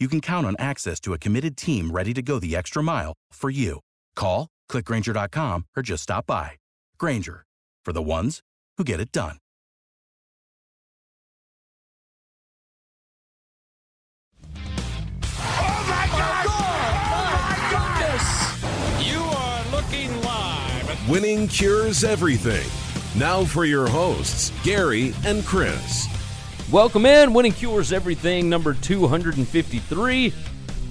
you can count on access to a committed team ready to go the extra mile for you. Call, clickgrainger.com, or just stop by. Grainger, for the ones who get it done. Oh my oh God! Oh my goodness! You are looking live Winning cures everything. Now for your hosts, Gary and Chris. Welcome in, Winning Cures Everything, number 253.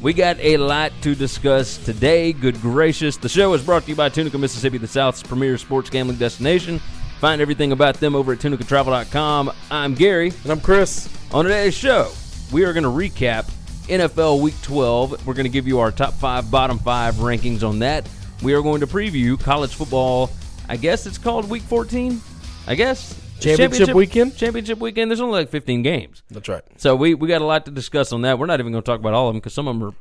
We got a lot to discuss today. Good gracious. The show is brought to you by Tunica, Mississippi, the South's premier sports gambling destination. Find everything about them over at tunicatravel.com. I'm Gary. And I'm Chris. On today's show, we are going to recap NFL Week 12. We're going to give you our top five, bottom five rankings on that. We are going to preview college football. I guess it's called Week 14. I guess Championship weekend? Championship weekend. There's only like 15 games. That's right. So we we got a lot to discuss on that. We're not even going to talk about all of them because some of them are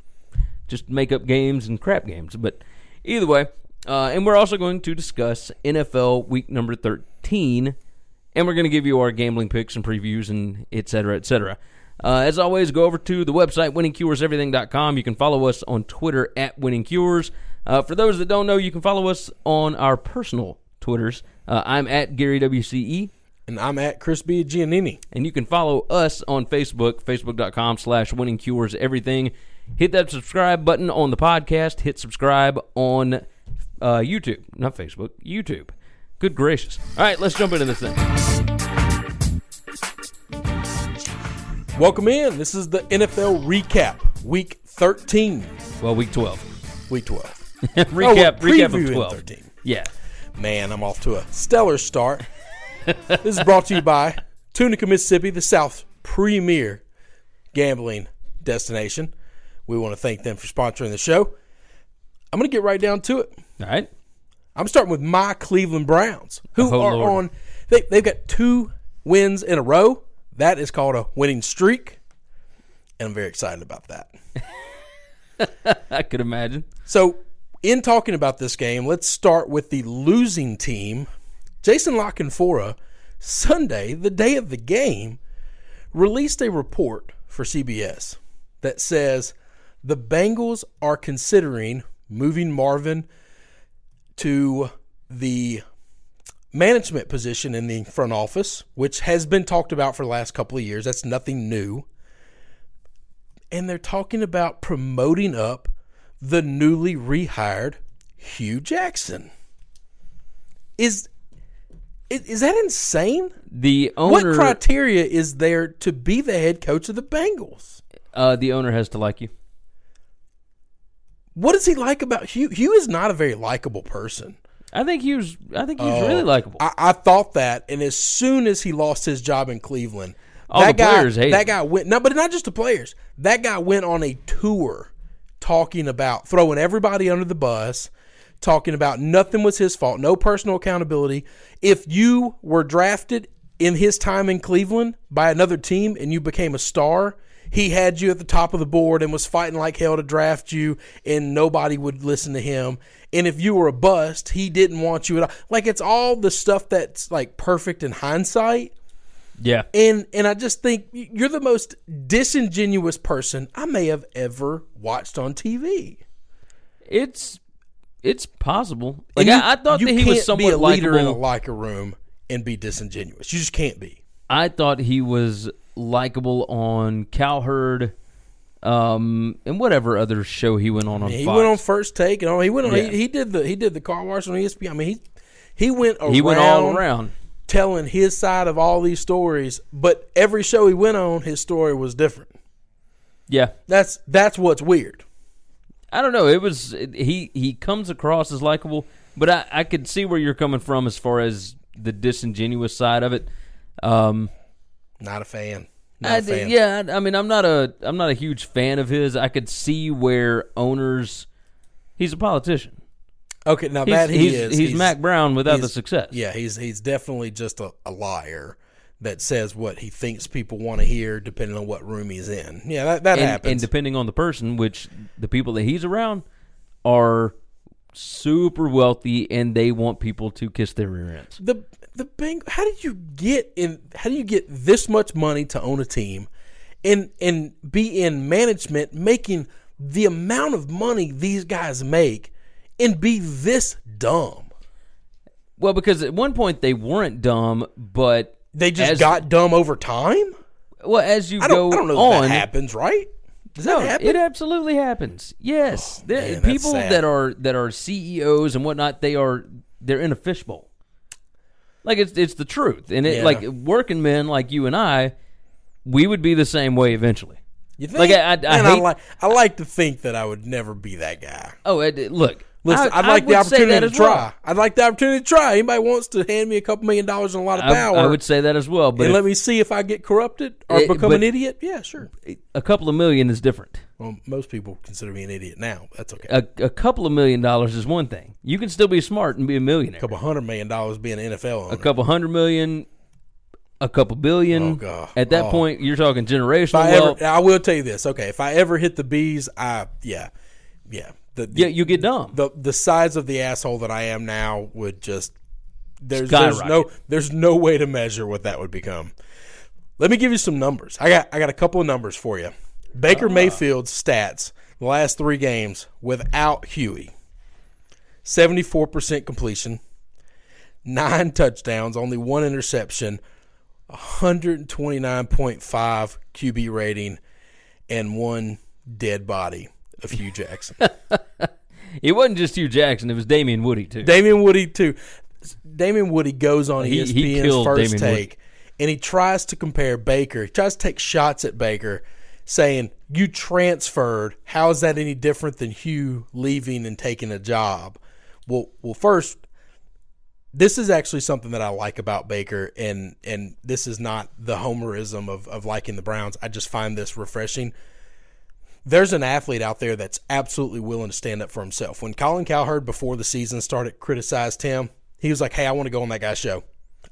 just make up games and crap games. But either way, uh, and we're also going to discuss NFL Week number 13, and we're going to give you our gambling picks and previews and et cetera, et cetera. Uh, as always, go over to the website winningcureseverything.com. You can follow us on Twitter at winningcures. Uh, for those that don't know, you can follow us on our personal Twitters. Uh, I'm at Gary WCE. And I'm at Chris B. Giannini. And you can follow us on Facebook, facebook.com slash winning cures everything. Hit that subscribe button on the podcast. Hit subscribe on uh, YouTube. Not Facebook, YouTube. Good gracious. All right, let's jump into this thing. Welcome in. This is the NFL recap, week 13. Well, week 12. Week 12. recap, Oh, recap of 12. 13. Yeah. Man, I'm off to a stellar start. this is brought to you by Tunica, Mississippi, the South's premier gambling destination. We want to thank them for sponsoring the show. I'm going to get right down to it. All right. I'm starting with my Cleveland Browns, who Oh, are Lord. on. They, they've got two wins in a row. That is called a winning streak, and I'm very excited about that. I could imagine. So, in talking about this game, let's start with the losing team. Jason La Canfora, Sunday, the day of the game, released a report for CBS that says the Bengals are considering moving Marvin to the management position in the front office, which has been talked about for the last couple of years. That's nothing new. And they're talking about promoting up the newly rehired Hue Jackson. Is is, is that insane? The owner. What criteria is there to be the head coach of the Bengals? uh, the owner has to like you. What does he like about Hue? Hue is not a very likable person. I think he was. I think he's really likable. Oh, I, I thought that, and as soon as he lost his job in Cleveland, All that the guy, players hate that him. guy went no, but not just the players. That guy went on a tour talking about throwing everybody under the bus, talking about nothing was his fault, no personal accountability. If you were drafted in his time in Cleveland by another team and you became a star, he had you at the top of the board and was fighting like hell to draft you, and nobody would listen to him. And if you were a bust, he didn't want you at all. Like it's all the stuff that's like perfect in hindsight. yeah. And and I just think you're the most disingenuous person I may have ever watched on TV. It's it's possible. Like you- I, I thought that he was can't be somewhat a leader in a likable. locker room and be disingenuous. You just can't be. I thought he was likable on Cowherd, um, and whatever other show he went on on He Fox. went on first take and all. He went on. Yeah. He, he did the he did the car wash on ESPN. I mean, he he went around, he went all around. telling his side of all these stories. But every show he went on, his story was different. Yeah, That's that's what's weird. I don't know. It was he. He comes across as likable, but I, I could see where you're coming from as far as the disingenuous side of it. Um, Not a fan. Not I a fan. yeah, I mean, I'm not a I'm not a huge fan of his. I could see where owners. He's a politician. Okay, now He's, that he he's, is, he's Mack Brown without the success. Yeah, he's he's definitely just a, a liar that says what he thinks people want to hear, depending on what room he's in. Yeah, that that and, happens. and depending on the person, which the people that he's around are super wealthy and they want people to kiss their rear ends. the the bang how did you get in how do you get this much money to own a team and and be in management making the amount of money these guys make and be this dumb Well, because at one point they weren't dumb, but they just as- got dumb over time well as you i go I don't know on. if that happens right does no, happen it absolutely happens. Yes, oh, There- man, that's people that are that are CEOs and whatnot, they are they're in a fishbowl. Like it's it's the truth, and it Yeah. like working men like you and I, we would be the same way eventually. you think Like, I- I- I Man, I hate- like i like to think that i would never be that guy Oh, it- look, Listen, I, I'd like I the opportunity to try. well. I'd like the opportunity to try. Anybody wants to hand me a couple million dollars and a lot of I, power? I would say that as well, but and if- let me see if I get corrupted or Eh, become an idiot. Yeah, sure. a couple of million is different. Well, most people consider me an idiot now. That's okay. A, a couple of million dollars is one thing. You can still be smart and be a millionaire. a couple hundred million dollars being an NFL owner. a couple hundred million, a couple billion. Oh, God. At that Oh. point, you're talking generational if I ever, I will tell you this. Okay, if I ever hit the bees, I yeah, yeah. The, yeah, you get dumb. the the size of the asshole that I am now would just there's there's no there's no way to measure what that would become. Let me give you some numbers. I got I got a couple of numbers for you. Baker uh. Mayfield's stats the last three games without Huey. Seventy four percent completion, nine touchdowns, only one interception, hundred and twenty nine point five QB rating, and one dead body of Hue Jackson. It wasn't just Hue Jackson; it was Damien Woody too. Damien Woody too. Damien Woody goes on He- he ESPN's killed first Damien take, Woody. and he tries to compare Baker. He tries to take shots at Baker, saying, "You transferred. How is that any different than Hue leaving and taking a job?" Well, well, first, this is actually something that I like about Baker, and and this is not the homerism of of liking the Browns. I just find this refreshing there's an athlete out there that's absolutely willing to stand up for himself. When Colin Cowherd before the season started criticized him, he was like, "Hey, I want to go on that guy's show.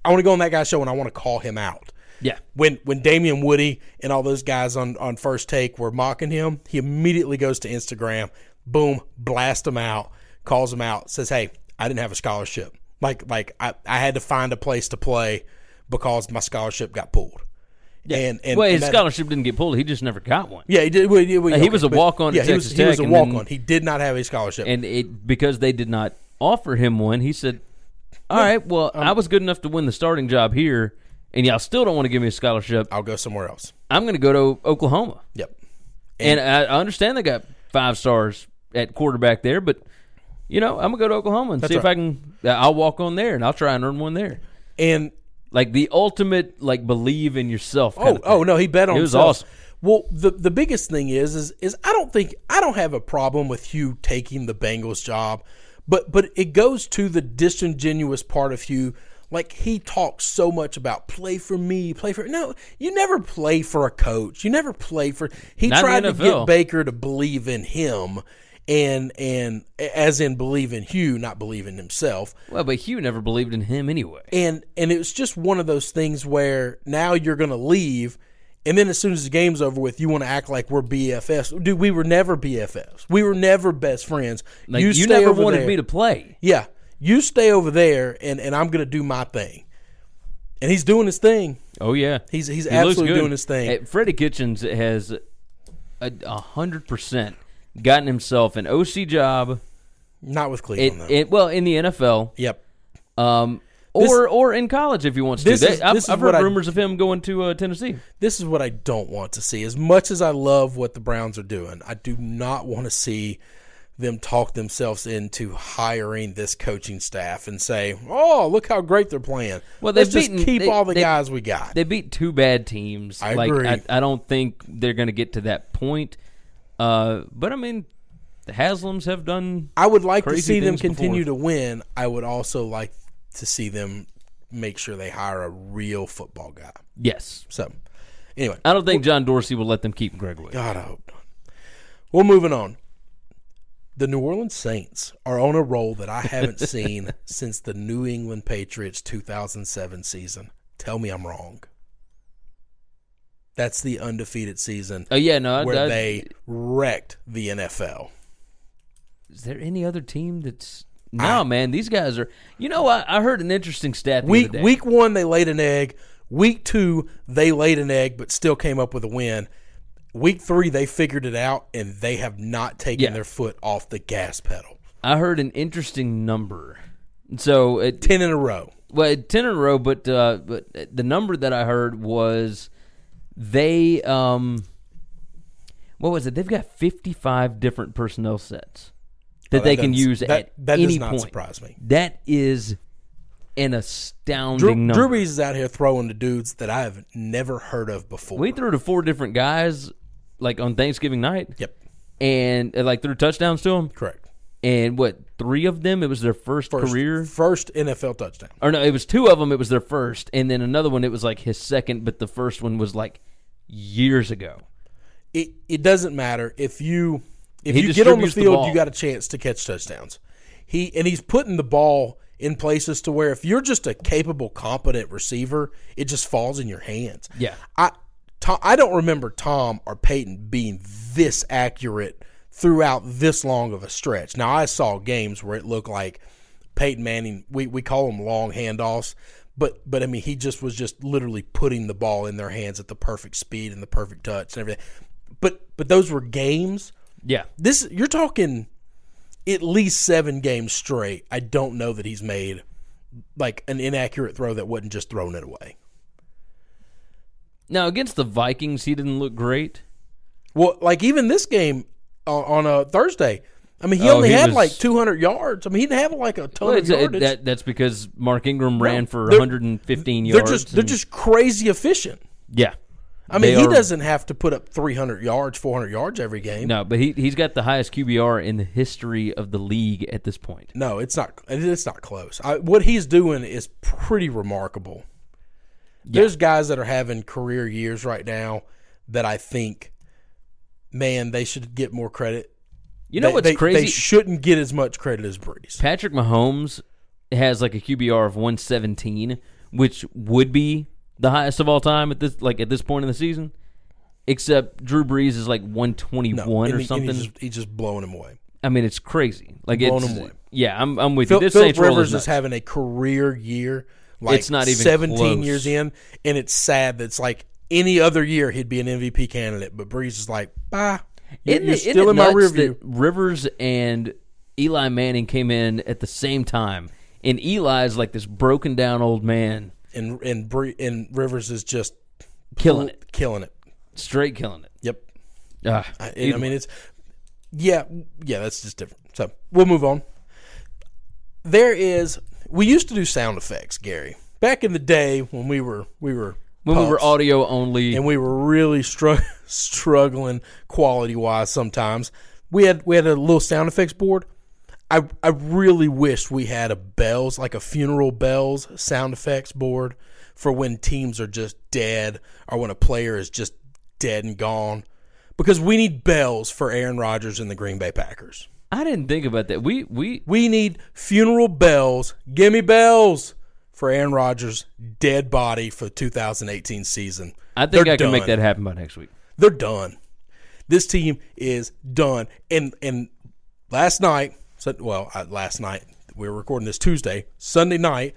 I want to go on that guy's show and I want to call him out." Yeah, When when Damien Woody and all those guys on on first take were mocking him, he immediately goes to Instagram, boom, blast him out, calls him out, says, "Hey, I didn't have a scholarship. Like like I, I had to find a place to play because my scholarship got pulled." Yeah. And, and well, his and that- scholarship didn't get pulled; he just never got one. yeah, he did. Well, he, he was a walk-on Yeah, he was, he was a walk on. He did not have a scholarship. And it because they did not offer him one, he said, "All right, well, Um, I was good enough to win the starting job here, and y'all still don't want to give me a scholarship. I'll go somewhere else. I'm going to go to Oklahoma." Yep. And I, I understand they got five stars at quarterback there, but you know, I'm gonna go to Oklahoma and see if. I can. I'll walk on there and I'll try and earn one there. And Like the ultimate, like believe in yourself. oh oh no, he bet on It was himself. awesome. Well, the the biggest thing is is is I don't think I don't have a problem with Hue taking the Bengals job, but but it goes to the disingenuous part of Hue. Like he talks so much about play for me, play for no. You never play for a coach. You never play for. He Not tried to get Baker to believe in him, and and as in believe in Hue, not believe in himself. Well, but Hue never believed in him anyway. and and it was just one of those things where now you're going to leave and then as soon as the game's over with you want to act like we're BFFs dude we were never BFFs we were never best friends Like you, stay never wanted there. me to play. yeah you stay over there and and I'm going to do my thing and he's doing his thing Oh yeah, He's- he's He absolutely doing his thing. Hey, Freddie Kitchens has a, a hundred percent gotten himself an OC job. Not with It, Cleveland though. it, well, in the NFL, yep. um, This- or or in college if he wants to. This They- is- I've, this is I've heard I- rumors of him going to uh, Tennessee. This is what I don't want to see. As much as I love what the Browns are doing, I do not want to see them talk themselves into hiring this coaching staff and say, "Oh, look how great they're playing." Well, let's they've just beaten- keep they- all the they- guys we got. They beat two bad teams. I like agree. I, I don't think they're going to get to that point. Uh, but I mean, the Haslams have done. I would like to see them continue before. to win. I would also like to see them make sure they hire a real football guy. Yes, So, anyway, I don't think John Dorsey will let them keep Gregg Williams. God, I hope not. Well, moving on. The New Orleans Saints are on a roll that I haven't seen since the New England Patriots 2007 season. Tell me I'm wrong. That's the undefeated season Oh yeah, no. Where I- they wrecked the NFL. is there any other team that's? No, man. These guys are. You know, I, I heard an interesting stat the Week other day. week one they laid an egg. Week two they laid an egg, but still came up with a win. Week three they figured it out, and they have not taken Yeah. their foot off the gas pedal. I heard an interesting number. So it, Ten in a row. well, ten in a row, but uh, but the number that I heard was they um, what was it? They've got fifty five different personnel sets that Oh, they can use that- at that does any not point. surprise me. That is an astounding Drew, number. Drew Brees is out here throwing to dudes that I have never heard of before. we threw to four different guys like on Thanksgiving night, Yep, and uh, like threw touchdowns to them. correct. And what three of them? It was their first, First, career. first NFL touchdown. or no, it was two of them. It was their first, and then another one. It was like his second, but the first one was like years ago. It it doesn't matter if you if He you get on the distributes the field, you got a chance to catch touchdowns. He and he's putting the ball in places to where if you're just a capable, competent receiver, it just falls in your hands. Yeah. I Tom, I don't remember Tom or Peyton being this accurate throughout this long of a stretch. Now I saw games where it looked like Peyton Manning. We we call them long handoffs, but but I mean he just was just literally putting the ball in their hands at the perfect speed and the perfect touch and everything. But but those were games. Yeah, This you're talking at least seven games straight. I don't know that he's made like an inaccurate throw that wasn't just throwing it away. Now against the Vikings, he didn't look great. Well, like even this game on, on a Thursday, I mean, he Oh, only he had was- like 200 yards. I mean, he didn't have like a ton Well, of it- that, that's because Mark Ingram ran for they're- 115 they're yards. just they're just crazy efficient. yeah. I mean, he are- doesn't have to put up 300 yards, 400 yards every game. No, but he he's got the highest QBR in the history of the league at this point. No, it's not. It's not close. I, what he's doing is pretty remarkable. There's guys that are having career years right now that I think, man, they should get more credit. You know They- what's they, crazy? They shouldn't get as much credit as Brees. Patrick Mahomes has like a QBR of 117, which would be the highest of all time at this like at this point in the season. Except Drew Brees is like 121 No, or he- something. he's just, he's just blowing him away. I mean, it's crazy. Like Blowing it's him away. yeah. I'm I'm with Phil, you. This Philip Rivers is is having a career year. Like It's not even 17 close. years in, and it's sad that it's like any other year he'd be an MVP candidate, but Brees is like, bye. You're, Isn't you're it- isn't still in my rear view. Rivers and Eli Manning came in at the same time, and Eli's like this broken down old man, And and Bree, and Rivers is just killing it, killing it. straight killing it. Yep. Ah, I, and, I mean, it's yeah, yeah. That's just different. So we'll move on. There is. We used to do sound effects, Gary, back in the day when we were we were when we were audio only. and we were really str- struggling quality wise. Sometimes we had we had a little sound effects board. I I really wish we had a bells like a funeral bells sound effects board for when teams are just dead or when a player is just dead and gone. Because we need bells for Aaron Rodgers and the Green Bay Packers. I didn't think about that. We we We need funeral bells. Gimme bells for Aaron Rodgers' dead body for the 2018 season. I think They're I can make that happen by next week. They're done. This team is done. And and last night, well, last night we were recording this Tuesday, Sunday night.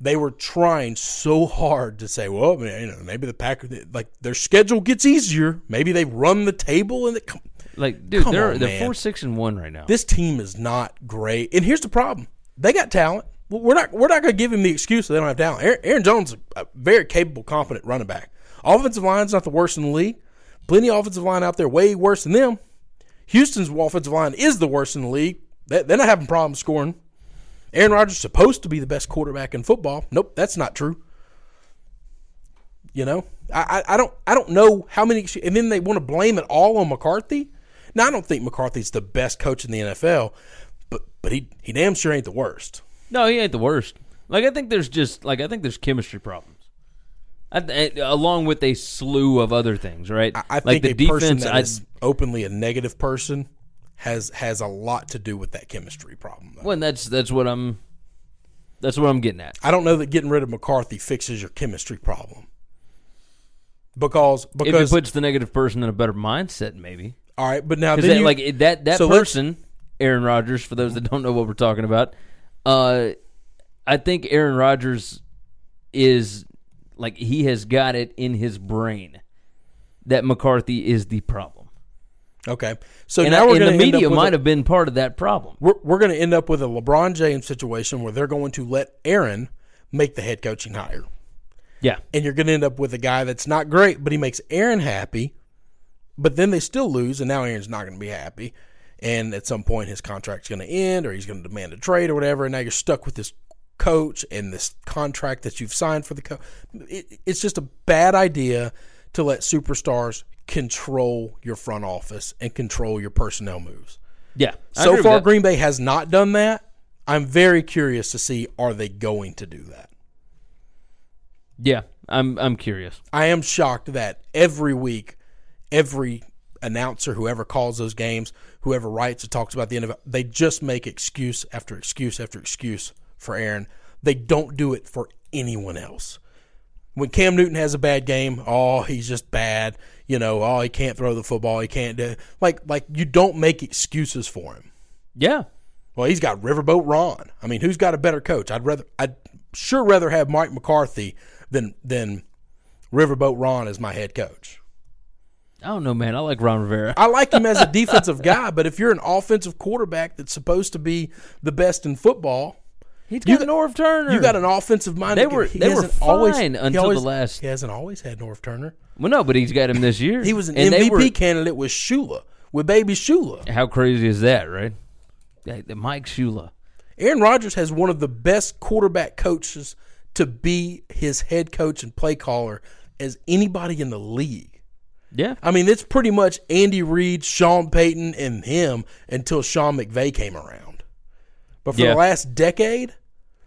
They were trying so hard to say, well, you know, maybe the Packers, like their schedule gets easier. Maybe they run the table and they come- Like, dude, Come they're on, they're man. four six and one right now. This team is not great. And here's the problem: they got talent. We're not we're not going to give him the excuse that they don't have talent. Aaron, Aaron Jones is a very capable, competent running back. Offensive line's not the worst in the league. Plenty of offensive line out there way worse than them. Houston's offensive line is the worst in the league. They- They're not having problems scoring. Aaron Rodgers supposed to be the best quarterback in football. Nope, that's not true. You know, I, I, I don't I don't know how many, and then they want to blame it all on McCarthy. Now I don't think McCarthy's the best coach in the NFL, but but he he damn sure ain't the worst. No, he ain't the worst. Like I think there's just like I think there's chemistry problems. I, th- along with a slew of other things, right? I, I like think the a person defense. that I, is openly a negative person has has a lot to do with that chemistry problem. Though. well, that's that's what I'm. That's what I'm getting at. I don't know that getting rid of McCarthy fixes your chemistry problem. Because If it puts the negative person in a better mindset, maybe. all right, but now Because then you, like that that so person, Aaron Rodgers, for those that don't know what we're talking about, uh, I think Aaron Rodgers is like he has got it in his brain that McCarthy is the problem, okay. So and, now I- we're going the media might have been part of that problem. we're, we're going to end up with a LeBron James situation where they're going to let Aaron make the head coaching hire. Yeah, And you're going to end up with a guy that's not great, but he makes Aaron happy. But then they still lose, and now Aaron's not going to be happy. And at some point, his contract's going to end, or he's going to demand a trade, or whatever. And now you're stuck with this coach and this contract that you've signed for the coach. It, it's just a bad idea to let superstars control your front office and control your personnel moves. yeah. So far. Green Bay has not done that. I'm very curious to see are they going to do that. yeah, I'm I'm curious. I am shocked that every week, every announcer, whoever calls those games, whoever writes or talks about the end NFL, they just make excuse after excuse after excuse for Aaron. They don't do it for anyone else. When Cam Newton has a bad game, oh, he's just bad. You know, oh, he can't throw the football. He can't do like like you don't make excuses for him. Yeah, Well, he's got Riverboat Ron. I mean, who's got a better coach? I'd rather, I'd sure rather have Mike McCarthy than than Riverboat Ron as my head coach. I don't know, man. I like Ron Rivera. I like him as a defensive guy, but if you're an offensive quarterback that's supposed to be the best in football, He's you got got- Norv Turner. you got an offensive mind. They were- they were fine until the last- He hasn't always had Norv Turner. well, no, but he's got him this year. He was an And MVP were- candidate with Shula, with baby Shula. How crazy is that, right? Mike Shula. Aaron Rodgers has one of the best quarterback coaches to be his head coach and play caller as anybody in the league. Yeah, I mean, it's pretty much Andy Reid, Sean Payton, and him until Sean McVay came around. But for Yeah. the last decade,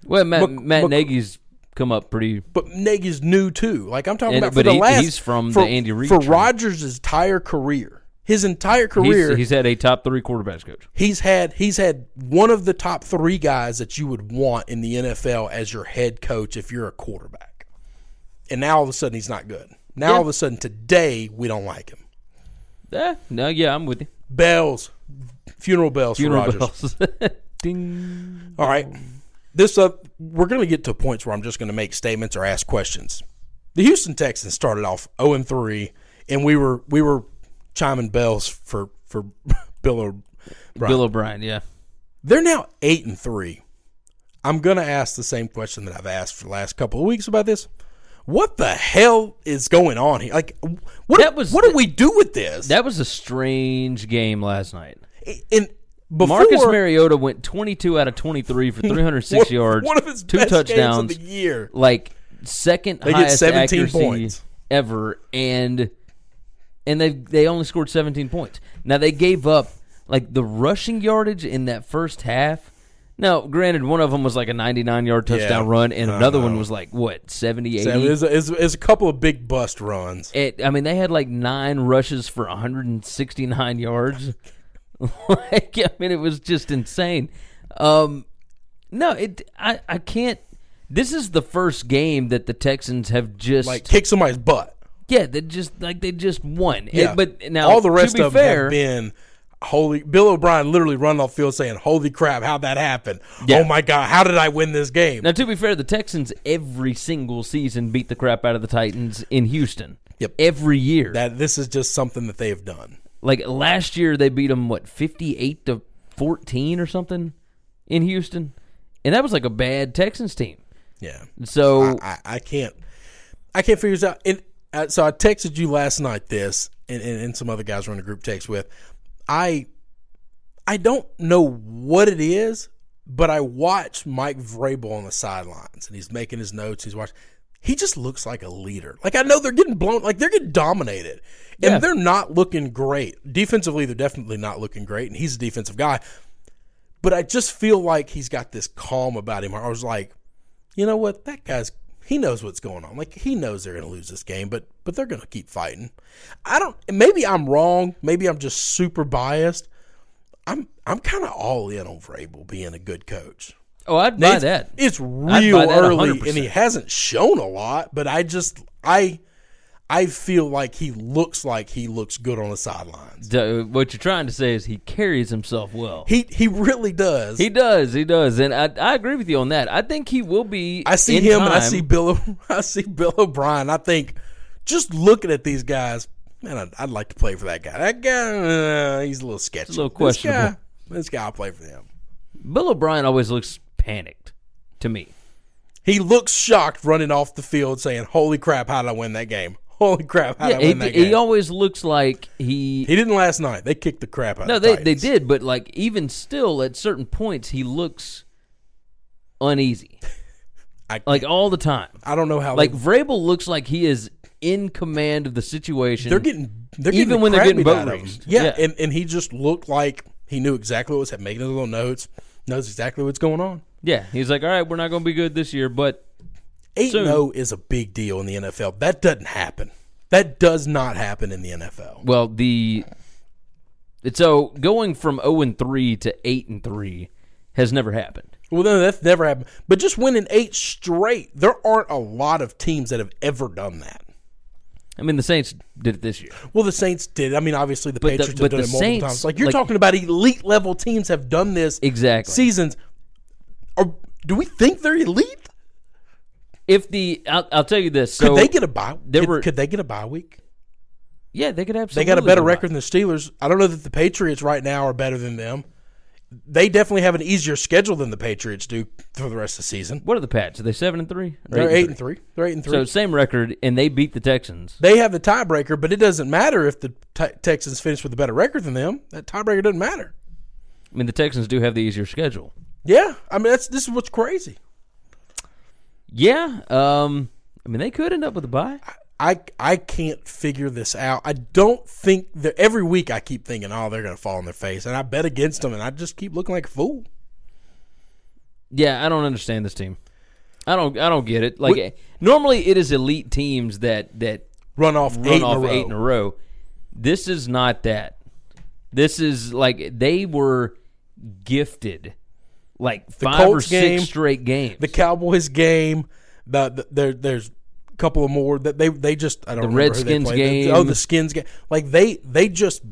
well, Matt, Mc- Matt Mc- Nagy's come up pretty. but Nagy's new too. Like I'm talking And- about for but the he- last. he's from for, the Andy Reid For. Rodgers' entire career, his entire career, He's, he's had a top three quarterbacks coach. he's had he's had one of the top three guys that you would want in the NFL as your head coach if you're a quarterback. And now all of a sudden he's not good. Now Yeah. all of a sudden today we don't like him. Yeah, no, yeah, I'm with you. Bells, funeral bells Funeral for Rodgers. bells. Ding. All right, this uh, we're going to get to points where I'm just going to make statements or ask questions. The Houston Texans started off 0 and 3, and we were we were chiming bells for for Bill O'Brien. Bill O'Brien, yeah. They're now eight and three. I'm gonna ask the same question that I've asked for the last couple of weeks about this. What the hell is going on here? Like, what? That was- what do we do with this? That was a strange game last night. And before Marcus Mariota went 22 out of 23 for 306 one- yards, one of his two best games of the year. like second They highest 17 accuracy points. ever, and and they they only scored 17 points. Now they gave up like the rushing yardage in that first half. Now, granted, one of them was like a 99 yard touchdown Yeah, run, and I another one know. was like what 70, 80. So it's, a, it's, a- it's a couple of big bust runs. It, I mean, they had like nine rushes for 169 yards. like, I mean, it was just insane. Um, no, it. I, I can't. This is the first game that the Texans have just Like kick somebody's butt. yeah, they just like they just won. Yeah, It- but now all the rest to be of them fair, have been holy. Bill O'Brien literally run off field saying, "Holy crap, how'd that happen? Yeah. Oh my god, how did I win this game?" Now, to be fair, the Texans every single season beat the crap out of the Titans in Houston. Yep. Every year. that this is just something that they have done. Like last year, they beat them what fifty-eight to fourteen or something in Houston, and that was like a bad Texans team. Yeah. So I, I, I can't I can't figure this out. And uh, so I texted you last night this and, and, and some other guys we're in a group text with. I I don't know what it is, but I watch Mike Vrabel on the sidelines and he's making his notes. He's watching. He just looks like a leader. Like I know they're getting blown, like they're getting dominated, and Yeah. they're not looking great defensively. They're definitely not looking great, and he's a defensive guy. But I just feel like he's got this calm about him. I was like, you know what, that guy's he knows what's going on. Like he knows they're going to lose this game, but but they're going to keep fighting. I don't. Maybe I'm wrong. Maybe I'm just super biased. I'm I'm kind of all in on Vrabel being a good coach. oh, I'd buy it's, that. It's real that early, 100%. and he hasn't shown a lot. But I just I I feel like he looks like he looks good on the sidelines. What you're trying to say is he carries himself well. He he really does. He does, he does, and I, I agree with you on that. I think he will be. I see him and I see Bill. I see Bill O'Brien. I think just looking at these guys, man, I'd, I'd like to play for that guy. That guy, uh, he's a little sketchy. a little This questionable. guy, this guy, I'll play for him. Bill O'Brien always looks panicked to me. He looks shocked running off the field, saying, "Holy crap! How did I win that game? Holy crap! How Yeah, he, he always looks like he. he didn't last night. They kicked the crap out. no, of they the they did, but like even still, at certain points, he looks uneasy, I, like all the time. I don't know how. Like they, Vrabel looks like he is in command of the situation. they're getting, they're even the when they're getting boat raced. Yeah, Yeah. And, and he just looked like he knew exactly what was happening, making his little notes, knows exactly what's going on. yeah, he's like, all right, we're not going to be good this year, but Eight Soon. zero oh is a big deal in the NFL. That doesn't happen. That does not happen in the NFL. Well, the so going from zero and three to eight and three has never happened. Well, no, that's never happened. But just winning eight straight, there aren't a lot of teams that have ever done that. I mean, the Saints did it this year. Well, the Saints did. I mean, obviously the But Patriots but have done the it multiple Saints, times. Like you're like- talking about elite level teams have done this Exactly. seasons. Are, do we think they're elite? If the, I'll, I'll tell you this. Could they get a bye? there could, were- could they get a bye week? yeah, they could They got a better record than the Steelers. I don't know that the Patriots right now are better than them. They definitely have an easier schedule than the Patriots do for the rest of the season. What are the Pats? Are they seven and three? They're eight and three. They're eight and three. So same record, and they beat the Texans. They have the tiebreaker, but it doesn't matter if the Texans finish with a better record than them. That tiebreaker doesn't matter. I mean, the Texans do have the easier schedule. Yeah, I mean that's this is what's crazy. Yeah. Um. I mean, they could end up with a bye. I I can't figure this out. I don't think that every week I keep thinking, oh, they're going to fall on their face, and I bet against them, and I just keep looking like a fool. Yeah, I don't understand this team. I don't. I don't get it. Like normally, it is elite teams that that Run off run eight off in eight in a row. This is not that. This is like they were gifted like five or six game, straight games. The Cowboys game, the, the there there's a couple of more that they they just I don't The remember who they Redskins game. Oh, the Skins game. Like they they just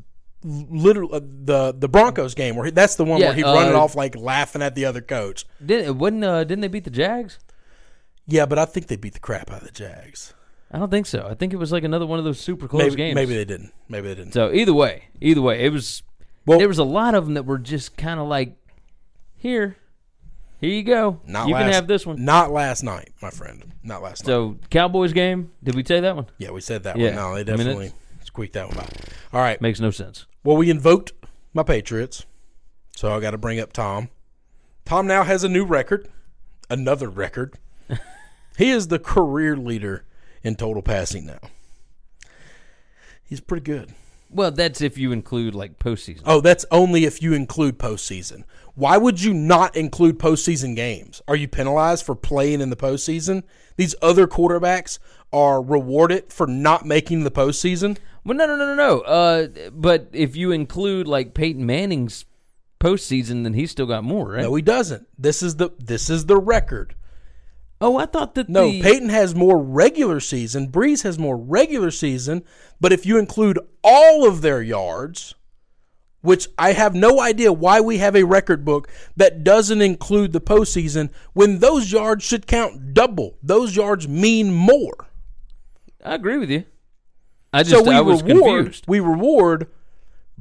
literally uh, the the Broncos game where he, that's the one Yeah, where he run it uh, off like laughing at the other coach. didn't it wasn't uh, didn't they beat the Jags? Yeah, but I think they beat the crap out of the Jags. I don't think so. I think it was like another one of those super close Maybe games. maybe they didn't. Maybe they didn't. So either way, either way, it was. Well- there was a lot of them that were just kind of like, here, here you go. Not you last, can have this one. Not last night, my friend. Not last night. So Cowboys game. Did we say that one? Yeah, we said that Yeah. one. No, they definitely squeaked that one by. All right. Makes no sense. Well, we invoked my Patriots, so I got to bring up Tom. Tom now has a new record, another record. he is the career leader in total passing now. He's pretty good. Well, that's if you include like postseason. Oh, that's only if you include postseason. Why would you not include postseason games? Are you penalized for playing in the postseason? These other quarterbacks are rewarded for not making the postseason. Well, no, no, no, no, no. Uh, but if you include like Peyton Manning's postseason, then he's still got more, right? No, he doesn't. This is the this is the record. Oh, I thought that No, the Peyton has more regular season. Brees has more regular season. But if you include all of their yards, which I have no idea why we have a record book that doesn't include the postseason, when those yards should count double. Those yards mean more. I agree with you. I just so we I was reward confused. we reward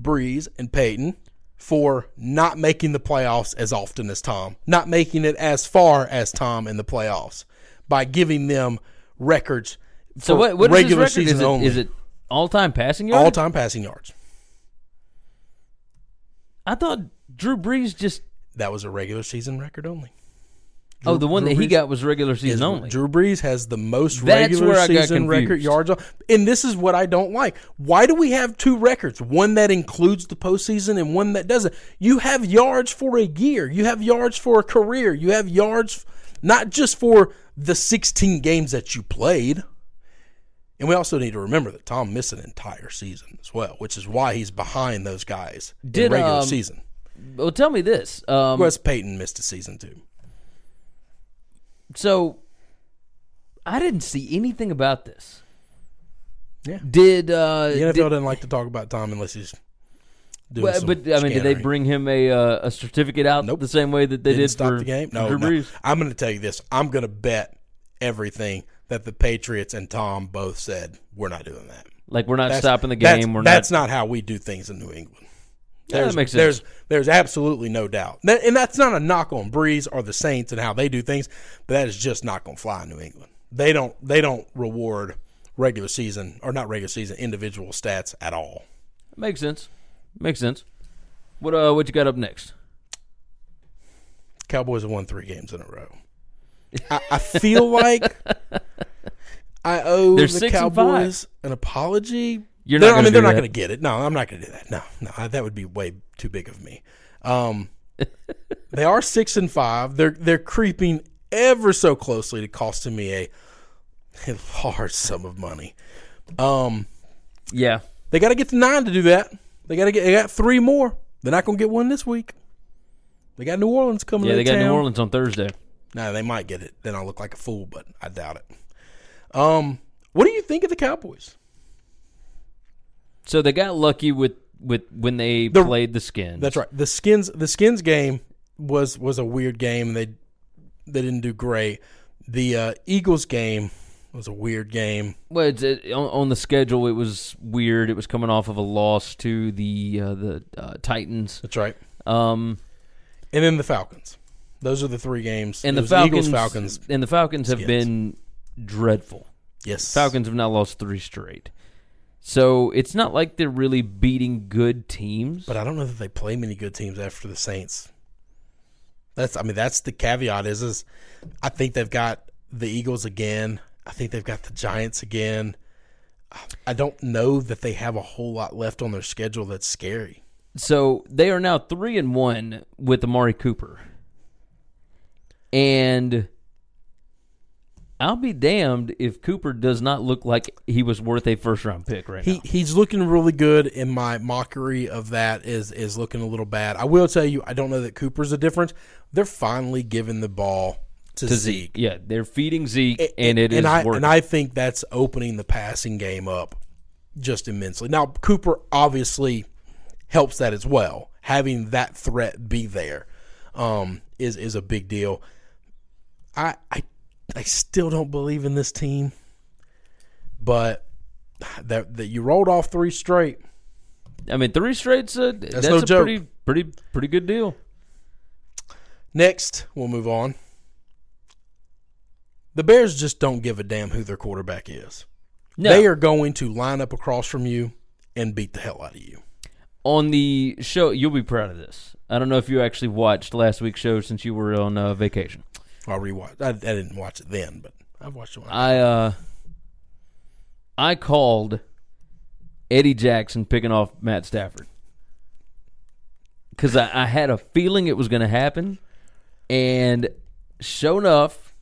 Brees, and Peyton for not making the playoffs as often as Tom, not making it as far as Tom in the playoffs by giving them records for So what? What is regular record? season is it, only. Is it all time passing yards? all time passing yards? I thought Drew Brees just. That was a regular season record only. Oh, the one Drew that he Brees- got was regular Is season only. Drew Brees has the most That's regular season record yards. on- And this is what I don't like. Why do we have two records? One that includes the postseason and one that doesn't. You have yards for a year. You have yards for a career. You have yards not just for the 16 games that you played. And we also need to remember that Tom missed an entire season as well, which is why he's behind those guys Did, in regular um, season. well, tell me this. Um, Wes Payton missed a season too. So I didn't see anything about this. Yeah. Did uh, The NFL did- doesn't like to talk about Tom unless he's doing well, some but I mean, did they bring him a uh, a certificate out Nope. the same way that they Didn't did stop for the game? No, no. I'm going to tell you this. I'm going to bet everything that the Patriots and Tom both said we're not doing that. Like we're not That's- stopping the that's- game. We're that's not. not how we do things in New England. Yeah, that There's, makes sense. there's there's absolutely no doubt, That- and that's not a knock on Brees or the Saints and how they do things, but that is just not going to fly in New England. They don't they don't reward regular season or not regular season individual stats at all. Makes sense. Makes sense. What uh, what you got up next? Cowboys have won three games in a row. I, I feel like I owe They're the Cowboys an apology. You're They're- not I mean, they're not going to get it. No, I'm not going to do that. No, no, I- that would be way too big of me. Um, they are six and five. They're they're creeping ever so closely to costing me a, a large sum of money. Um, Yeah, they got to get to nine to do that. They got to get. They got three more. They're not going to get one this week. They got New Orleans coming. yeah. They got town. New Orleans on Thursday. No, they might get it. Then I'll look like a fool, but I doubt it. Um, what do you think of the Cowboys? So they got lucky with with when they The- played the Skins. That's right. The skins the skins game was was a weird game. They they didn't do great. The uh, Eagles game was a weird game. Well, it's, it, on, on the schedule, it was weird. It was coming off of a loss to the uh, the uh, Titans. That's right. Um, And then the Falcons. Those are the three games. and It the Falcons, Eagles, Falcons. and the Falcons have Skins. been dreadful. Yes, Falcons have now lost three straight. So it's not like they're really beating good teams. But I don't know that they play many good teams after the Saints. That's I mean that's the caveat is is I think they've got the Eagles again. I think they've got the Giants again. I don't know that they have a whole lot left on their schedule that's scary. So they are now three and one with Amari Cooper, and I'll be damned if Cooper does not look like he was worth a first round pick right He now. he's looking really good and my mockery of that is is looking a little bad. I will tell you I don't know that Cooper's a difference. They're finally giving the ball to, To Zeke. Zeke, yeah, they're feeding Zeke, A- and it is and I working. and I think that's opening the passing game up just immensely. Now Cooper obviously helps that as well. Having that threat be there um, is is a big deal. I I I still don't believe in this team, but that that you rolled off three straight. I mean, three straights. Uh, that's, no a joke. pretty, pretty, pretty good deal. Next, we'll move on. The Bears just don't give a damn who their quarterback is. No, They are going to line up across from you and beat the hell out of you. on the show. You'll be proud of this. I don't know if you actually watched last week's show since you were on uh, vacation. I'll rewatch. I, I didn't watch it then, but I've watched it. I uh, I called Eddie Jackson picking off Matt Stafford because I, I had a feeling it was going to happen, and sure enough,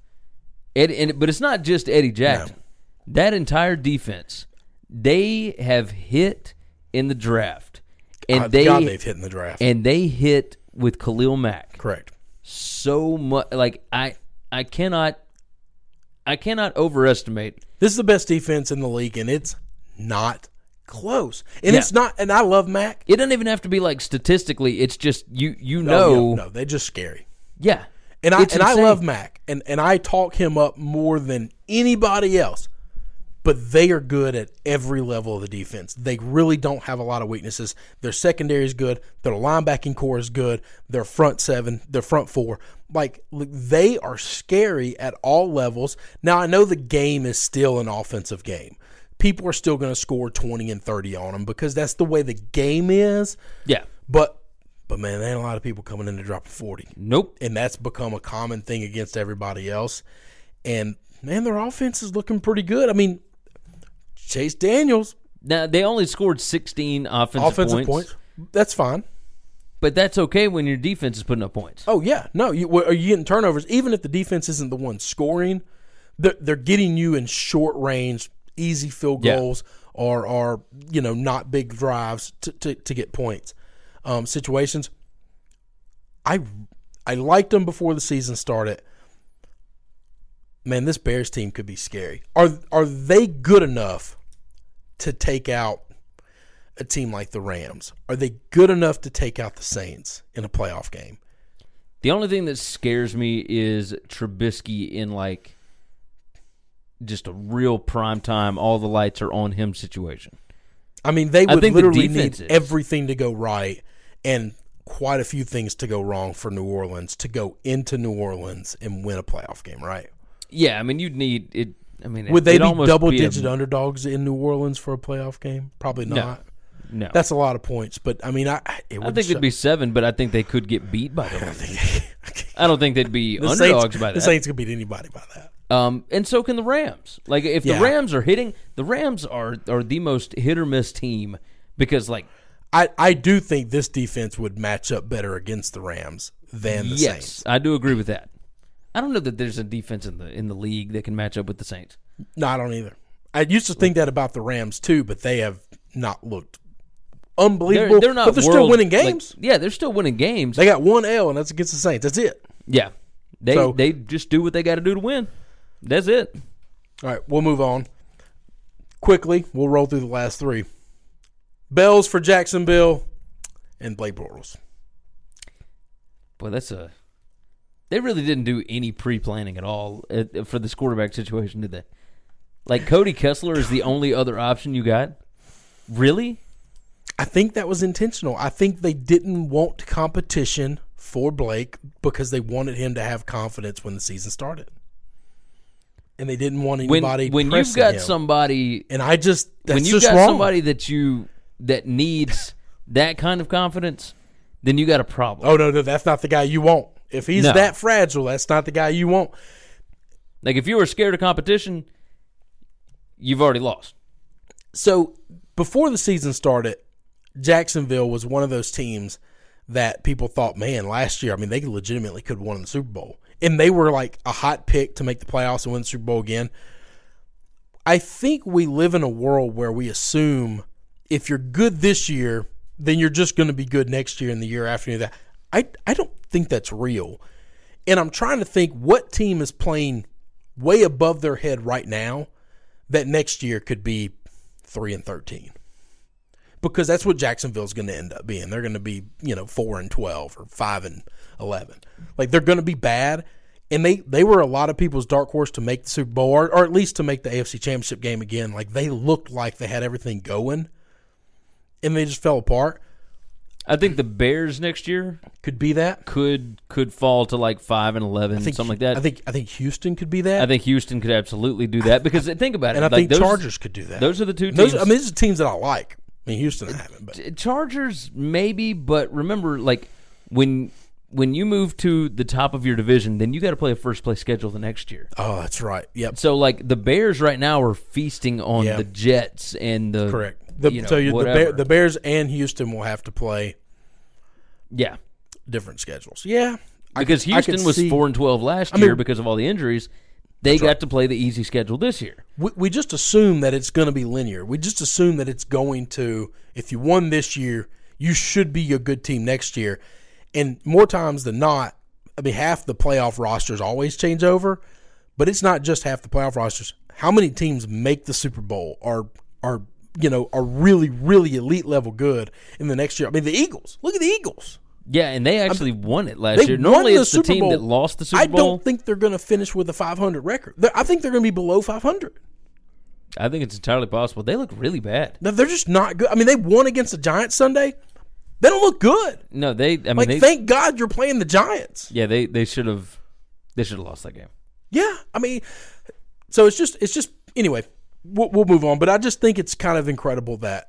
Eddie. And, but it's not just Eddie Jackson. That entire defense, they have hit in the draft, and I- they God, they've hit in the draft. and they hit with Khalil Mack Correct. So much. Like I, I cannot, I cannot overestimate. This is the best defense in the league, and it's not close. And Yeah. it's not. And I love Mack. It doesn't even have to be like statistically. It's just you, you No, know, yeah, no, they're just scary. yeah. And I It's and I love Mack, and and I talk him up more than anybody else. But they are good at every level of the defense. They really don't have a lot of weaknesses. Their secondary is good. Their linebacking core is good. Their front seven, their front four, like they are scary at all levels. Now I know the game is still an offensive game. People are still going to score 20 and 30 on them because that's the way the game is. Yeah. But but man, there ain't a lot of people coming in to drop 40 Nope. and that's become a common thing against everybody else. And man, their offense is looking pretty good. I mean, Chase Daniels, Now they only scored 16 offensive, offensive points, points. that's fine. but that's okay when your defense is putting up points. Oh yeah, no, you are you getting turnovers? Even if the defense isn't the one scoring, they're, they're getting you in short range, easy field Yeah. goals, or or you know not big drives to to, to get points. Um, situations. I I liked them before the season started. Man, this Bears team could be scary. Are are they good enough to take out a team like the Rams? Are they good enough to take out the Saints in a playoff game? The only thing that scares me is Trubisky in like just a real prime time, all the lights are on him situation. I mean, they would think the literally need is. everything to go right and quite a few things to go wrong for New Orleans to go into New Orleans and win a playoff game, right? Yeah, I mean you'd need it. I mean, Would they be double be a- digit underdogs in New Orleans for a playoff game? Probably not. No, That's a lot of points, but I mean, I it I think it'd be seven, but I think they could get beat by them. I don't think they'd be the underdogs Saints, by that. The. Saints could beat anybody by that. Um, and so can the Rams. Like if Yeah. the Rams are hitting, the Rams are are the most hit or miss team because like I, I do think this defense would match up better against the Rams than the yes, Saints. I do agree with that. I don't know that there's a defense in the in the league that can match up with the Saints. No, I don't either. I used to think that about the Rams too, but they have not looked unbelievable. They're, they're not. but they're still world- winning like, games. yeah, they're still winning games. They got one L, and that's against the Saints. That's it. yeah, they So- they just do what they got to do to win. That's it. All right, we'll move on. Quickly, we'll roll through the last three. Bells for Jacksonville and Blake Bortles. Boy, that's a. They really didn't do any pre planning at all uh, for this quarterback situation, did they? Like Cody Kessler is the only other option you got. Really? I think that was intentional. I think they didn't want competition for Blake because they wanted him to have confidence when the season started. And they didn't want anybody when you've got him. somebody and I just that's when you've just got wrong. somebody that you that needs that kind of confidence, then you got a problem. Oh no, no, that's not the guy you want. If he's No. that fragile, that's not the guy you want. Like if you were scared of competition, you've already lost. So before the season started, Jacksonville was one of those teams that people thought, man, last year, I mean, they legitimately could have won the Super Bowl. And they were like a hot pick to make the playoffs and win the Super Bowl again. I think we live in a world where we assume if you're good this year, then you're just going to be good next year and the year after that. I, I don't think that's real. And I'm trying to think what team is playing way above their head right now that next year could be 3 and 13 because that's what Jacksonville's going to end up being. They're going to be, you know, 4 and 12 or 5 and 11. Like they're going to be bad and they they were a lot of people's dark horse to make the Super Bowl or, or at least to make the AFC Championship game again. Like they looked like they had everything going and they just fell apart. I think the Bears next year Could be that. could could fall to like five and eleven, something like that. I think I think Houston could be that. I think Houston could absolutely do that because think about it. and I like think those, Chargers could do that. Those are the two Those, teams. I mean, these are teams that I like. I mean, Houston I haven't, but Chargers maybe, but remember, like when when you move to the top of your division, then you got to play a first place schedule the next year. oh, that's right. Yep, So like the Bears right now are feasting on Yeah. the Jets and the correct. The, you know, so you, the. Bear, the Bears and Houston will have to play yeah different schedules. Yeah, because I Houston was see- four and twelve last I mean- year because of all the injuries. They got to play the easy schedule this year. We, we just assume that it's going to be linear. We just assume that it's going to. If you won this year, you should be a good team next year. And more times than not, I mean, half the playoff rosters always change over, but it's not just half the playoff rosters. How many teams make the Super Bowl are are you know are really really elite level good in the next year? I mean, the Eagles. Look at the Eagles. Yeah, and they actually won it last year. Normally, the it's the team Bowl. that lost the Super Bowl. I don't think they're going to finish with a 500 record. I think they're going to be below 500. I think it's entirely possible. They look really bad. No, they're just not good. I mean, they won against the Giants Sunday. They don't look good. No, they. I mean, Like, they, thank God you're playing the Giants. yeah, they they should have they should have lost that game. Yeah, I mean, so it's just it's just anyway. We'll, we'll move on, but I just think it's kind of incredible that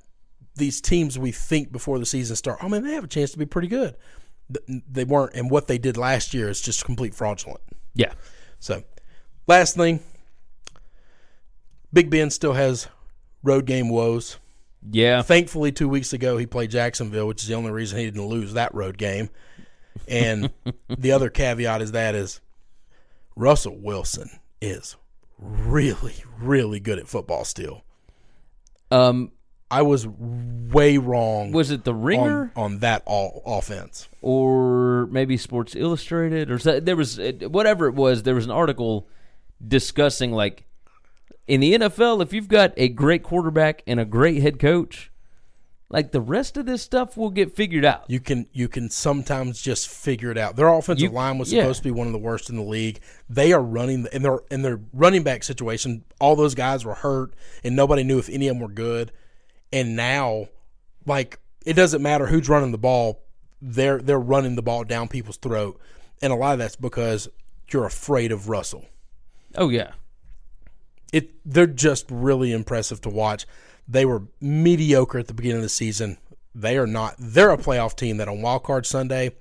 these teams we think before the season start, oh man, they have a chance to be pretty good. They weren't, and what they did last year is just complete fraudulent. Yeah, So, last thing, Big Ben still has road game woes. yeah. Thankfully, two weeks ago he played Jacksonville, which is the only reason he didn't lose that road game. And the other caveat is that is Russell Wilson is really, really good at football still. Um, I was way wrong was it the Ringer on, on that all offense. or maybe Sports Illustrated or so, there was whatever it was. There was an article discussing like in the NFL, if you've got a great quarterback and a great head coach, like the rest of this stuff will get figured out. You can you can sometimes just figure it out. Their offensive You- line was yeah. supposed to be one of the worst in the league. They are running in their in their running back situation. All those guys were hurt, and nobody knew if any of them were good. And now, like it doesn't matter who's running the ball. They're they're running the ball down people's throat, and a lot of that's because you're afraid of Russell. Oh yeah, It they're just really impressive to watch. They were mediocre at the beginning of the season. They are not. They're a playoff team that on Wild Card Sunday,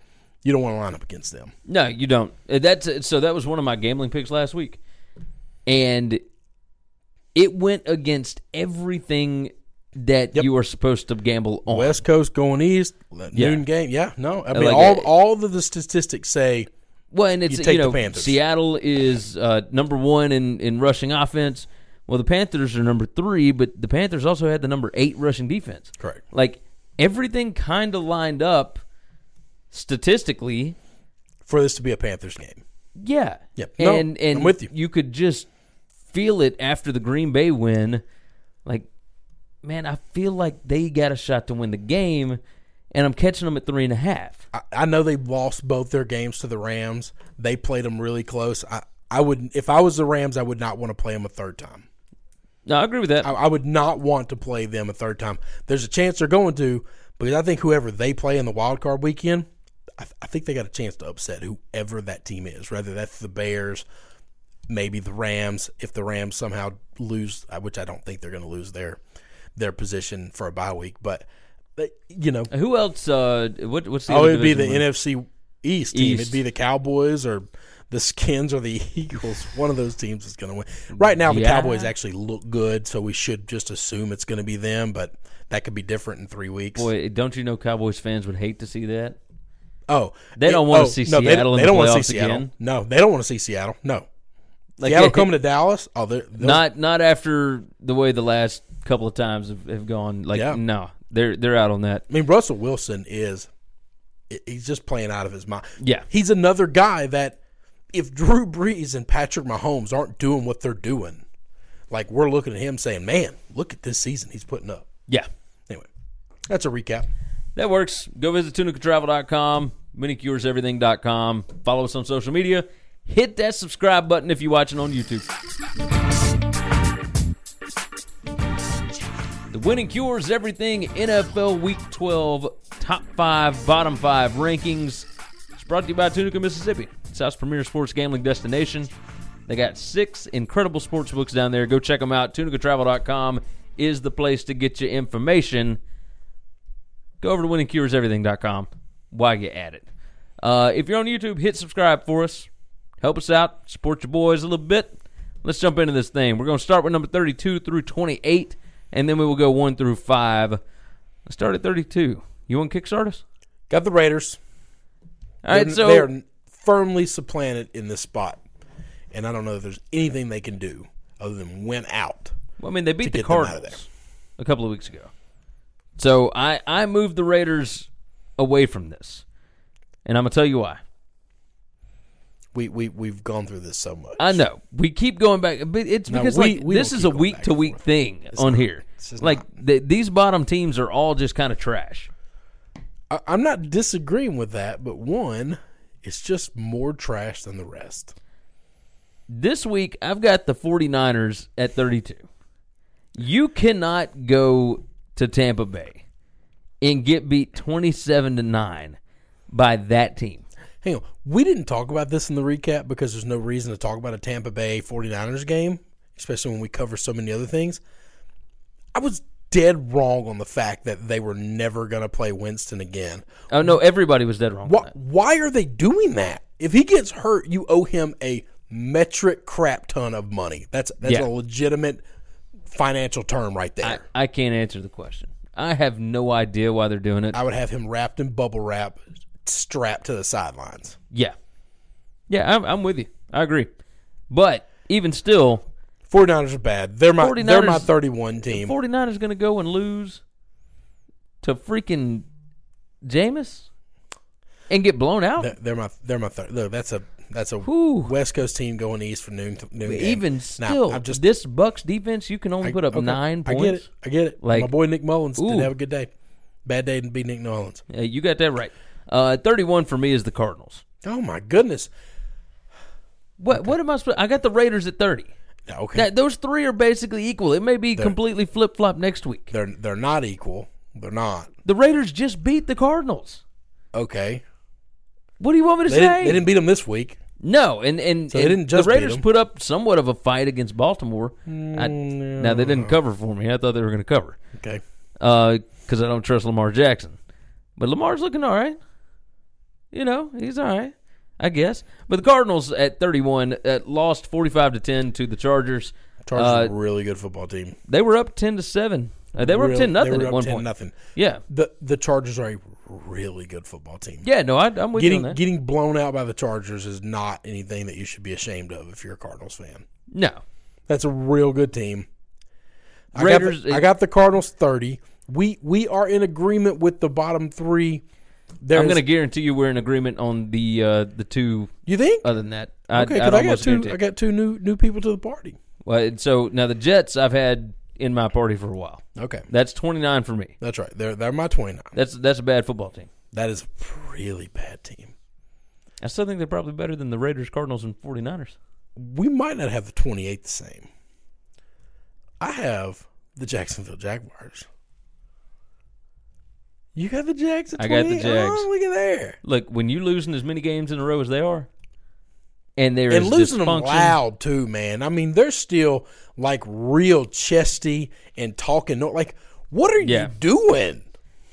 you don't want to line up against them. No, you don't. Uh, That's so. That was one of my gambling picks last week, and it went against everything that Yep. you were supposed to gamble on. West Coast going east, Yeah. noon game. Yeah, no, I mean Like, all uh, all of the statistics say well, and it's you you, take the know Panthers. Seattle is uh, number one in in rushing offense. Well, the Panthers are number three, but the Panthers also had the number eight rushing defense. correct. Like everything kind of lined up statistically. For this to be a Panthers game, Yeah. Yep. No, And and I'm with you. could just feel it after the Green Bay win. Like, man, I feel like they got a shot to win the game, and I'm catching them at three and a half. I, I know they lost both their games to the Rams. They played them really close. I I would if I was the Rams, I would not want to play them a third time. No, I agree with that. I, I would not want to play them a third time. There's a chance they're going to because I think whoever they play in the wild card weekend, I, I think they got a chance to upset whoever that team is. Whether that's the Bears, maybe the Rams. If the Rams somehow lose, uh, which I don't think they're going to lose their their position for a bye week, but, but you know, Who else? Uh, what, what's the oh, it'd be the? NFC East team. East. It'd be the Cowboys or the Skins or the Eagles. One of those teams is going to win. Right now, the Yeah. Cowboys actually look good, so we should just assume it's going to be them. But that could be different in three weeks. Boy, don't you know Cowboys fans would hate to see that? oh, They don't wanna oh, see no, they- Seattle in They, the don't wanna playoffs see Seattle. again. No, they don't want to see Seattle. No, Like, Seattle it- coming to Dallas. Oh, they're, they'll- Not not after the way the last couple of times have, have gone. Like, Yeah. no, they're they're out on that. I mean, Russell Wilson is he's just playing out of his mind. Yeah. He's another guy that if Drew Brees and Patrick Mahomes aren't doing what they're doing, like we're looking at him saying, "Man, look at this season he's putting up." Yeah, Anyway, that's a recap. That works. Go visit tunicatravel.com, winningcureseverything.com. Follow us on social media. Hit that subscribe button if you're watching on YouTube. The Winning Cures Everything NFL Week 12 Top 5, Bottom 5 rankings. It's brought to you by Tunica, Mississippi, South's premier sports gambling destination. They got six incredible sports books down there. Go check them out. Tunicatravel.com is the place to get your information go over to winningcureseverything.com while you're at it. Uh, if you're on YouTube, hit subscribe for us. Help us out. Support your boys a little bit. Let's jump into this thing. We're going to start with number 32 through 28, and then we will go 1 through 5. Let's start at 32. You want to kickstart us? Got the Raiders. All right, so they're firmly supplanted in this spot, and I don't know if there's anything they can do other than win out. Well, I mean, they beat the get out of Cardinals a couple of weeks ago. So I, I moved the Raiders away from this, and I'm going to tell you why. We we we've gone through this so much. I know we keep going back, but it's No, because we- like we this is a week to week thing on not. here. Like not. th- these bottom teams are all just kind of trash. I, I'm not disagreeing with that, but one, it's just more trash than the rest. This week I've got the 49ers at 32. You cannot go to Tampa Bay and get beat 27 to 9 by that team. Hang on. We didn't talk about this in the recap because there's no reason to talk about a Tampa Bay 49ers game, especially when we cover so many other things. I was dead wrong on the fact that they were never going to play Winston again. Oh no, everybody was dead wrong. on Why, why are they doing that? If he gets hurt, you owe him a metric crap ton of money. That's that's Yeah. a legitimate financial term right I, there. I can't answer the question. I have no idea why they're doing it. I, would have him wrapped in bubble wrap, strapped to the sidelines. yeah, yeah, I'm, I'm with you. I agree. But even still, 49ers are bad. They're my they're my 31 team. 49 is going to go and lose to freaking Jameis and get blown out. They're, they're my they're my third. Look, that's a that's a Whew. West Coast team going east for noon. noon game. Even Now, still, I'm just this Bucks defense, you can only I- put up okay, nine I get it. I get it. Like- my boy Nick Mullens Ooh. didn't have a good day. Bad day to be Nick Mullens. Yeah, you got that right. Uh, 31 for me is the Cardinals. Oh my goodness. What what am I supposed? I got the Raiders at 30. Okay, That, those three are basically equal. It may be completely flip flop next week. they're they're not equal. They're not. The Raiders just beat the Cardinals. Okay, What do you want me to they say? didn't, they didn't beat them this week. No, and and, So they and didn't just the Raiders put up somewhat of a fight against Baltimore. I, mm, now they didn't cover for me. I thought they were going to cover Okay, uh, because I don't trust Lamar Jackson. But Lamar's looking all right. You know, he's all right, I guess. But the Cardinals at 31 uh, lost 45 to 10 to the Chargers. Chargers Uh, a really good football team. They were up 10 to 7. Uh, they were up 10 nothing at one 10 point. nothing. Yeah. The the Chargers are a really good football team. Yeah, no, I, I'm with getting you on that. getting blown out by the Chargers is not anything that you should be ashamed of if you're a Cardinals fan. no. That's a real good team. I Raiders- got the, I got the Cardinals thirty. We we are in agreement with the bottom three. There's, I'm going to guarantee you we're in agreement on the uh, the two You think? other than that. I, okay, because I got two. guarantee I got two new new people to the party. Well, so now the Jets I've had in my party for a while. Okay, That's 29 for me. that's right. They're they're my twenty nine. That's that's a bad football team. That is a really bad team. I still think they're probably better than the Raiders, Cardinals, and 49ers. We might not have the twenty eight the same. I have the Jacksonville Jaguars. You got the Jags. At I got the 28? Jags. Oh, look at there. Look, when you losing as many games in a row as they are, and there and losing them loud too, man. I mean, they're still like real chesty and talking. Like, what are Yeah. you doing?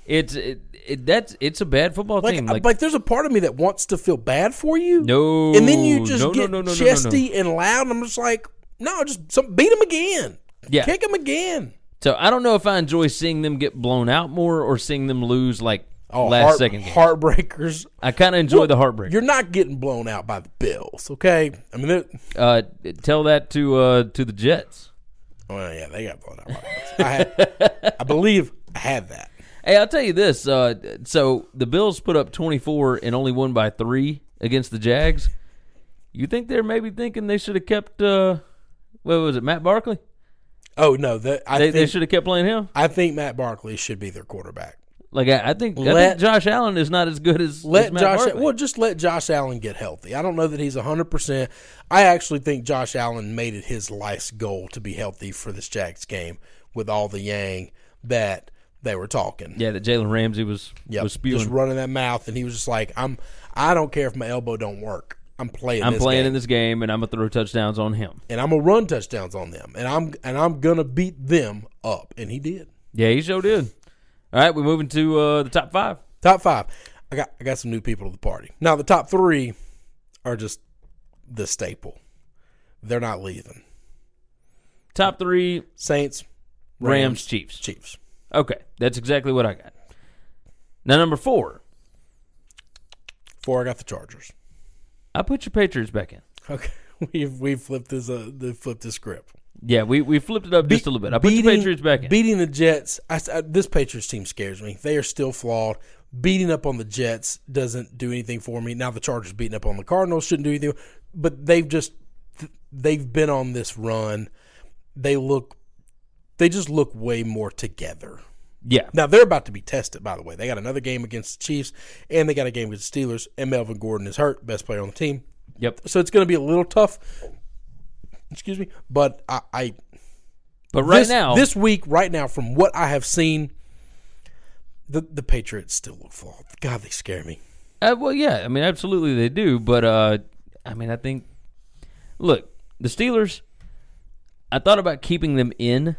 It's it, it that's it's a bad football Like, team. like, Like, there's a part of me that wants to feel bad for you. no, and then you just no, get no, no. chesty and loud. And I'm just like, no, just some, beat them again. Yeah. kick them again. So I don't know if I enjoy seeing them get blown out more or seeing them lose like Oh, last heart, second game. heartbreakers. I kind of enjoy Well, the heartbreak. You're not getting blown out by the Bills, okay? I mean, Uh, tell that to uh, to the Jets. well, yeah, they got blown out. By the Bills. I, had, I believe I had that. Hey, I'll tell you this. Uh, so the Bills put up 24 and only won by three against the Jags. You think they're maybe thinking they should have kept? Uh, what was it, Matt Barkley? Oh no, that I They, they should have kept playing him. I think Matt Barkley should be their quarterback. Like I, I think, I think Josh Allen is not as good as as Let Matt Josh Barkley. well just let Josh Allen get healthy. I don't know that he's 100%. I actually think Josh Allen made it his life's goal to be healthy for this Jags game with all the yang that they were talking. Yeah, that Jalen Ramsey was Yep, was spewing. just running that mouth and he was just like I'm I don't care if my elbow don't work. I'm playing I'm this playing game. in this game, and I'm gonna throw touchdowns on him. and I'm gonna run touchdowns on them, and I'm and I'm gonna beat them up, and he did. Yeah, he sure did. All right, we're moving to uh, the top five. Top five, I got I got some new people to the party. Now the top three are just the staple. They're not leaving. Top three: Saints, Rams, Chiefs. Chiefs. Okay, that's exactly what I got. Now, number four, Four, I got the Chargers. I put your Patriots back in. Okay, we've we flipped this uh the flipped this script. Yeah, we, we flipped it up just a little bit. I put your Patriots back in. Beating the Jets, I, I- this Patriots team scares me. They are still flawed. Beating up on the Jets doesn't do anything for me. Now the Chargers beating up on the Cardinals shouldn't do anything, but they've just they've been on this run. They look, they just look way more together. Yeah, Now they're about to be tested. By the way, they got another game against the Chiefs, and they got a game against the Steelers. And Melvin Gordon is hurt, best player on the team. yep. So it's going to be a little tough. Excuse me, but I, I But right this, now, this week, right now, from what I have seen, the the Patriots still look flawed. God, they scare me. Uh, well, yeah, I mean, absolutely they do, but uh, I mean, I think, look, the Steelers. I thought about keeping them in,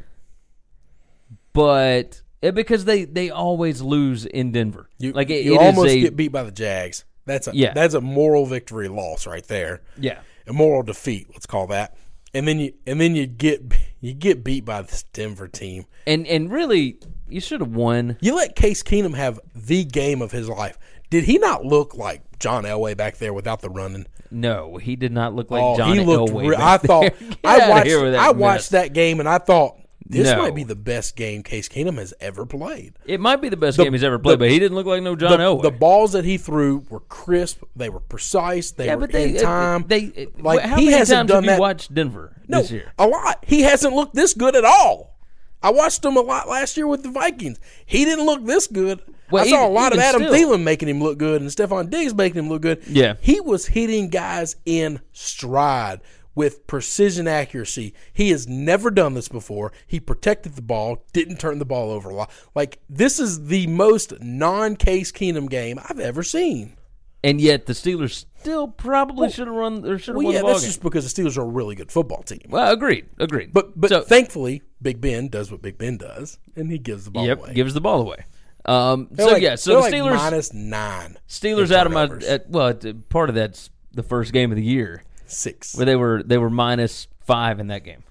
but because they they always lose in Denver, You, like it, you it almost a get beat by the Jags. That's a Yeah. that's a moral victory loss right there. yeah, A moral defeat, let's call that. And then you and then you get you get beat by this Denver team. and and really, you should have won. You let Case Keenum have the game of his life. Did he not look like John Elway back there without the running? No, he did not look like oh, John he looked. Elway. re- I thought I watched. here with that I mess. watched that game and I thought this No. might be the best game Case Keenum has ever played. It might be the best The- game he's ever played, the- but he didn't look like no John the, Elway. the balls that he threw were crisp. They were precise. They yeah, were they in uh, time. They uh, like how he many hasn't times done have you that. watched Denver no, this year? a lot. He hasn't looked this good at all. I watched him a lot last year with the Vikings. He didn't look this good. Well, I saw even- a lot of Adam still. Thielen making him look good and Stefon Diggs making him look good. Yeah. He was hitting guys in stride with precision accuracy. He has never done this before. He protected the ball, didn't turn the ball over a lot. Like this is the most non-Case Keenum game I've ever seen. And yet the Steelers still probably should have run or should have Well, won yeah, the ball that's game. just because the Steelers are a really good football team. well, agreed, agreed. But but so, thankfully, Big Ben does what Big Ben does, and he gives the ball yep, away. gives the ball away. Um, so like- yeah, so the like Steelers minus nine. Steelers out of my at, well, part of that's the first game of the year six. where they were they were minus five in that game.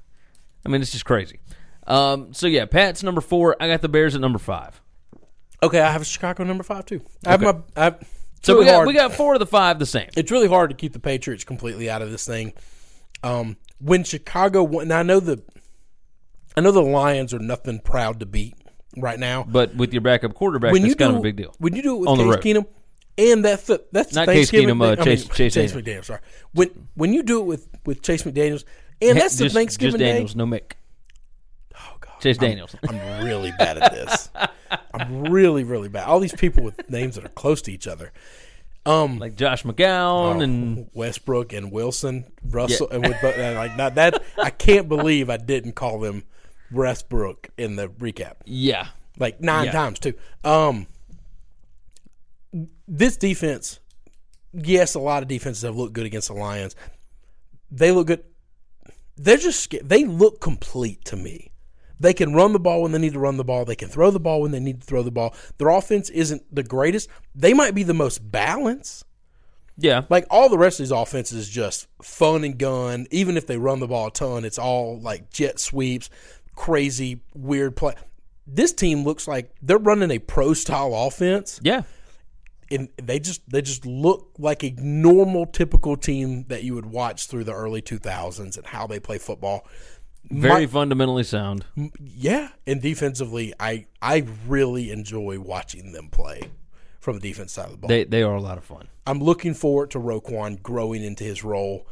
I mean, it's just crazy. Um, so yeah, Pat's number four. I got the Bears at number five. Okay, I have Chicago number five too. I have Okay. my. I have, So really we got hard. we got four of the five the same. It's really hard to keep the Patriots completely out of this thing. Um, when Chicago won, now I know the, I know the Lions are nothing proud to beat right now. But with your backup quarterback, when that's you do kind of a big deal. when you do it with On the Case. Keenum, and that's the that's Not Case Thanksgiving Keenum, uh, I mean, Chase- Chase Chase Daniels. McDaniels. Sorry, when when you do it with with Chase McDaniels, and that's the just, Thanksgiving just day. No Mick. Oh God, Chase I'm- Daniels. I'm really bad at this. I'm really, really bad. All these people with names that are close to each other. Um, like Josh McGowan oh, and Westbrook and Wilson, Russell, and with and like not that. I can't believe I didn't call them Westbrook in the recap, yeah, like nine Yeah. times too. Um, this defense, yes, a lot of defenses have looked good against the Lions. They look good. They're just they look complete to me. They can run the ball when they need to run the ball. They can throw the ball when they need to throw the ball. Their offense isn't the greatest. They might be the most balanced. yeah. Like all the rest of these offenses is just fun and gun. Even if they run the ball a ton, it's all like jet sweeps, crazy, weird play. This team looks like they're running a pro style offense, Yeah, and they just they just look like a normal, typical team that you would watch through the early two thousands and how they play football. very My- fundamentally sound. yeah, and defensively, I I really enjoy watching them play from the defense side of the ball. They they are a lot of fun. I'm looking forward to Roquan growing into his role.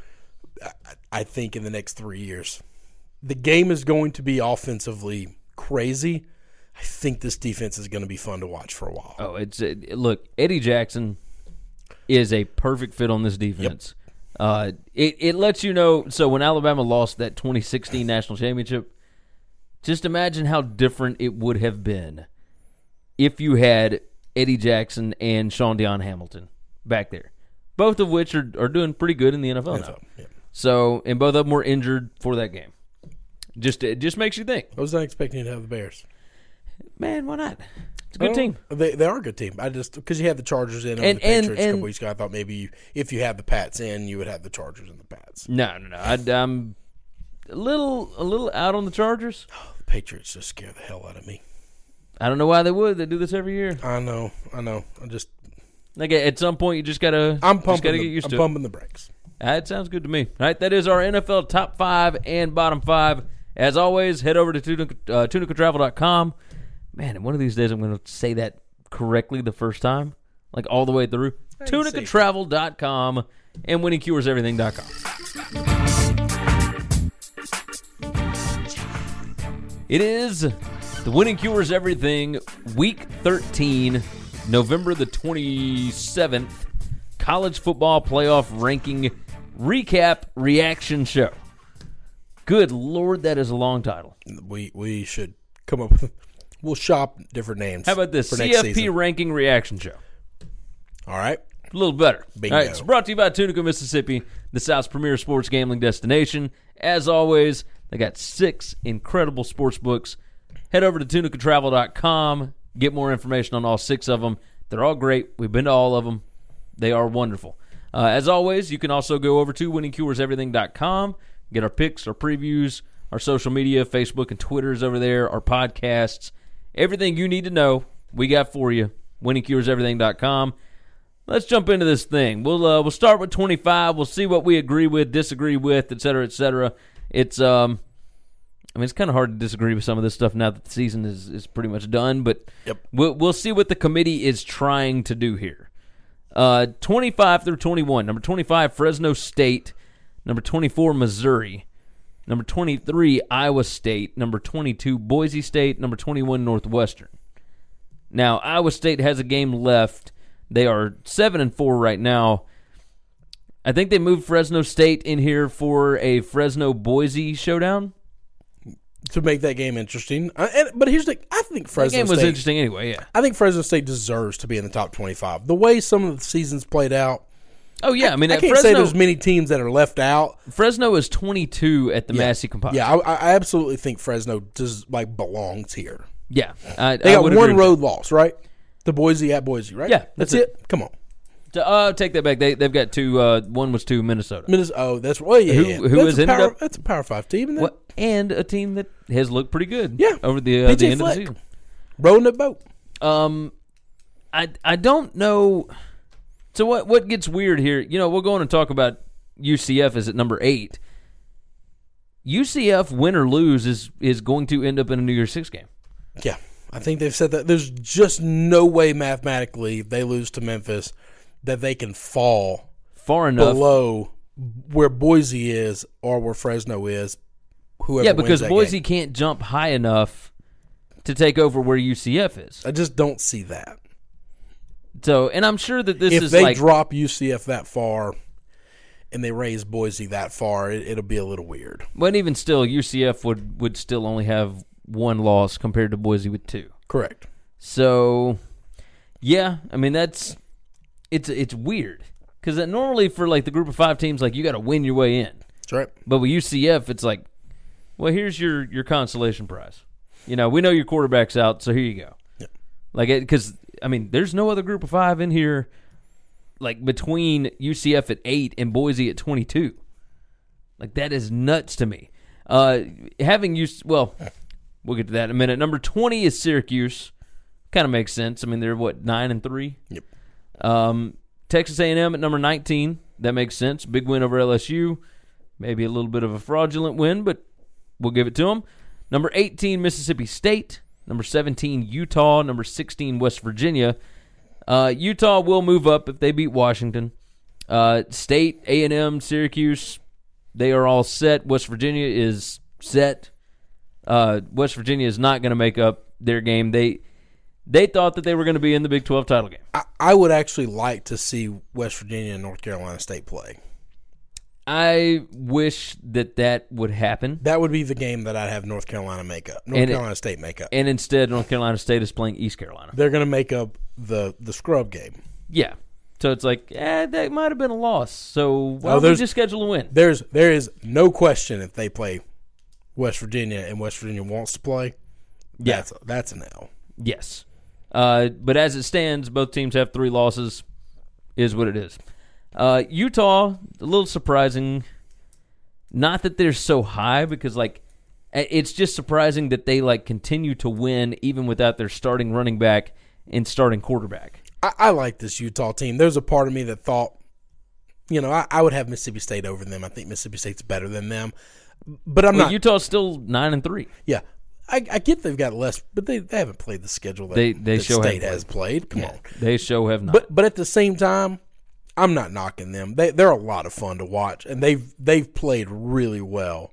I- I think in the next three years, the game is going to be offensively crazy. I think this defense is going to be fun to watch for a while. Oh, it's uh, look Eddie Jackson is a perfect fit on this defense. Uh, it it lets you know. So when Alabama lost that 2016 national championship, just imagine how different it would have been if you had Eddie Jackson and Shaun Dion Hamilton back there, both of which are are doing pretty good in the NFL now. So, yeah. So and both of them were injured for that game. Just it just makes you think, I was not expecting you to have the Bears. Man, why not? It's a good team. They, they are a good team. I just because you had the Chargers in over And- the and- Patriots a couple weeks ago. I thought maybe you, if you had the Pats in, you would have the Chargers and the Pats. No, no, no. I, I'm a little, a little out on the Chargers. The Patriots just scare the hell out of me. I don't know why they would. They do this every year. I know, I know. I just Like at some point, you just gotta, I'm pumping. gotta the, get used I'm to pumping the brakes. it. That sounds good to me. All right, that is our NFL top five and bottom five. As always, head over to tunica, uh, tunicatravel.com. Man, one of these days I'm going to say that correctly the first time, like all the way through. Tunicatravel.com and winningcureseverything.com. It is the Winning Cures Everything, Week 13, November the 27th, College Football Playoff Ranking Recap Reaction Show. Good lord, that is a long title. We we should come up with. We'll shop different names. How about this CFP ranking reaction show? All right. A little better. Bingo. All right, it's brought to you by Tunica, Mississippi, the South's premier sports gambling destination. As always, they got six incredible sports books. Head over to tunicatravel.com, get more information on all six of them. They're all great. We've been to all of them. They are wonderful. Uh, as always, you can also go over to winningcureseverything.com, get our picks, our previews, our social media, Facebook and Twitter is over there, our podcasts, everything you need to know, we got for you. Winningcureseverything.com. Let's jump into this thing. We'll uh, we'll start with 25. We'll see what we agree with, disagree with, et cetera, et cetera. It's um, I mean, it's kind of hard to disagree with some of this stuff now that the season is, is pretty much done. But Yep. we'll we'll see what the committee is trying to do here. Uh, 25 through 21. Number 25, Fresno State. Number 24, Missouri. Number 23, Iowa State. Number 22, Boise State. Number 21, Northwestern. Now, Iowa State has a game left. They are 7 and 4 right now. I think they moved Fresno State in here for a Fresno Boise showdown. To make that game interesting, I, and, but here's the. I think That Fresno game was State. interesting anyway, yeah. I think Fresno State deserves to be in the top twenty-five. The way some of the seasons played out, Oh, yeah. I mean, I can't Fresno, say there's many teams that are left out. Fresno is 22 at the Massey Composite. Yeah, I, I absolutely think Fresno does like belongs here. Yeah. I, They I got one road loss, right? The Boise at Boise, right? Yeah, that's, that's it. Come on. Uh, take that back. They, they've got two. Uh, one was to Minnesota. Minnesota. Oh, that's well, yeah. Who- yeah. who that's ended power, up- That's a Power Five team, isn't and a team that has looked pretty good Yeah. over the, uh, the end of the Fleck. season. Rowing the boat. Um, I I don't know. So what what gets weird here? You know, we're going to talk about UCF is at number eight. UCF win or lose is is going to end up in a New Year's Six game. Yeah, I think they've said that. There's just no way mathematically if they lose to Memphis that they can fall Far enough, below where Boise is or where Fresno is. Whoever yeah, because Boise game. can't jump high enough to take over where UCF is. I just don't see that. So, and I'm sure that this if is they like drop UCF that far and they raise Boise that far, it, it'll be a little weird. But even still, UCF would would still only have one loss compared to Boise with two. Correct. So, yeah, I mean that's it's it's weird because normally for like the group of five teams, like you got to win your way in. That's right. But with UCF, it's like, well, here's your your consolation prize. You know, we know your quarterback's out, so here you go. Yeah. Like, because I mean, there's no other group of five in here, like between UCF at eight and Boise at twenty two. Like that is nuts to me. Uh, having used well, we'll get to that in a minute. Number twenty is Syracuse. Kind of makes sense. I mean, they're what nine and three. Yep. Um, Texas A&M at number 19. That makes sense. Big win over LSU. Maybe a little bit of a fraudulent win, but we'll give it to them. Number 18, Mississippi State. Number 17, Utah. Number 16, West Virginia. Uh, Utah will move up if they beat Washington. Uh, State, A&M, Syracuse, they are all set. West Virginia is set. Uh, West Virginia is not going to make up their game. They they thought that they were going to be in the Big 12 title game. I, I would actually like to see West Virginia and North Carolina State play. I wish that that would happen, That would be the game that I'd have North Carolina make up. North And it- Carolina State make up. and instead North Carolina State is playing East Carolina. They're going to make up the the scrub game. Yeah, so it's like, eh, that might have been a loss. So why don't we there's- just schedule a win? There's there is no question if they play West Virginia and West Virginia wants to play. Yeah. That's that's an L. Yes, uh, but as it stands, both teams have three losses. Is what it is. Uh, Utah, a little surprising. Not that they're so high because like it's just surprising that they like continue to win even without their starting running back and starting quarterback. I, I like this Utah team. There's a part of me that thought, you know, I, I would have Mississippi State over them. I think Mississippi State's better than them. But I'm Well, not. Utah's still nine and three. yeah, I, I get they've got less, but they, they haven't played the schedule that, They- they that sure State haven't has played. Come on. They show have not. But but at the same time, I'm not knocking them. They they're a lot of fun to watch, and they've they've played really well.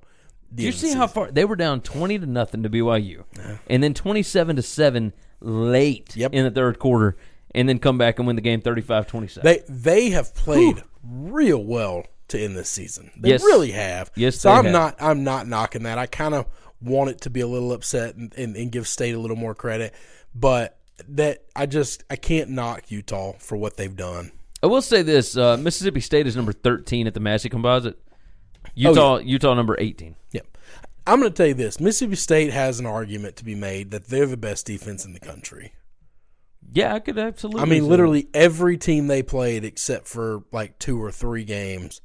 Do you see how far they were down twenty to nothing to BYU, and then twenty-seven to seven late Yep. in the third quarter, and then come back and win the game 35-27. they they have played real well to end this season. They Yes. really have. Yes, So they I'm have. not I'm not knocking that. I kind of want it to be a little upset and, and, and give State a little more credit, but that I just I can't knock Utah for what they've done. I will say this: uh, Mississippi State is number thirteen at the Massey Composite. Utah, Utah number eighteen. Yep. I'm going to tell you this: Mississippi State has an argument to be made that they're the best defense in the country. Yeah, I could absolutely. I mean, that. literally every team they played, except for like two or three games,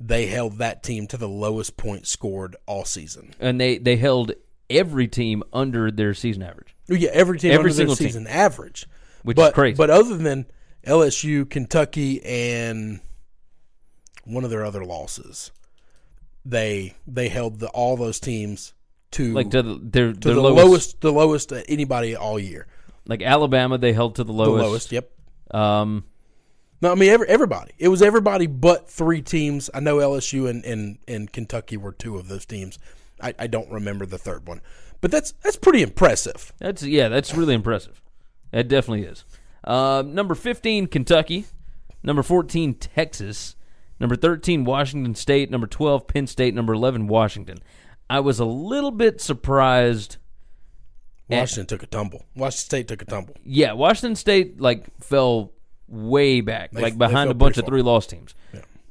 they held that team to the lowest point scored all season. and they they held every team under their season average. Oh, Yeah, every team Every under single their team. season average, Which is crazy. But other than LSU, Kentucky, and one of their other losses, they they held the, all those teams to Like to the, their to their the lowest, lowest, the lowest anybody all year. Like Alabama, they held to the lowest. The lowest, yep. Um, No, I mean every, everybody. It was everybody but three teams. I know LSU and, and, and Kentucky were two of those teams. I, I don't remember the third one, but that's that's pretty impressive. That's yeah, that's really impressive. That definitely is. Uh, number fifteen, Kentucky. Number fourteen, Texas. Number thirteen, Washington State. Number twelve, Penn State. Number eleven, Washington. I was a little bit surprised. Washington took a tumble. Washington State took a tumble. Yeah, Washington State like fell way back, They- like behind a bunch of three loss teams.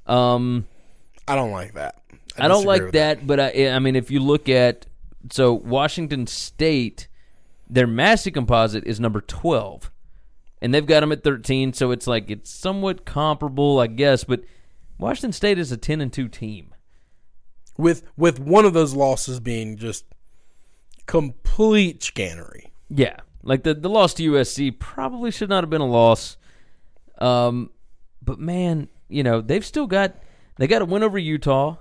Um, I don't like that. I, don't like with that, but I, I mean, if you look at so Washington State, their Massey composite is number twelve, and they've got them at thirteen. So it's like it's somewhat comparable, I guess. But Washington State is a ten and two team. With with one of those losses being just complete scannery. Yeah, like the the loss to USC probably should not have been a loss. Um, but man, you know they've still got they got a win over Utah.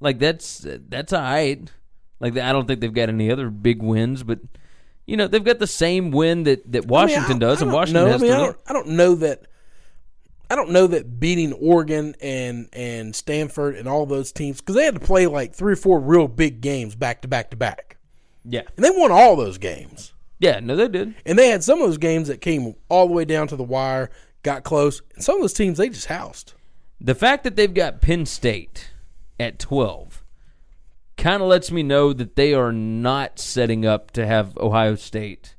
Like that's that's all right. Like I don't think they've got any other big wins, but you know they've got the same win that that I mean, Washington I- does, I and Washington know. has I mean, to don't, I don't know that. I don't know that beating Oregon and and Stanford and all those teams because they had to play like three or four real big games back to back to back, Yeah, and they won all those games. yeah, no, they did. And they had some of those games that came all the way down to the wire, got close, and some of those teams they just housed. The fact that they've got Penn State at 12 kind of lets me know that they are not setting up to have Ohio State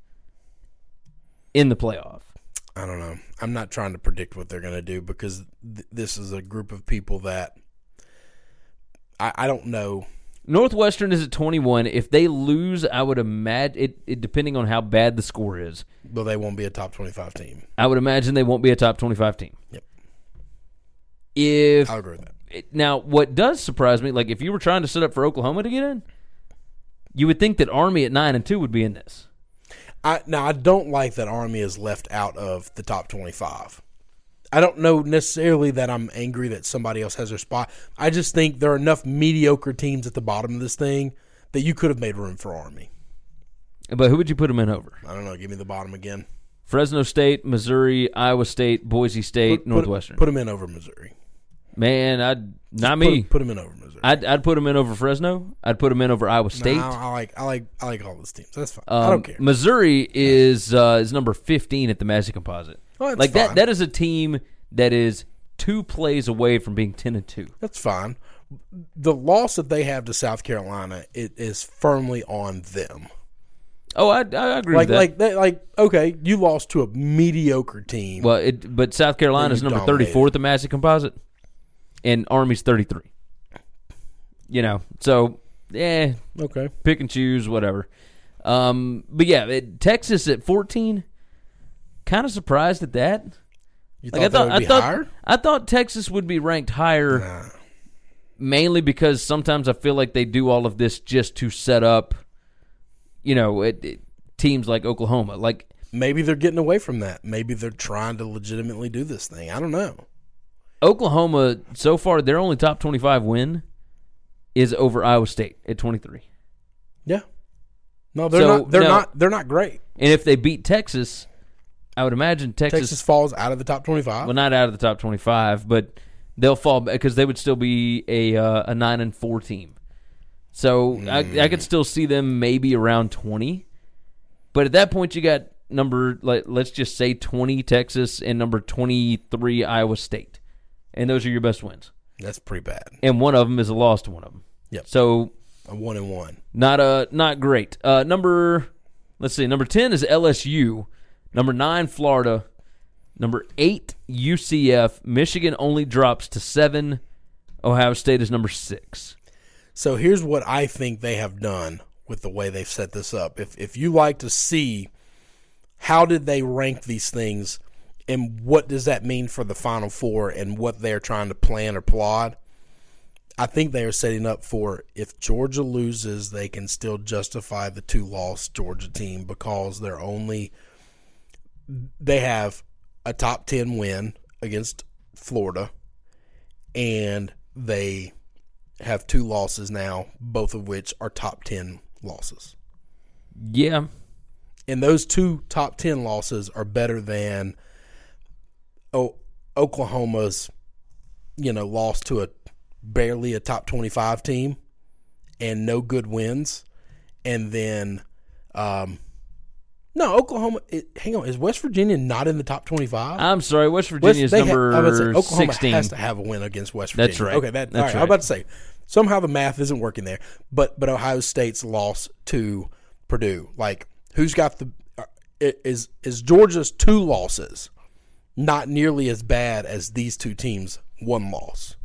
in the playoff. I don't know. I'm not trying to predict what they're going to do because th- this is a group of people that I, I don't know. Northwestern is at 21. If they lose, I would imagine it, it depending on how bad the score is. But they won't be a top 25 team. I would imagine they won't be a top 25 team. Yep. If I'll agree with that. It- now what does surprise me like if you were trying to set up for Oklahoma to get in, you would think that Army at 9 and 2 would be in this. I now I don't like that Army is left out of the top 25. I don't know necessarily that I'm angry that somebody else has their spot. I just think there are enough mediocre teams at the bottom of this thing that you could have made room for Army. But who would you put them in over? I don't know. Give me the bottom again. Fresno State, Missouri, Iowa State, Boise State, Put- Northwestern. Put, them in over Missouri. Man, I'd not Put- me. Put, them in over Missouri. I'd I'd put them in over Fresno. I'd put them in over Iowa State. I, I like I like I like all those teams. That's fine. I Um, don't care. Missouri is uh, is number fifteen at the Massey Composite. Oh, that's like that that is a team that is two plays away from being ten and two. That's fine. The loss that they have to South Carolina it is firmly on them. Oh, I, I agree Like with that. like like okay, you lost to a mediocre team. well, it, but South Carolina is number thirty dominated. four at the Massey Composite, and Army's thirty three. You know, so yeah, okay. pick and choose, whatever. Um, but yeah, it, Texas at fourteen. Kind of surprised at that. You Like I thought that thought, I thought, higher? I thought Texas would be ranked higher, mainly because sometimes I feel like they do all of this just to set up, you know, it, it- teams like Oklahoma. Like Maybe they're getting away from that. Maybe they're trying to legitimately do this thing. I don't know. Oklahoma, so far their only top twenty-five win is over Iowa State at twenty-three. Yeah. No, they're So, not. They're no. not. They're not great. And if they beat Texas, I would imagine Texas, Texas falls out of the top twenty-five. well, not out of the top twenty-five, but they'll fall because they would still be a uh, a nine and four team. So I, I could still see them maybe around twenty, but at that point you got number like let's just say twenty Texas and number twenty three Iowa State, and those are your best wins. That's pretty bad. and one of them is a loss to one of them. Yep. So A one and one. not uh not great. Uh, number let's see, number ten is LSU. Number nine, Florida. Number eight, UCF. Michigan only drops to seven. Ohio State is number six. So here's what I think they have done with the way they've set this up. If if you like to see how did they rank these things and what does that mean for the final four and what they're trying to plan or plot, I think they are setting up for if Georgia loses, they can still justify the two loss Georgia team because they're only they have a top 10 win against Florida and they have two losses now, both of which are top 10 losses. Yeah. And those two top 10 losses are better than o- Oklahoma's, you know, loss to a barely a top 25 team and no good wins. And then, um, no, Oklahoma. It, hang on, is West Virginia not in the top twenty-five? I'm sorry, West Virginia is ha- number I was about say, Oklahoma 16. has to have a win against West Virginia. That's right. Okay, that, That's right. I right. was about to say somehow the math isn't working there, but but Ohio State's loss to Purdue. Like, who's got the uh, is is Georgia's two losses not nearly as bad as these two teams' one loss?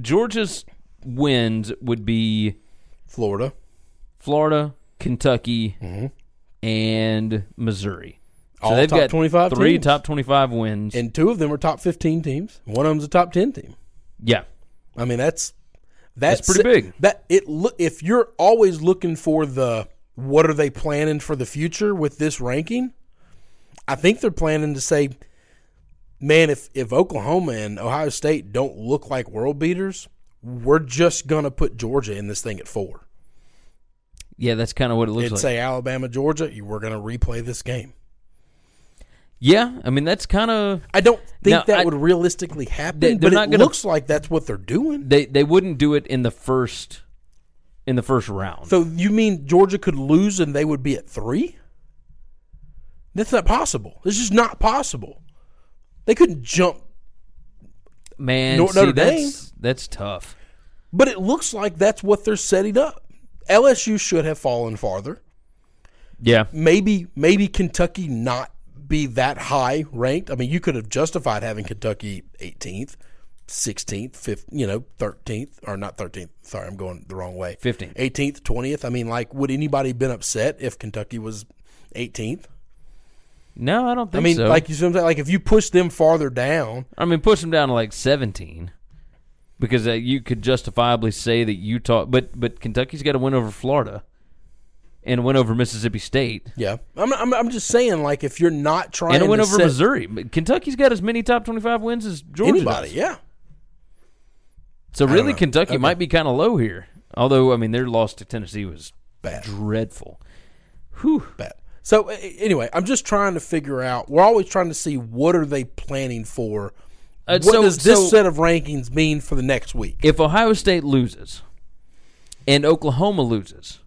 Georgia's wins would be Florida, Florida, Kentucky, and Missouri. So Mm-hmm. All they've top got 25 three teams. top 25 wins. and two of them are top fifteen teams. One of them's a top ten team. yeah. I mean, that's that's, pretty big. That it look if you're always looking for the what are they planning for the future with this ranking, I think they're planning to say, man, if if Oklahoma and Ohio State don't look like world beaters, we're just gonna put Georgia in this thing at four. Yeah, that's kind of what it looks It'd like. say Alabama, Georgia, you we're gonna replay this game. yeah, I mean that's kind of I don't think Now, that I- would realistically happen, They- but it gonna- looks like that's what they're doing. they they wouldn't do it in the first in the first round. So you mean Georgia could lose and they would be at three? That's not possible. This is not possible. They couldn't jump, Man, Nor- see, Notre that's that's tough. but it looks like that's what they're setting up. LSU should have fallen farther. Yeah, Maybe maybe Kentucky not be that high ranked. I mean, you could have justified having Kentucky 18th, 16th, 5th, you know, 13th or not 13th. Sorry, I'm going the wrong way. 15th. 18th, 20th. I mean, like would anybody been upset if Kentucky was 18th? No, I don't think so. I mean, so. like you see what I'm saying? Like if you push them farther down, I mean, push them down to like seventeen because uh, you could justifiably say that Utah, but but Kentucky's got to win over Florida and win over Mississippi State yeah. I'm, I'm, I'm just saying, like if you're not trying and win to over set Missouri. Kentucky's got as many top twenty-five wins as Georgia. anybody, does. yeah. So really. Kentucky Okay. might be kind of low here. Although I mean, their loss to Tennessee was Bad. dreadful. Whew. Bad. So anyway, I'm just trying to figure out. We're always trying to see what are they planning for. Uh, what so- does this so- set of rankings mean for the next week? If Ohio State loses and Oklahoma loses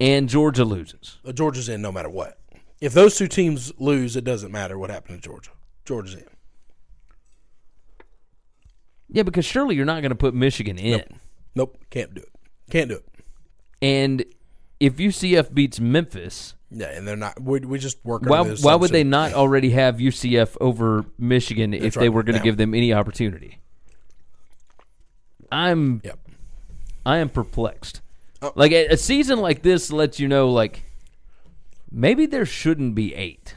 and Georgia loses, Uh, Georgia's in no matter what. If those two teams lose, it doesn't matter what happened to Georgia. Georgia's in. yeah, because surely you're not going to put Michigan in. Nope, can't do it. Can't do it. And if UCF beats Memphis, Yeah, and they're not. We we just work. why, why would they not already have UCF over Michigan if That's they right. were going to give them any opportunity? I'm Yep. I am perplexed. Oh. Like a, a season like this lets you know, like maybe there shouldn't be eight.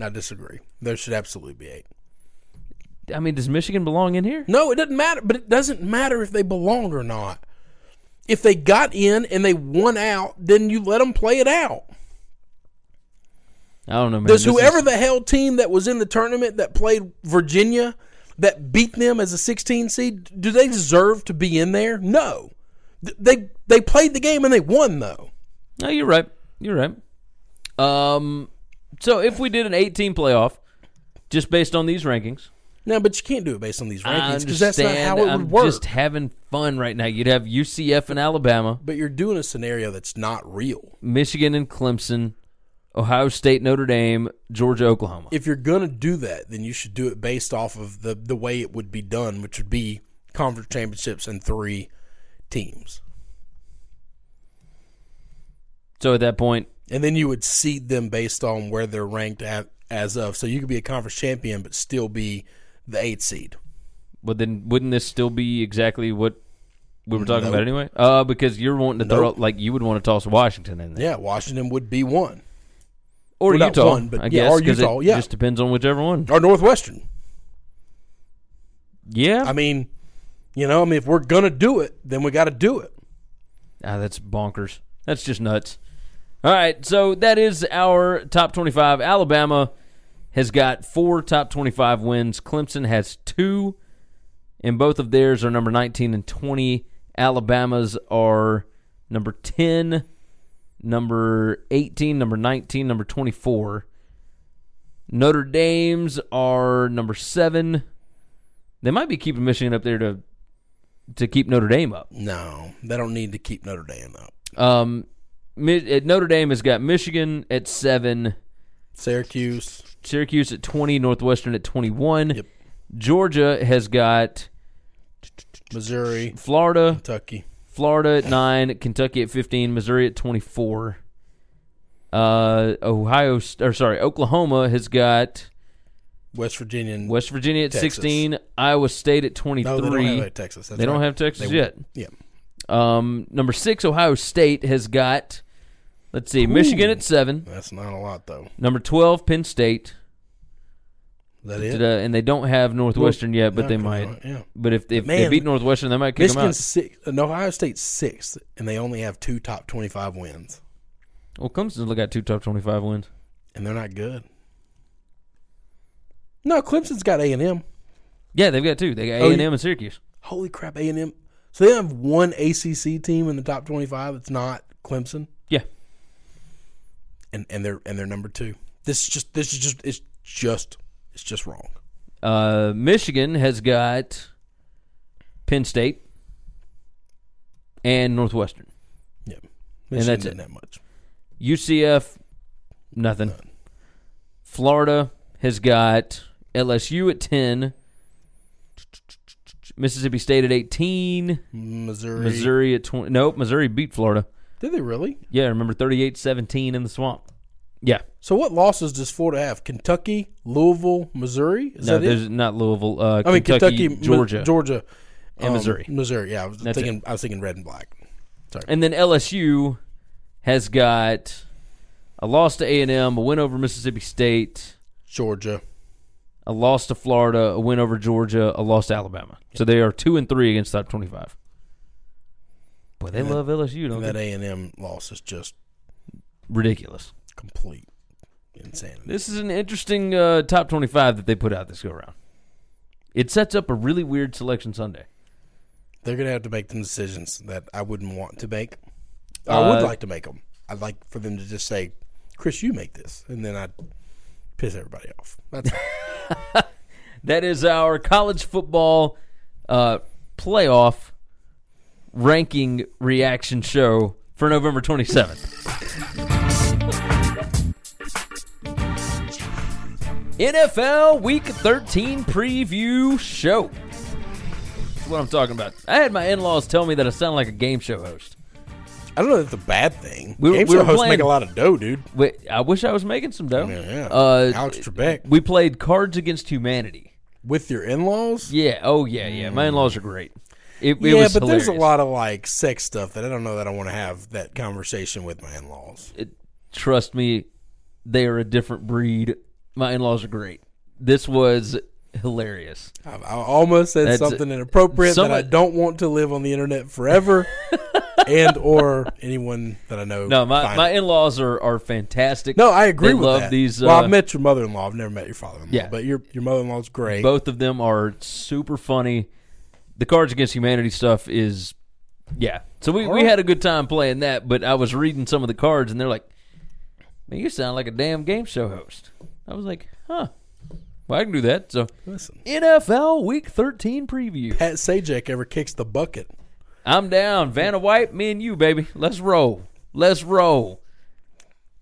I disagree. There should absolutely be eight. I mean, does Michigan belong in here? No, it doesn't matter. But it doesn't matter if they belong or not. If they got in and they won out, then you let them play it out. I don't know, man. Does This whoever is- the hell team that was in the tournament that played Virginia that beat them as a 16 seed, do they deserve to be in there? No. They they played the game and they won though. No, you're right. You're right. Um, so if we did an 18 playoff, just based on these rankings, No, but you can't do it based on these rankings because that's not how it I'm would work. just having fun right now. You'd have UCF and Alabama, but you're doing a scenario that's not real. Michigan and Clemson, Ohio State, Notre Dame, Georgia, Oklahoma. If you're gonna do that, then you should do it based off of the the way it would be done, which would be conference championships and three teams, so at that point, and then you would seed them based on where they're ranked at as of. So you could be a conference champion, but still be the eighth seed. But then wouldn't this still be exactly what we were talking Nope. about anyway? Uh, because you're wanting to throw like you would want to toss Washington in there, Yeah, Washington would be one, or Well, not Utah, one, but I yeah, guess, or 'cause Utah, It yeah. just depends on whichever one. or Northwestern. Yeah, I mean, you know, I mean, if we're gonna do it, then we got to do it. Ah, that's bonkers. That's just nuts. All right, so that is our top 25. Alabama has got four top 25 wins. Clemson has two, and both of theirs are number 19 and 20. Alabama's are number 10, number 18, number 19, number 24. Notre Dame's are number 7. They might be keeping Michigan up there to to keep Notre Dame up. No, they don't need to keep Notre Dame up. Um, uh, Notre Dame has got Michigan at seven, Syracuse, Syracuse at twenty, Northwestern at twenty-one. Yep. Georgia has got Missouri, Florida, Kentucky, Florida at nine, Kentucky at fifteen, Missouri at twenty-four. Uh, Ohio, or sorry, Oklahoma has got West Virginia, and West Virginia at Texas. sixteen, Iowa State at No, twenty-three. they don't have Texas. That's They don't have Texas They yet. Yeah, Um, number six, Ohio State has got. Let's see, Michigan at seven. that's not a lot though. Number twelve, Penn State. Is that it? uh, and they don't have Northwestern yet, but No, they might. on, Yeah, But if, if they beat Northwestern, they might kick them Michigan's out. six, and Ohio State's sixth, and they only have two top twenty-five wins, Well, Clemson's got two top twenty-five wins. and they're not good. No, Clemson's got A and M. Yeah, they've got two. They got A Oh, and you- M and Syracuse. Holy crap, A and M. So they have one ACC team in the top twenty-five. It's not Clemson, Yeah, and and they're and they're number two. This is just this is just it's just it's just wrong. uh, Michigan has got Penn State and Northwestern. Yeah, And that's Michigan it. have much. UCF, nothing. Florida has got LSU at ten. Mississippi State at eighteen. Missouri. Missouri at twenty. Nope, Missouri beat Florida. Did they really? Yeah, remember 38-17 in the swamp. Yeah. So what losses does Florida have? Kentucky, Louisville, Missouri. Is no, that there's it? not Louisville. Uh, I mean Kentucky, Kentucky, Mi- Georgia, Georgia, And um, Missouri. Missouri. Yeah, I was That's thinking. I was thinking red and black. Sorry. and then LSU has got a loss to A and M, a win over Mississippi State, Georgia. a loss to Florida, a win over Georgia, a loss to Alabama. So they are two and three against top twenty-five. Boy, they And that- love LSU, don't that they? A and M loss is just Ridiculous. complete insanity. This is an interesting uh, top twenty-five that they put out this go around. It sets up a really weird selection Sunday. They're gonna have to make some decisions that I wouldn't want to make. I would Uh, like to make them. I'd like for them to just say, "Chris, you make this," and then I'd piss everybody off. That's That is our college football uh, playoff ranking reaction show for November 27th. NFL Week 13 preview show. That's what I'm talking about. I had my in-laws tell me that I sound like a game show host. I don't know. If that's a bad thing. We were- Game we show hosts playing- make a lot of dough, dude. Wait, I wish I was making some dough. Yeah, yeah. Uh, Alex Trebek we played Cards Against Humanity. with your in-laws. Yeah. Oh yeah. Yeah. My in-laws are great. It, it yeah, but there's a lot of like sex stuff that I don't know that I want to have that conversation with my in-laws. Trust me, they are a different breed. My in-laws are great. This was hilarious. I, I almost said That's- something inappropriate some- that I don't want to live on the internet forever, and or anyone that I know. No, my, my in-laws are, are fantastic. no, I agree They with love that. these. well, uh, I've met your mother-in-law. I've never met your father-in-law. Yeah. but your your mother-in-law's great. Both of them are super funny. The Cards Against Humanity stuff is, yeah. So we, we had a good time playing that. But I was reading some of the cards, and they're like, "Man, you sound like a damn game show host." I was like, "Huh." Well, I can do that. So Listen, NFL Week 13 preview. Pat Sajak ever kicks the bucket. I'm down. Vanna White, me and you, baby. Let's roll. Let's roll.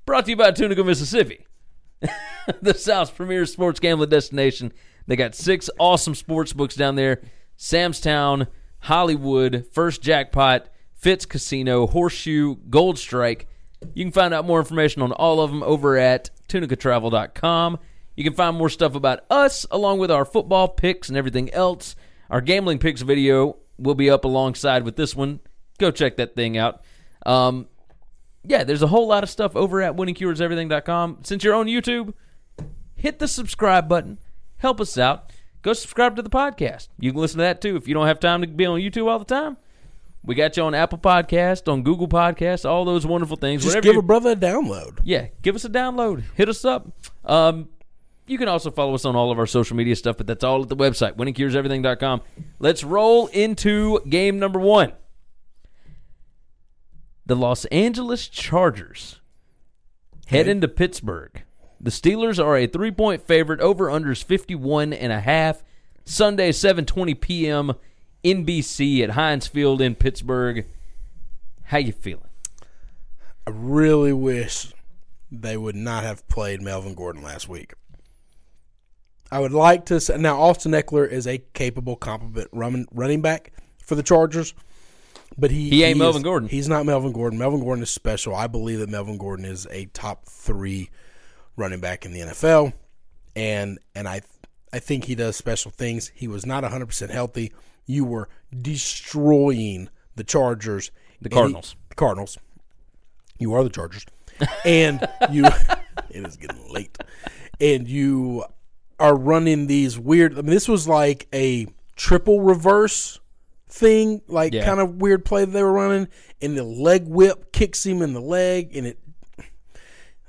Brought to you by Tunica, Mississippi, the South's premier sports gambling destination. They got six awesome sports books down there Samstown, Hollywood, First Jackpot, Fitz Casino, Horseshoe, Gold Strike. You can find out more information on all of them over at tunicatravel.com. You can find more stuff about us along with our football picks and everything else. Our gambling picks video will be up alongside with this one. Go check that thing out. Um, yeah, there's a whole lot of stuff over at winningcureseverything.com. Since you're on YouTube, hit the subscribe button. Help us out. Go subscribe to the podcast. You can listen to that too if you don't have time to be on YouTube all the time. We got you on Apple Podcast, on Google Podcast, all those wonderful things. Just Whatever give you- a brother a download. yeah, give us a download. Hit us up. Um, you can also follow us on all of our social media stuff, but that's all at the website, winningcureseverything.com. Let's roll into game number one. The Los Angeles Chargers head Okay. into Pittsburgh. The Steelers are a three-point favorite. Over-unders 51 and a half. Sunday, 7.20 p.m. NBC at Heinz Field in Pittsburgh. How you feeling? I really wish they would not have played Melvin Gordon last week. I would like to say now Austin Ekeler is a capable, competent run, running back for the Chargers, but he He ain't is- Melvin Gordon. He's not Melvin Gordon. Melvin Gordon is special. I believe that Melvin Gordon is a top three running back in the NFL, and and I I think he does special things. He was not 100 percent healthy. You were destroying the Chargers, The and he- Cardinals. the Cardinals. You are the Chargers, and you. it is getting late, and you are running these weird. I mean, this was like a triple reverse thing, like Yeah. kind of weird play that they were running, and the leg whip kicks him in the leg, and it.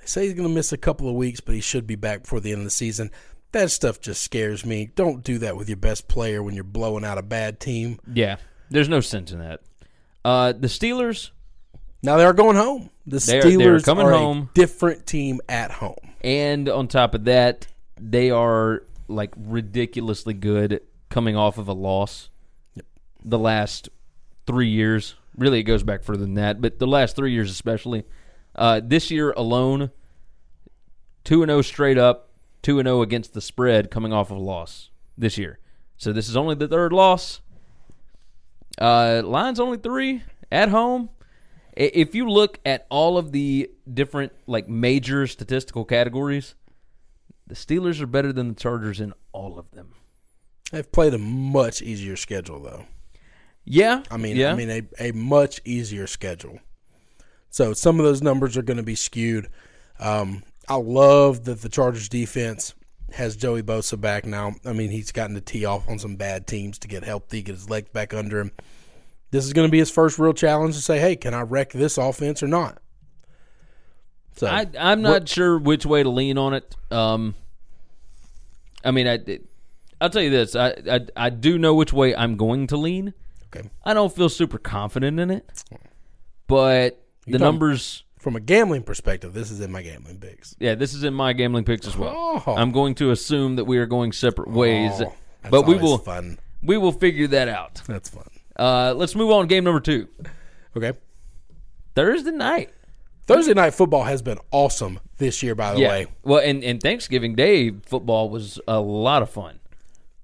Say he's going to miss a couple of weeks, but he should be back before the end of the season. That stuff just scares me. Don't do that with your best player when you're blowing out a bad team. Yeah, there's no sense in that. Uh, the Steelers Now they are going home. The They are- Steelers are coming are home. a different team at home. And on top of that, they are like ridiculously good coming off of a loss. The last three years, really, it goes back further than that, but the last three years especially. Uh, this year alone, two and zero straight up, two and zero against the spread, coming off of a loss this year. So this is only the third loss. Uh, line's only three at home. If you look at all of the different like major statistical categories, the Steelers are better than the Chargers in all of them. They've played a much easier schedule, though. Yeah, I mean, yeah. I mean, a, a much easier schedule. So some of those numbers are going to be skewed. Um, I love that the Chargers defense has Joey Bosa back now. I mean, he's gotten to tee off on some bad teams to get healthy, get his legs back under him. This is going to be his first real challenge to say, "Hey, can I wreck this offense or not?" So I, I'm not sure which way to lean on it. Um, I mean, I, I'll tell you this: I, I, I do know which way I'm going to lean. okay. I don't feel super confident in it, but the numbers. From a gambling perspective, this is in my gambling picks. Yeah, this is in my gambling picks as well. Oh. I'm going to assume that we are going separate ways, Oh, but we will fun. we will figure that out. That's fun. Uh, let's move on. Game number two, Okay. Thursday night. Thursday night football has been awesome this year. By the yeah. way, Well, and, and Thanksgiving Day football was a lot of fun.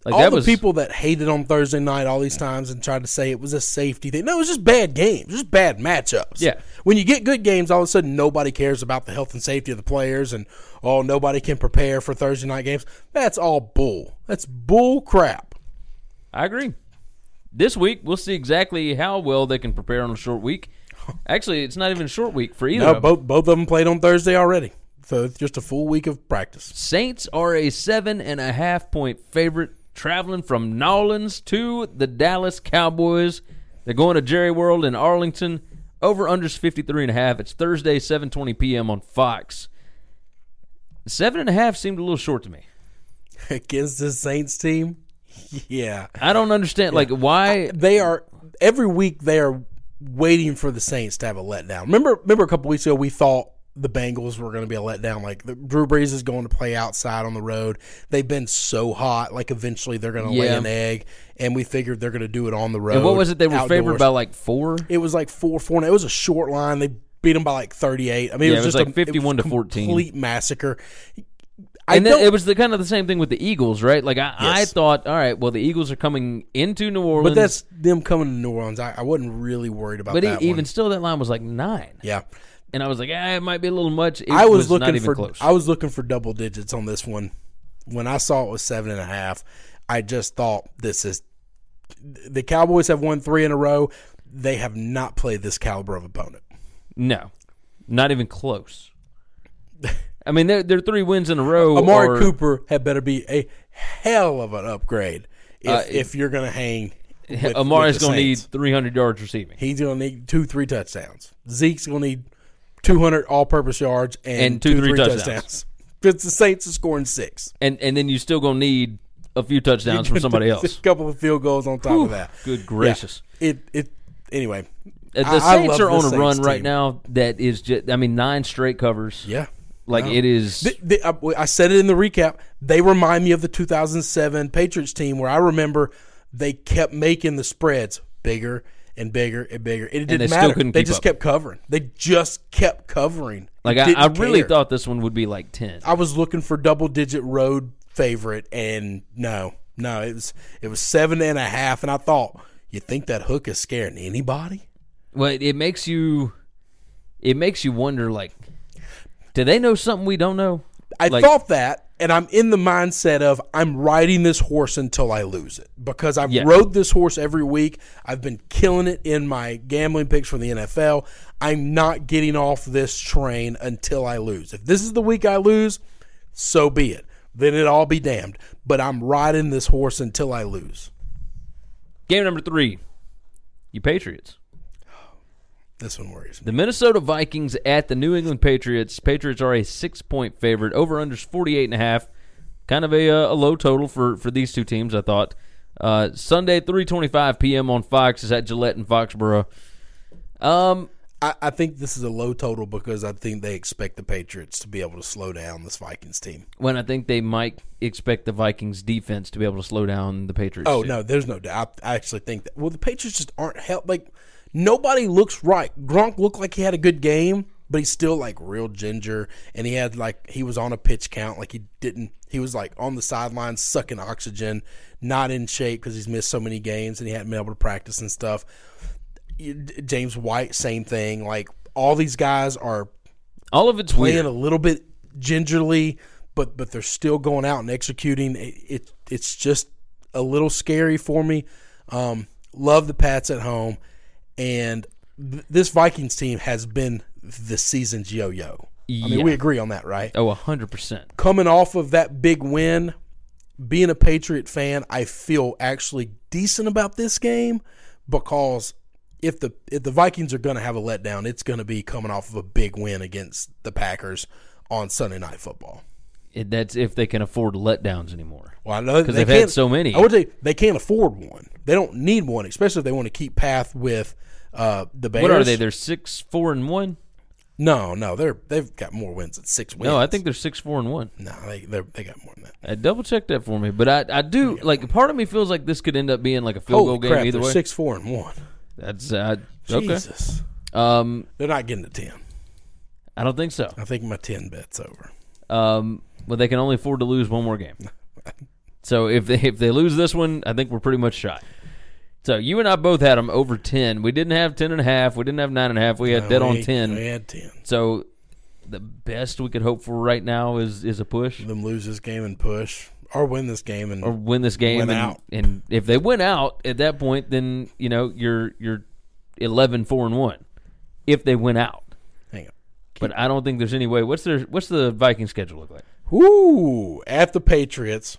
Like all that the was people that hated on Thursday night all these times and tried to say it was a safety thing. No, it was just bad games, just bad matchups. Yeah. When you get good games, all of a sudden nobody cares about the health and safety of the players, and oh, nobody can prepare for Thursday night games. That's all bull. That's bull crap. I agree. This week we'll see exactly how well they can prepare on a short week. Actually, it's not even a short week for either. No, of them. both both of them played on Thursday already, so it's just a full week of practice. Saints are a seven and a half point favorite, traveling from Nolans to the Dallas Cowboys. They're going to Jerry World in Arlington. Over unders 53 and a half. It's Thursday, 7:20 p.m. on Fox. Seven and a half seemed a little short to me. Against the Saints team, yeah, I don't understand, like why. Uh, they are every week they are waiting for the Saints to have a letdown. Remember, remember a couple weeks ago we thought the Bengals were going to be a letdown. Like the, Drew Brees is going to play outside on the road. They've been so hot. Like eventually they're going to lay an egg, and we figured they're going to do it on the road. and what was it? They were favored by like four. It was like four four. It was a short line. They beat them by like 38. I mean, Yeah, it was it was just like a, it 51 was to 14. Complete massacre. I and then it was the kind of the same thing with the Eagles, right? Like I, I thought, all right, well the Eagles are coming into New Orleans, but that's them coming to New Orleans. I, I wasn't really worried about that. but that. even one. still, that line was like nine, yeah, and I was like, ah, it might be a little much. It I was, not looking for close. I was looking for double digits on this one. When I saw it was seven and a half, I just thought this is the Cowboys have won three in a row. They have not played this caliber of opponent. no, not even close. I mean, they're, they're three wins in a row. Amari Cooper had better be a hell of an upgrade if, Uh, if you're going to hang. With, Amari's going to need 300 yards receiving He's going to need two, three touchdowns. Zeke's going to need 200 all-purpose yards and, And two, three touchdowns. touchdowns. Because the Saints are scoring six. and and then you still going to need a few touchdowns from somebody else. A couple of field goals on top Whew, of that. good Yeah. gracious. It it anyway. Uh, The I- I Saints love are on a run Saints right now that is just, I mean, nine straight covers. Yeah. Like No. it is. The- the- I, I said it in the recap. They remind me of the 2007 Patriots team where I remember they kept making the spreads bigger and bigger and bigger. And it didn't they matter. they just up. kept covering. They just kept covering. like I, I really care. thought this one would be like 10. I was looking for double digit road favorite, and no, no, it was it was seven and a half, and I thought, you think that hook is scaring anybody? Well, it, it makes you, it makes you wonder. Like, do they know something we don't know? I Like- thought that, and I'm in the mindset of I'm riding this horse until I lose it because I've Yeah. rode this horse every week. I've been killing it in my gambling picks for the NFL. I'm not getting off this train until I lose. If this is the week I lose, so be it. Then it all be damned. But I'm riding this horse until I lose. Game number three, you Patriots. This one worries me. The Minnesota Vikings at the New England Patriots. Patriots are a six point favorite. Over under 48 and a half. Kind of a, uh, a low total for, for these two teams, I thought. Uh, Sunday, 3:25 p.m. on Fox is at Gillette and Foxborough. Um, I, I think this is a low total because I think they expect the Patriots to be able to slow down this Vikings team. when I think they might expect the Vikings defense to be able to slow down the Patriots. Oh too. no, there's no doubt. I actually think that. Well, the Patriots just aren't help. Like nobody looks right. Gronk looked like he had a good game, but he's still like real ginger, and he had like he was on a pitch count. Like he didn't. He was like on the sidelines sucking oxygen, not in shape because he's missed so many games and he hadn't been able to practice and stuff. James White, same thing. Like all these guys are all of it's playing weird. a little bit gingerly, but but they're still going out and executing. It, it it's just a little scary for me. Um, love the Pats at home, and th- this Vikings team has been the season's yo-yo. I mean, we agree on that, right? Oh, 100%. Coming off of that big win, being a Patriot fan, I feel actually decent about this game because if the if the Vikings are going to have a letdown, it's going to be coming off of a big win against the Packers on Sunday Night Football. It, that's if they can afford letdowns anymore. Well, I know 'Cause they they've had so many. I would say they can't afford one. They don't need one, especially if they want to keep path with uh, the Bears. What are they? They're six, four, and one. no, no, they're they've got more wins than six wins. No, I think they're six, four, and one. no, they they're, they got more than that. Uh, double check that for me. But I, I do like. Part of me feels like this could end up being like a field Holy goal game crap, either they're way. six, four, and one. That's uh, okay. Jesus, Um, they're not getting to ten. I don't think so. I think my ten bet's over. Um, but they can only afford to lose one more game. So if they if they lose this one, I think we're pretty much shot. So you and I both had them over ten. We didn't have ten and a half. We didn't have nine and a half. We had No, dead on ten. We had ten. So the best we could hope for right now is is a push Them lose this game and push, or win this game and or win this game. Win and, out. and if they win out at that point, then you know you're you're 11 4 and one. If they win out, hang on. but I don't think there's any way. What's their what's the Viking schedule look like? Whoo! At the Patriots,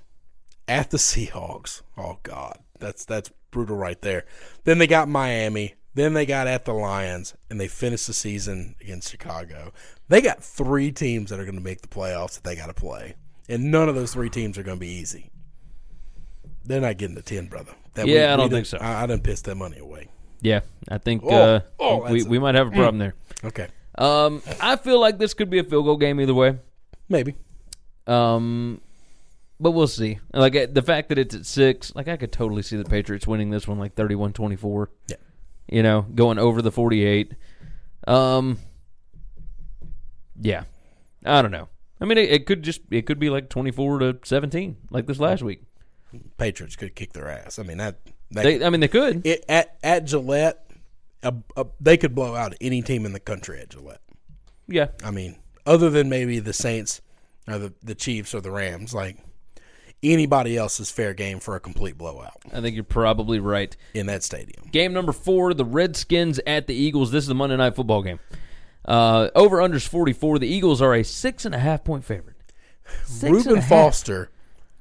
at the Seahawks. Oh God, that's that's brutal right there. Then they got Miami. Then they got at the Lions, and they finished the season against Chicago. They got three teams that are going to make the playoffs that they got to play, and none of those three teams are going to be easy. They're not getting the ten, brother. That Yeah, I don't think so. I, I didn't piss that money away. Yeah, I think Oh, uh, oh, we we might have a problem there. Okay, Um, I feel like this could be a field goal game either way. maybe. Um, but we'll see. Like the fact that it's at six, like I could totally see the Patriots winning this one like 31-24. Yeah. You know, going over the 48. Um, Yeah, I don't know. I mean, it, it could just it could be like twenty four to seventeen, like this last week. Patriots could kick their ass. I mean that. that They, I mean, they could. it, at at Gillette, a, a, they could blow out any team in the country at Gillette. Yeah, I mean, other than maybe the Saints or the the Chiefs or the Rams, like anybody else is fair game for a complete blowout I think you're probably right. in that stadium. Game number four: the Redskins at the Eagles. This is a Monday night football game. Uh, over unders forty four. The Eagles are a six and a half point favorite. Six Reuben. Foster,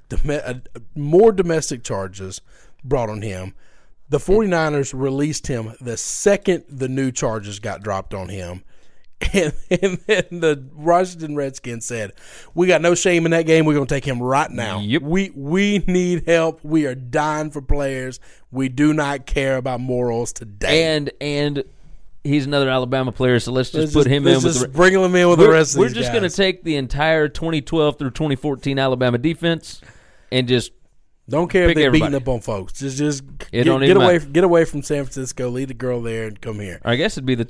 dom- uh, more domestic charges brought on him. The 49ers released him the second the new charges got dropped on him. And, and then the Washington Redskins said, "We got no shame in that game. We're going to take him right now. Yep. We we need help. We are dying for players. We do not care about morals today. and and he's another Alabama player. So let's just Let's put him in with just the. bring him in with the rest of the we're just going to take the entire 2012 through 2014 Alabama defense and just Don't care if they're everybody. beating up on folks. Just just It get, get away get away from San Francisco. Leave the girl there and come here. I guess it'd be the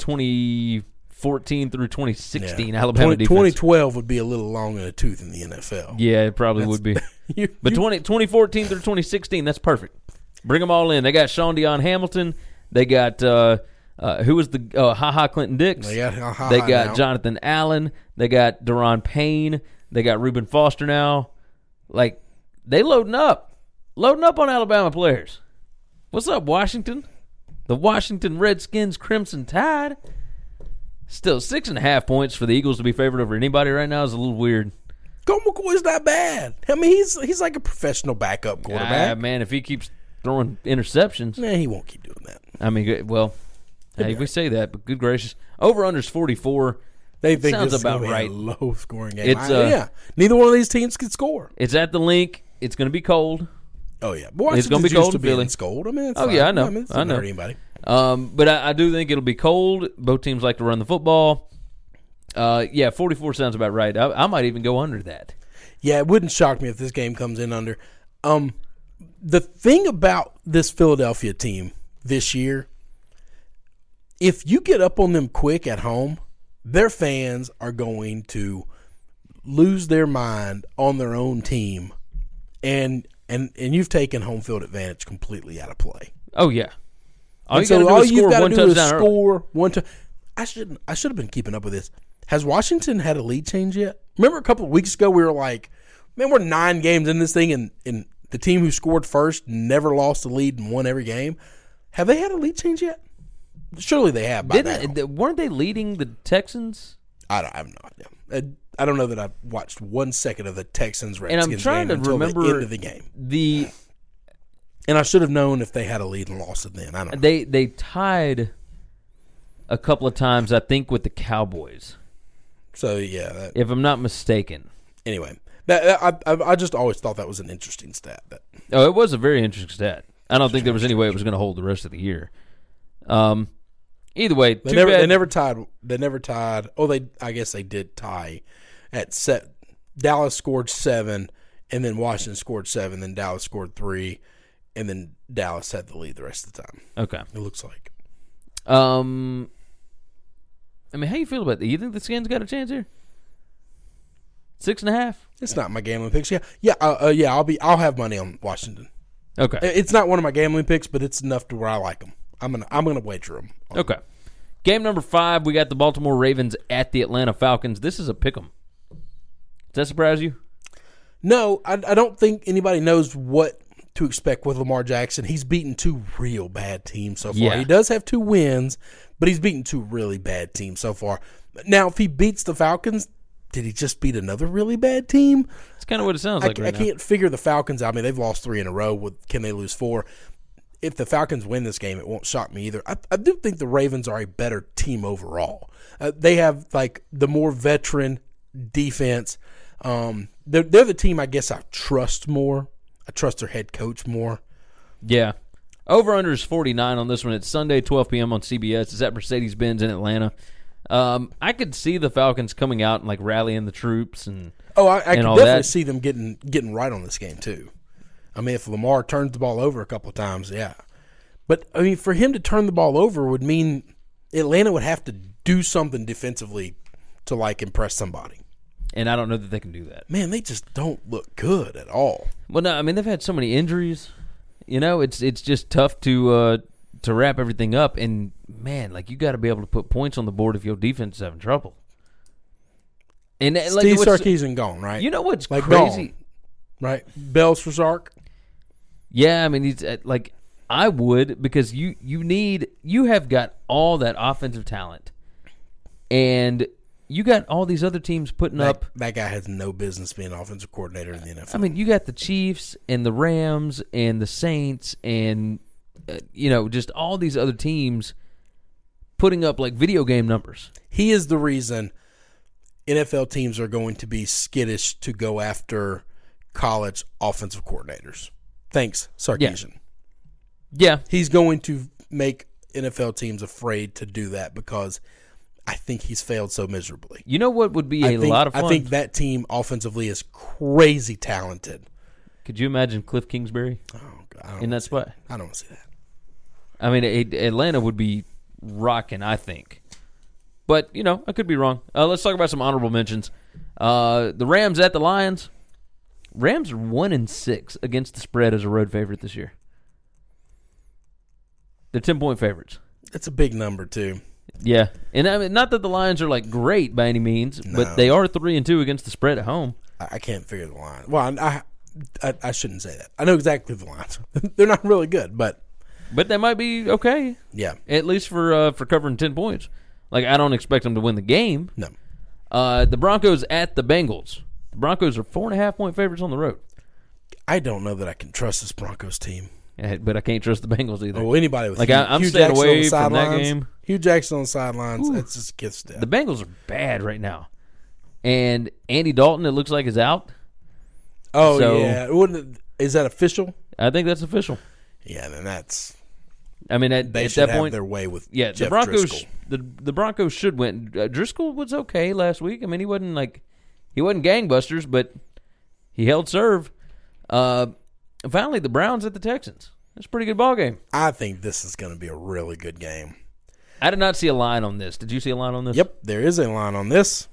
2014 through 2016 Yeah. Alabama 20 defense. 2012 would be a little long in the tooth in the NFL. Yeah, it probably would be. You- But you- 20, 2014 through 2016, that's perfect. Bring them all in. They got Shaun Dion Hamilton. They got uh, uh, who was the uh, Ha Ha Clinton Dix. They got Ha Ha They got now. Jonathan Allen. They got Da'Ron Payne. They got Reuben Foster now. Like they loading up, loading up on Alabama players. What's up, Washington? The Washington Redskins Crimson Tide. Still six and a half points for the Eagles to be favored over anybody right now is a little weird. Colt McCoy's not bad. I mean, he's he's like a professional backup Ah, quarterback. man, if he keeps throwing interceptions, nah, he won't keep doing that. I mean, well, hey, we say that, but good gracious, over unders forty four. They think Sounds about right. a low scoring game. It's, uh, yeah, neither one of these teams can score. It's at the link. It's going to be cold. Oh yeah, but It's gonna be cold to being Philly. cold. I mean, it's Oh, fine. yeah, I know. mean, it's I know. anybody. Um, but I, I do think it'll be cold. Both teams like to run the football. Uh, yeah, 44 sounds about right. I, I might even go under that. Yeah, it wouldn't shock me if this game comes in under. Um, the thing about this Philadelphia team this year, if you get up on them quick at home, their fans are going to lose their mind on their own team, and and and you've taken home field advantage completely out of play. Oh yeah. All And you so all you've got to do is touchdown. early. score one to. I should I should have been keeping up with this. Has Washington had a lead change yet? Remember a couple of weeks ago we were like, man, we're nine games in this thing, and and the team who scored first never lost the lead and won every game. Have they had a lead change yet? Surely they have. By Didn't now. weren't they leading the Texans? I don't I have no idea. I, I don't know that I've watched one second of the Texans. And I'm Redskins game to until remember- the end of the game, The and I should have known if they had a lead and lost it then. I don't. know. they they tied a couple of times, I think, with the Cowboys, So yeah. That, if I'm not mistaken. anyway, that, that- I, I I just always thought that was an interesting stat. That Oh, it was a very interesting stat. I don't think there was any way it was going to hold the rest of the year. Um, either way, They too never, bad. they never tied. They never tied. Oh, they. I guess they did tie at set. Dallas scored seven, and then Washington scored seven. Then Dallas scored three, and then Dallas had the lead the rest of the time. Okay. It looks like. Um, I mean, how you feel about that? You think the Skins got a chance here? Six and a half. It's not my gambling picks. Yeah, yeah, uh, uh, yeah. I'll be. I'll have money on Washington. Okay. It's not one of my gambling picks, but it's enough to where I like them. I'm gonna. I'm gonna wager them. Okay. Game number five, we got the Baltimore Ravens at the Atlanta Falcons. This is a pick 'em. Does that surprise you? No, I, I don't think anybody knows what to expect with Lamar Jackson. He's beaten two real bad teams so far. Yeah. He does have two wins, but he's beaten two really bad teams so far. Now, if he beats the Falcons, did he just beat another really bad team? It's kind of what it sounds I, like I right now. can't figure the Falcons. Out. I mean, they've lost three in a row. With can they lose four? If the Falcons win this game, it won't shock me either. I, I do think the Ravens are a better team overall. Uh, they have like the more veteran defense. Um, they're, they're the team I guess I trust more. I trust their head coach more. Yeah. Over under is 49 on this one. It's Sunday, 12 p.m. on CBS. It's at Mercedes Benz in Atlanta. Um, I could see the Falcons coming out and like rallying the troops and Oh, I, I And can definitely that. see them getting getting right on this game too. I mean, if Lamar turns the ball over a couple of times, yeah. But I mean, for him to turn the ball over would mean Atlanta would have to do something defensively to like impress somebody. And I don't know that they can do that. Man, they just don't look good at all. Well, no, I mean they've had so many injuries. You know, it's it's just tough to uh, to wrap everything up. And man, like you got to be able to put points on the board if your defense is having trouble. And uh, like, Steve Sarkisian gone, right? you know what's Like crazy? gone. right? Bells for Sark. Yeah, I mean he's uh, like I would because you you need you have got all that offensive talent, and you got all these other teams putting That, up. that guy has no business being offensive coordinator in the NFL. I mean, you got the Chiefs and the Rams and the Saints and uh, you know just all these other teams putting up like video game numbers. he is the reason NFL teams are going to be skittish to go after college offensive coordinators. Thanks, Sarkisian. Yeah, He's going to make NFL teams afraid to do that because I think he's failed so miserably. you know what would be a think, lot of fun. I think that team offensively is crazy talented. Could you imagine Cliff Kingsbury Oh, God, in that spot? I don't want to see that. I mean, it, Atlanta would be rocking, I think. But, you know, I could be wrong. Uh, let's talk about some honorable mentions. Uh, the Rams at the Lions. Rams are 1 and 6 against the spread as a road favorite this year. They're 10 point favorites. That's a big number too. Yeah. And I mean, not that the Lions are like great by any means, No. but they are 3 and 2 against the spread at home. I, can't figure the line. Well, I, I I shouldn't say that. I know exactly the lines. They're not really good, but But they might be okay, yeah, at least for uh, for covering 10 points. Like, I don't expect them to win the game. no. Uh, the Broncos at the Bengals. The Broncos are four and a half point favorites on the road, I don't know that I can trust this Broncos team. Eh, but I can't trust the Bengals either. Oh, anybody with Like, Hue, I- I'm Hue staying Jackson away on the from that game. Hue Jackson on the sidelines. It just gets there. The Bengals are bad right now, and Andy Dalton it looks like is out. oh so- yeah, Wouldn't is that official? I think that's official. Yeah, then that's I mean, at, they at that have point, their way with yeah, Jeff the Broncos. Driskel. The the Broncos should win. Uh, Driskel was okay last week. I mean, he wasn't like he wasn't gangbusters, but he held serve. Uh, finally, the Browns at the Texans. That's a pretty good ball game. I think this is going to be a really good game. I did not see a line on this. Did you see a line on this? Yep, there is a line on this.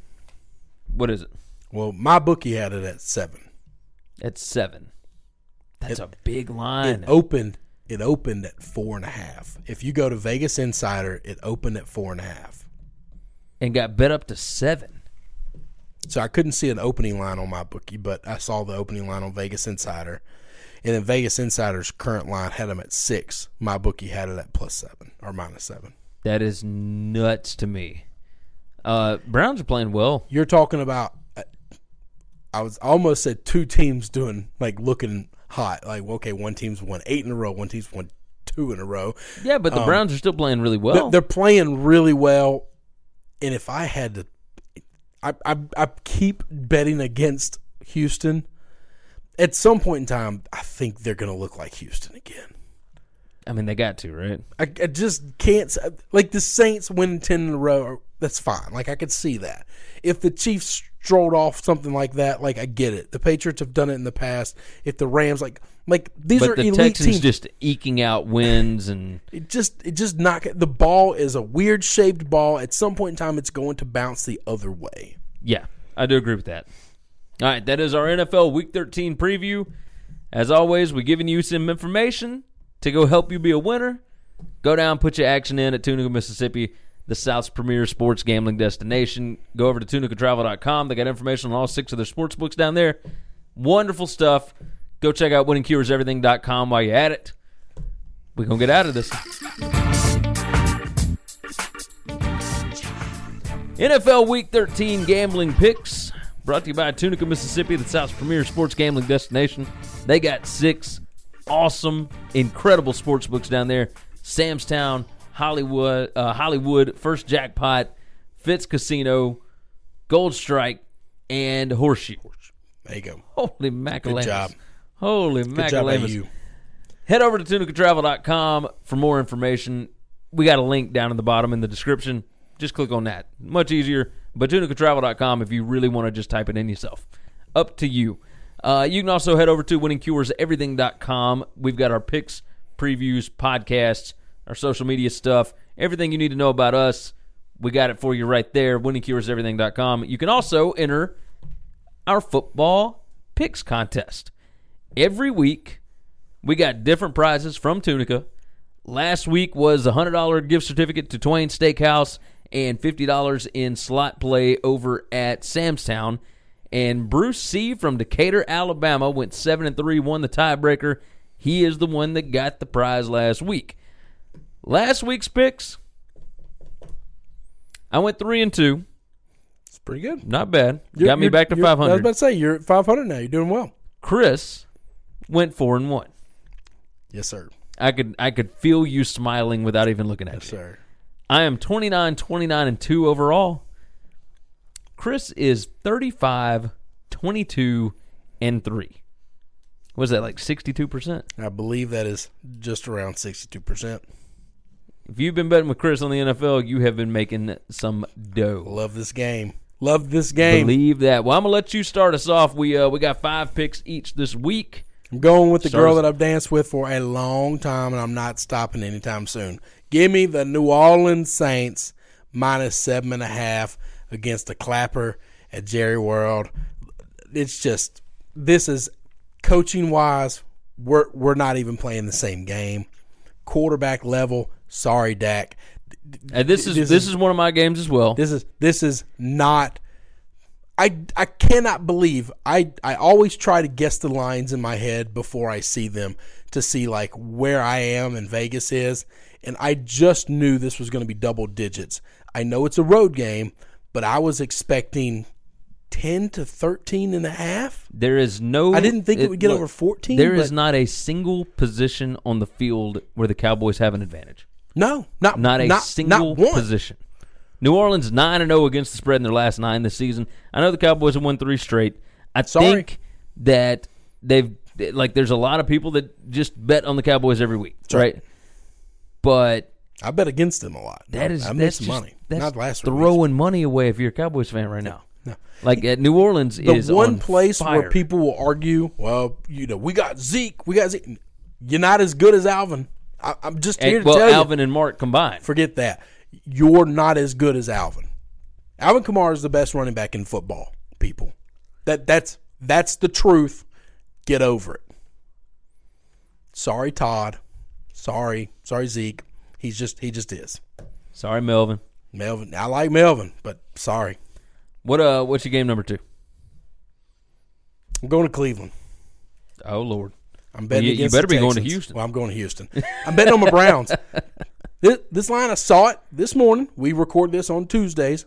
What is it? Well, my bookie had it at seven. At seven. That's It- a big line. It opened. It opened at four and a half. If you go to Vegas Insider, it opened at four and a half. and got bet up to seven. So I couldn't see an opening line on my bookie, but I saw the opening line on Vegas Insider. And then Vegas Insider's current line had them at six. My bookie had it at plus seven or minus seven. That is nuts to me. Uh, Browns are playing well. You're talking about. uh, I was almost said two teams doing like looking hot. Like okay, one team's won eight in a row, one team's won two in a row. Yeah, but the Browns are still playing really Um, well. They're playing really well, and if I had to, I, I I keep betting against Houston. At some point in time, I think they're going to look like Houston again. I mean, they got to right. I, I just can't like the Saints win ten in a row. That's fine. Like I could see that. If the Chiefs strolled off something like that, like I get it. The Patriots have done it in the past. If the Rams, like like these But are the elite Texans teams. just eking out wins, and It just it just not the ball is a weird shaped ball. At some point in time, it's going to bounce the other way. yeah, I do agree with that. All right, that is our NFL Week 13 preview. As always, we're giving you some information to go help you be a winner. Go down, put your action in at Tunica, Mississippi, the South's premier sports gambling destination. Go over to tunicatravel.com. They got information on all six of their sports books down there. Wonderful stuff. Go check out winningcureseverything.com while you're at it. We're going to get out of this. NFL Week 13 gambling picks brought to you by Tunica, Mississippi, the South's premier sports gambling destination. They got six awesome, incredible sports books down there. Samstown, Hollywood, uh, Hollywood, First Jackpot, Fitz Casino, Gold Strike, and Horseshoe. There you go. Holy macalamus. job. Holy Good job at macalamus. you. Head over to tunicatravel.com for more information. We got a link down in the bottom in the description. Just click on that. Much easier. But tunicatravel.com if you really want to just type it in yourself. Up to you. Uh, you can also head over to winningcureseverything.com. We've got our picks, previews, podcasts, our social media stuff, everything you need to know about us. We got it for you right there. WinningCuresEverything.com. You can also enter our football picks contest. Every week, we got different prizes from Tunica. Last week was a $100 gift certificate to Twain Steakhouse and $50 in slot play over at Samstown. And Bruce C. from Decatur, Alabama went 7 and 3, won the tiebreaker. He is the one that got the prize last week. Last week's picks, I went 3 and 2. It's pretty good. Not bad. You're- got me back to you're- I was 500. about to say you're at 500 now. You're doing well. Chris went 4 and 1. Yes, sir. I could I could feel you smiling without even looking at Yes, you. sir. I am 29, 29, and 2 overall. Chris is 35, 22, and 3. Was that like 62%? I believe that is just around 62%. If you've been betting with Chris on the NFL, you have been making some dough. Love this game. Love this game. Believe that. Well, I'm gonna let you start us off. We uh, we got five picks each this week. I'm going with the Stars- girl that I've danced with for a long time, and I'm not stopping anytime soon. Give me the New Orleans Saints minus seven and a half against the Clapper at Jerry World. It's just this is coaching wise. We're we're not even playing the same game. Quarterback level. Sorry, Dak. And this is This this, is- is one of my games as well. This is this is not. I I cannot believe I I always try to guess the lines in my head before I see them to see like where I am and Vegas is, and I just knew this was going to be double digits. I know it's a road game, but I was expecting 10 to 13 and a half. There is no. I didn't think it would get over 14, There is not a single position on the field where the Cowboys have an advantage. No, not Not a not, single not position. New Orleans nine and zero against the spread in their last nine this season. I know the Cowboys have won three straight. I Sorry. think that they've like. There's a lot of people that just bet on the Cowboys every week, right? But I bet against them a lot. that is I that's just, money. That's not last throwing money away if you're a Cowboys fan right now. No. Like at New Orleans the is one on place fire. where people will argue, well, you know, we got Zeke, we got Zeke. You're not as good as Alvin. I, I'm just And- here to tell you. well, tell Alvin and Mark combined. Forget that. You're not as good as Alvin. Alvin Kamara is the best running back in football. People, that that's that's the truth. Get over it. Sorry, Todd. Sorry, sorry, Zeke. He's just he just is. Sorry, Melvin. Melvin. I like Melvin, but sorry. What uh? What's your game number two? I'm going to Cleveland. Oh Lord. I'm betting you- you better be going to Houston. Well, I'm going to Houston. I'm betting on the Browns. this, this line, I saw it this morning. We record this on Tuesdays.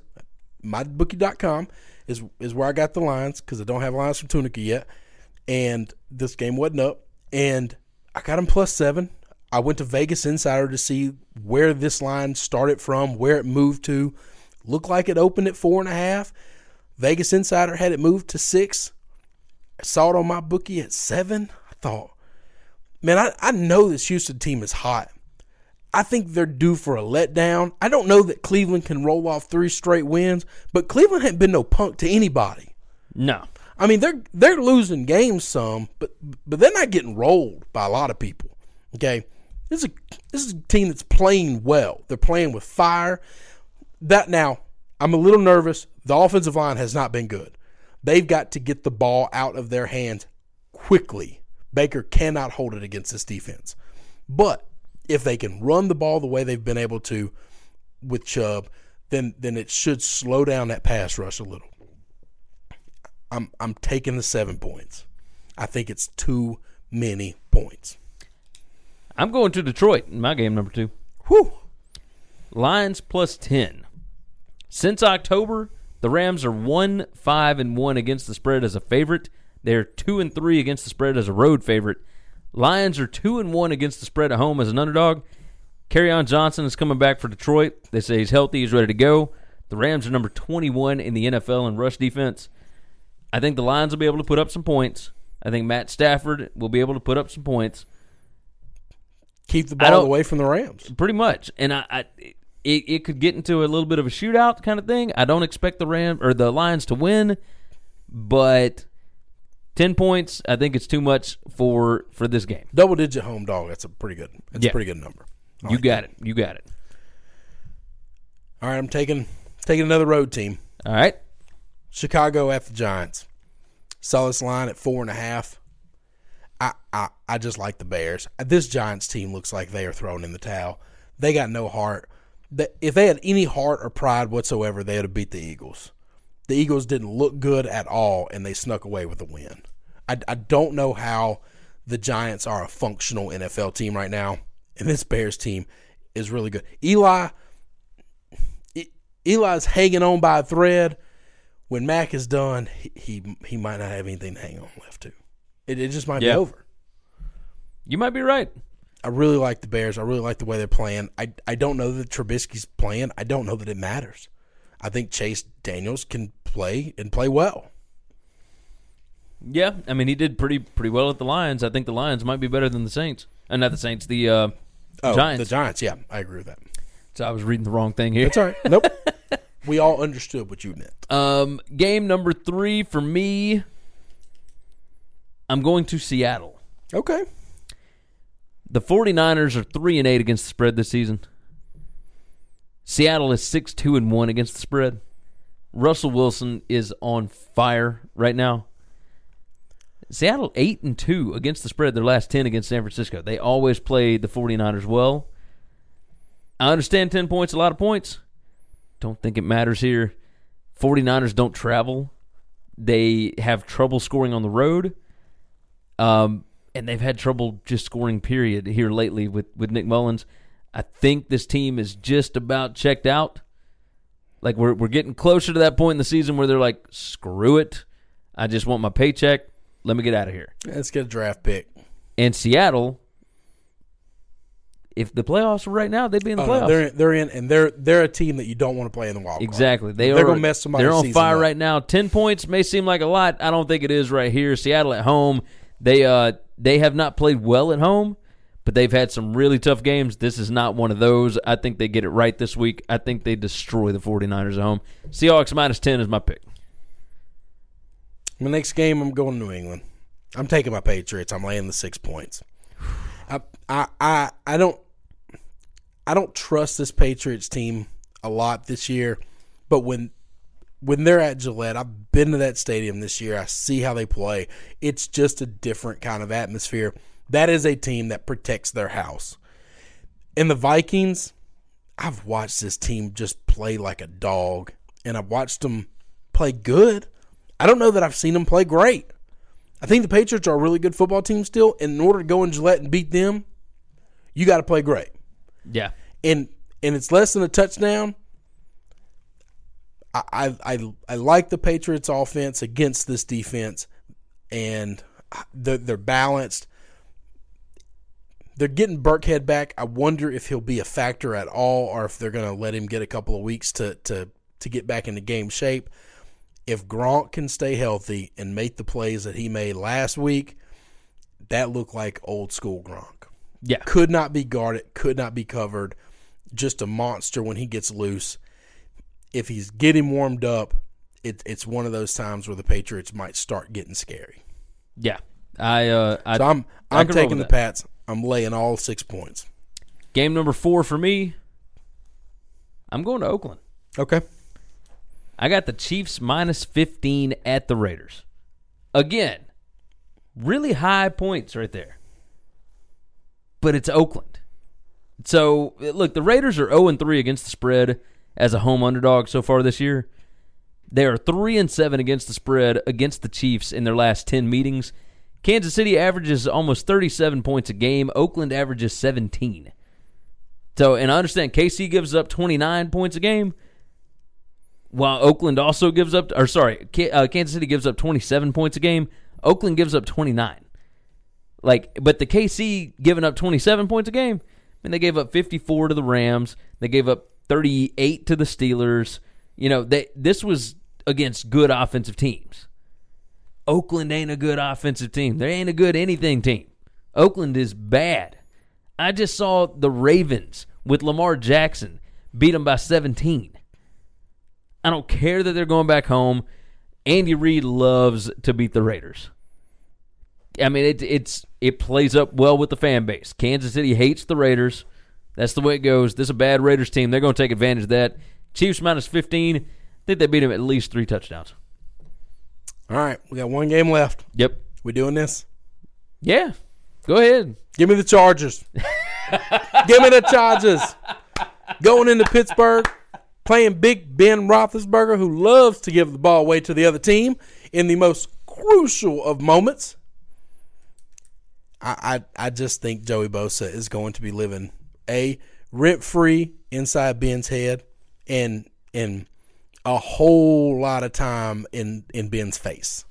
MyBookie.com is is where I got the lines because I don't have lines from Tunica yet. And this game wasn't up. And I got them plus seven. I went to Vegas Insider to see where this line started from, where it moved to. Looked like it opened at four and a half. Vegas Insider had it moved to six. I saw it on MyBookie at seven. I thought, man, I, I know this Houston team is hot. I think they're due for a letdown. I don't know that Cleveland can roll off three straight wins, but Cleveland hadn't been no punk to anybody. No. I mean, they're they're losing games some, but but they're not getting rolled by a lot of people. Okay, this is a this is a team that's playing well. They're playing with fire. That now, I'm a little nervous. The offensive line has not been good. They've got to get the ball out of their hands quickly. Baker cannot hold it against this defense. But if they can run the ball the way they've been able to with Chubb, then then it should slow down that pass rush a little. I'm I'm taking the seven points. I think it's too many points. I'm going to Detroit in my game number two. Whew. Lions plus 10. Since October, the Rams are 1 5 and 1 against the spread as a favorite. They're 2 and 3 against the spread as a road favorite. Lions are 2 and 1 against the spread at home as an underdog. on Johnson is coming back for Detroit. They say he's healthy, he's ready to go. The Rams are number 21 in the NFL in rush defense. I think the Lions will be able to put up some points. I think Matt Stafford will be able to put up some points. Keep the ball away from the Rams. pretty much. And I, I it, it could get into a little bit of a shootout kind of thing. I don't expect the Ram or the Lions to win, but ten points, I think it's too much for for this game. Double digit home dog. That's a pretty good. That's Yeah. a pretty good number. I You like got that. it. You got it. All right, I'm taking taking another road team. All right. Chicago at the Giants. Saw this line at four and a half. I, I I just like the Bears. This Giants team looks like they are throwing in the towel. They got no heart. If they had any heart or pride whatsoever, they would have beat the Eagles. The Eagles didn't look good at all, and they snuck away with a win. I, I don't know how the Giants are a functional NFL team right now, and this Bears team is really good. Eli, Eli's hanging on by a thread. When Mac is done, he he, he might not have anything to hang on left to. It, it just might Yeah. be over. You might be right. I really like the Bears. I really like the way they're playing. I I don't know that Trubisky's playing. I don't know that it matters. I think Chase Daniels can play and play well. Yeah, I mean he did pretty pretty well at the Lions. I think the Lions might be better than the Saints. And not the Saints, the uh, Oh, Giants. the Giants. Yeah, I agree with that. So I was reading the wrong thing here. That's all right. Nope. we all understood what you meant. Um, game number three for me. I'm going to Seattle. Okay. The 49ers are 3 and 8 against the spread this season. Seattle is 6 2 and 1 against the spread. Russell Wilson is on fire right now. Seattle 8 and 2 against the spread their last 10 against San Francisco. They always play the 49ers well. I understand 10 points a lot of points. Don't think it matters here. 49ers don't travel. They have trouble scoring on the road. Um, and they've had trouble just scoring period here lately with, with Nick Mullens. I think this team is just about checked out. Like we're we're getting closer to that point in the season where they're like, screw it. I just want my paycheck. Let me get out of here. Let's get a draft pick. And Seattle, if the playoffs were right now, they'd be in the Oh, no, playoffs. they're they're in, and they're they're a team that you don't want to play in the wild card. Exactly. They They're are, gonna mess somebody's They're on fire up. right now. Ten points may seem like a lot. I don't think it is right here. Seattle at home. They uh they have not played well at home, but they've had some really tough games. This is not one of those. I think they get it right this week. I think they destroy the 49ers at home. Seahawks minus 10 is my pick. My next game, I'm going to New England. I'm taking my Patriots. I'm laying the six points. I I I, I don't I don't trust this Patriots team a lot this year, but when when they're at Gillette, I've been to that stadium this year. I see how they play. It's just a different kind of atmosphere. That is a team that protects their house. And the Vikings, I've watched this team just play like a dog, and I've watched them play good. I don't know that I've seen them play great. I think the Patriots are a really good football team still, and in order to go in Gillette and beat them, you got to play great. Yeah. And and it's less than a touchdown. I I I, I like the Patriots offense against this defense, and they're, they're balanced. They're getting Burkhead back. I wonder if he'll be a factor at all, or if they're going to let him get a couple of weeks to to to get back into game shape. If Gronk can stay healthy and make the plays that he made last week, that looked like old school Gronk. Yeah. Could not be guarded, could not be covered. Just a monster when he gets loose. If he's getting warmed up, it, it's one of those times where the Patriots might start getting scary. Yeah. I uh I, So I'm I'm taking the. Pats. I'm laying all six points. game number 4 for me. I'm going to Oakland. Okay. I got the Chiefs minus 15 at the Raiders. Again, really high points right there. But it's Oakland. So, look, the Raiders are 0 3 against the spread as a home underdog so far this year. They are 3 and 7 against the spread against the Chiefs in their last 10 meetings. Kansas City averages almost 37 points a game. Oakland averages 17. So, and I understand KC gives up 29 points a game while Oakland also gives up, or sorry, uh, Kansas City gives up 27 points a game. Oakland gives up 29. Like, but the KC giving up 27 points a game, I mean, they gave up 54 to the Rams. They gave up 38 to the Steelers. You know, they this was against good offensive teams. Oakland ain't a good offensive team. They ain't a good anything team. Oakland is bad. I just saw the Ravens with Lamar Jackson beat them by 17. I don't care that they're going back home. Andy Reid loves to beat the Raiders. I mean, it, it's it plays up well with the fan base. Kansas City hates the Raiders. That's the way it goes. This is a bad Raiders team. They're going to take advantage of that. Chiefs minus 15. I think they beat them at least three touchdowns. All right, we got one game left. Yep. We doing this? Yeah. Go ahead. Give me the Chargers. Give me the Chargers. Going into Pittsburgh, playing Big Ben Roethlisberger, who loves to give the ball away to the other team in the most crucial of moments. I, I, I just think Joey Bosa is going to be living a rent free inside Ben's head and and a whole lot of time in in Ben's face.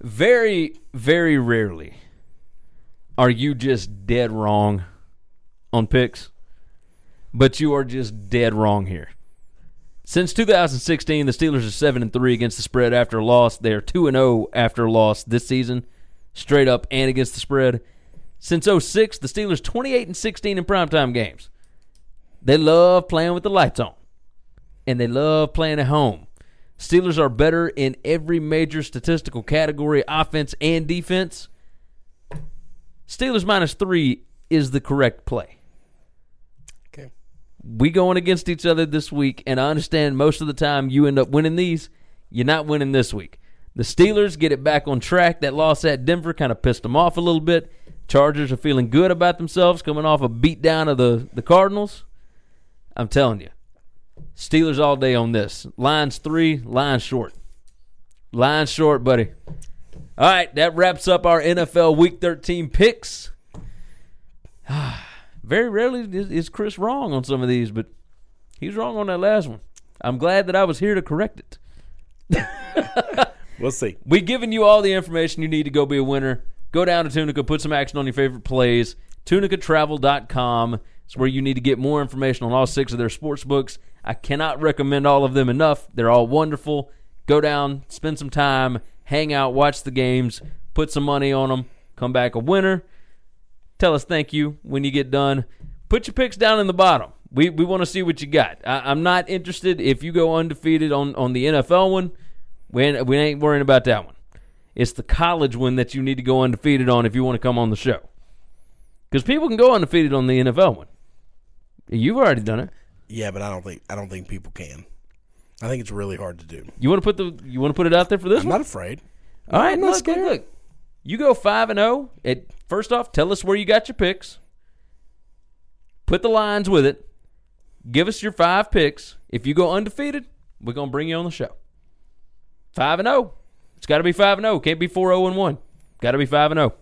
Very, very rarely are you just dead wrong on picks, but you are just dead wrong here. Since 2016, the Steelers are 7 and 3 against the spread after a loss. They are 2 and 0 after a loss this season, straight up and against the spread. Since 06, the Steelers 28 and 16 in primetime games. They love playing with the lights on, and they love playing at home. Steelers are better in every major statistical category, offense and defense. Steelers minus three is the correct play. Okay. We going against each other this week, and I understand most of the time you end up winning these. You're not winning this week. The Steelers get it back on track. That loss at Denver kind of pissed them off a little bit. Chargers are feeling good about themselves, coming off a beatdown of the, the Cardinals. I'm telling you, Steelers all day on this. Lines three, line short. Line short, buddy. All right, that wraps up our NFL Week 13 picks. Very rarely is, is Chris wrong on some of these, but he's wrong on that last one. I'm glad that I was here to correct it. We'll see. we giving you all the information you need to go be a winner. Go down to Tunica, put some action on your favorite plays. TunicaTravel.com is where you need to get more information on all six of their sports books. I cannot recommend all of them enough. They're all wonderful. Go down, spend some time, hang out, watch the games, put some money on them, come back a winner. Tell us thank you when you get done. Put your picks down in the bottom. We we want to see what you got. I, I'm not interested if you go undefeated on, on the NFL one. We we ain't worrying about that one. It's the college one that you need to go undefeated on if you want to come on the show. Because people can go undefeated on the NFL one. You've already done it. Yeah, but I don't think I don't think people can. I think it's really hard to do. You want to put the you want to put it out there for this I'm one? not afraid. All right, look, look, scared. look. You go five and oh, zero. It first off, tell us where you got your picks. Put the lines with it. Give us your five picks. If you go undefeated, we're gonna bring you on the show. Five and zero. It's got to be five and zero. Can't be four zero and one. Got to be five and zero.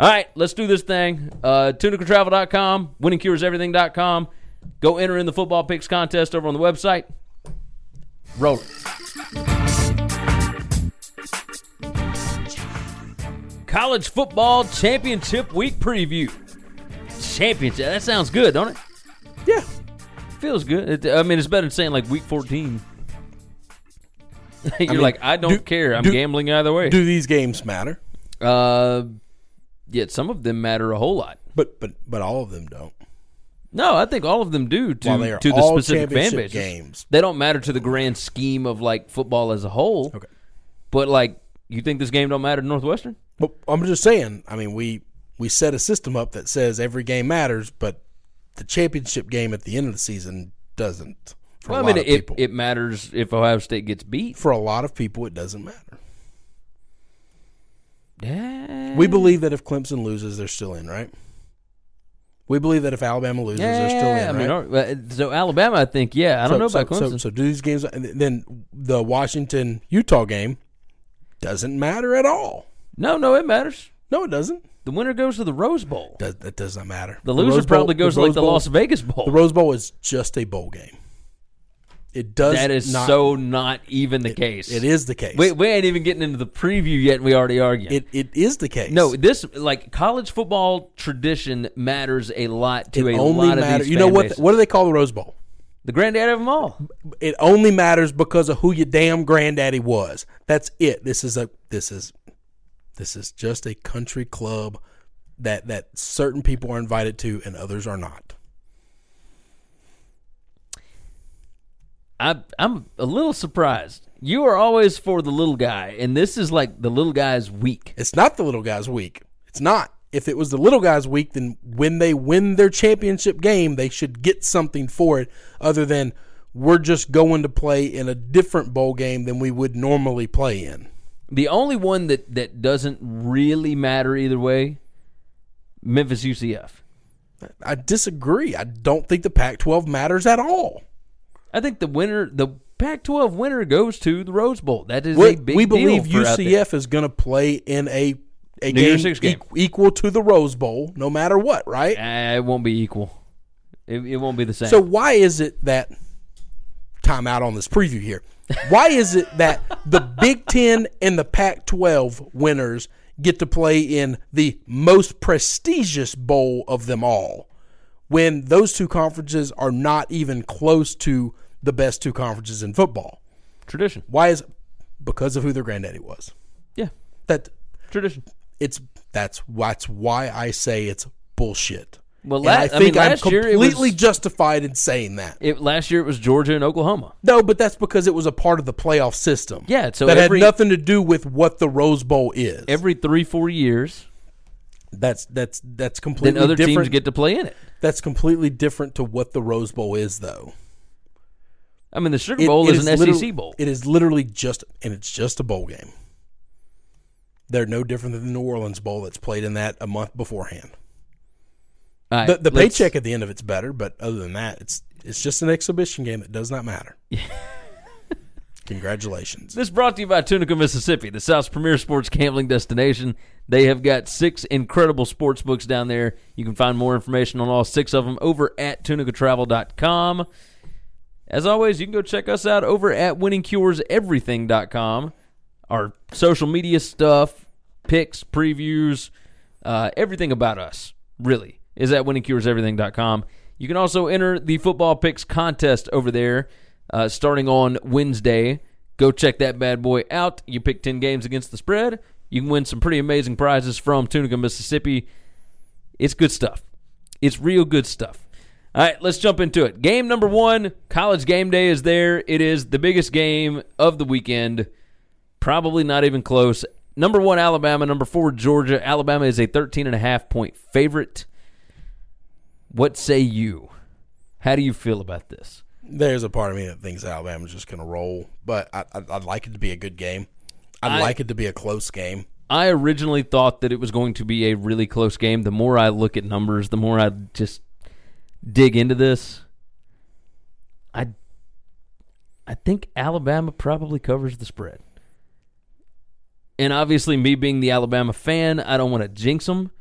All right, let's do this thing. Uh, TunicaTravel.com, WinningCuresEverything.com. Go enter in the football picks contest over on the website. Roll it. College football championship week preview. Championship. That sounds good, don't it? Yeah. Feels good. It, I mean, it's better than saying like week 14. You're mean, like, I don't do- care. I'm do- gambling either way. Do these games matter? uh, yet some of them matter a whole lot. But but but all of them don't. No, I think all of them do to, While they are to the specific fan bases. games. They don't matter to the grand scheme of like football as a whole. Okay. But like, you think this game don't matter to Northwestern? But I'm just saying. I mean, we we set a system up that says every game matters, but the championship game at the end of the season doesn't. Well, I mean, it, people, it matters if Ohio State gets beat. for a lot of people, it doesn't matter. Yeah. We believe that if Clemson loses, they're still in, right? We believe that if Alabama loses, they're still in, I mean, right? all right, uh, so Alabama, I think, yeah. I don't so, know so, about Clemson. So, so do these games, then the Washington Utah game doesn't matter at all. no, no, it matters. No, it doesn't. The winner goes to the Rose Bowl. Does, that does not matter. The loser Bowl- probably goes to like the Las Vegas Bowl. The Rose Bowl is just a bowl game. It does. that is not, so not even the case. It is the case. We, we ain't even getting into the preview yet, and we already arguing. it it is the case. no, this like college football tradition matters a lot to it a only lot of matters. these. You know what? bases. What do they call the Rose Bowl? The granddaddy of them all. It only matters because of who your damn granddaddy was. That's it. This is a this is this is just a country club that that certain people are invited to and others are not. I, I'm a little surprised. You are always for the little guy, and this is like the little guy's week. It's not the little guys' week. It's not. If it was the little guys' week, then when they win their championship game, they should get something for it other than we're just going to play in a different bowl game than we would normally play in. The only one that, that doesn't really matter either way, Memphis UCF. I disagree. I don't think the Pac 12 matters at all. I think the winner, the Pac-12 winner, goes to the Rose Bowl. That is We, a big deal. we believe. UCF is going to play in a, a New game, Six game. equ- equal to the Rose Bowl, no matter what, right? Uh, it won't be equal. It, it won't be the same. So why is it that time out on this preview here? Why is it that the Big Ten and the Pac-12 winners get to play in the most prestigious bowl of them all, when those two conferences are not even close to the best two conferences in football? tradition. Why is because of who their granddaddy was? Yeah, That tradition. it's that's that's why I say it's bullshit. Well, la- I I think mean, I'm last year was- completely justified in saying that. It, last year it was Georgia and Oklahoma. No, but that's because it was a part of the playoff system. Yeah, so that every- had nothing to do with what the Rose Bowl is. Every three, four years, that's that's that's completely then other different. teams get to play in it. that's completely different to what the Rose Bowl is, though. I mean, the Sugar Bowl it is an literally- SEC bowl. It is literally just, and it's just a bowl game. They're no different than the New Orleans Bowl that's played in that a month beforehand. Right, The, the paycheck at the end of it's better, but other than that, it's it's just an exhibition game that does not matter. Congratulations. This brought to you by Tunica, Mississippi, the South's premier sports gambling destination. They have got six incredible sports books down there. You can find more information on all six of them over at tunicatravel.com. As always, you can go check us out over at winningcureseverything.com. Our social media stuff, picks, previews, uh, everything about us, really, is at winningcureseverything.com. You can also enter the football picks contest over there uh, starting on Wednesday. Go check that bad boy out. You pick 10 games against the spread. You can win some pretty amazing prizes from Tunica, Mississippi. It's good stuff. It's real good stuff. All right, let's jump into it. Game number one, college game day is there. It is the biggest game of the weekend. Probably not even close. Number one, Alabama. Number four, Georgia. Alabama is a 13 and a half point favorite. What say you? How do you feel about this? There's a part of me that thinks Alabama's just going to roll, but I, I, I'd like it to be a good game. I'd I- like it to be a close game. I originally thought that it was going to be a really close game. The more I look at numbers, the more I just dig into this. I I think Alabama probably covers the spread. And obviously, me being the Alabama fan, I don't want to jinx them.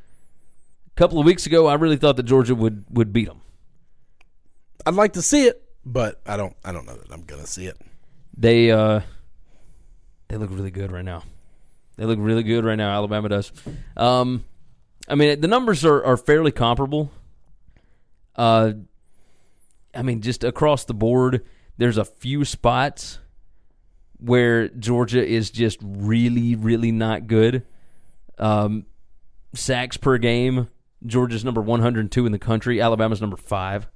A couple of weeks ago, I really thought that Georgia would would beat them. I'd like to see it, but I don't. I don't know that I'm going to see it. They uh they look really good right now. They look really good right now. Alabama does. Um, I mean the numbers are are fairly comparable. Uh, I mean just across the board, there's a few spots where Georgia is just really really not good. Um, sacks per game, Georgia's number 102 in the country. Alabama's number five.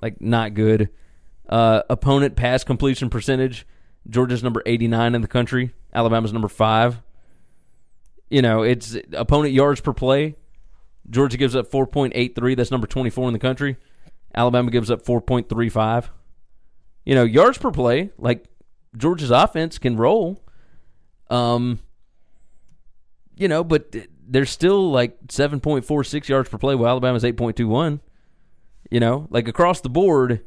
Like not good. Uh, opponent pass completion percentage. Georgia's number 89 in the country. Alabama's number five. You know, it's opponent yards per play. Georgia gives up 4.83. That's number 24 in the country. Alabama gives up 4.35. You know, yards per play, like Georgia's offense can roll. Um, you know, but they're still like 7.46 yards per play, while Alabama's 8.21. You know, like across the board,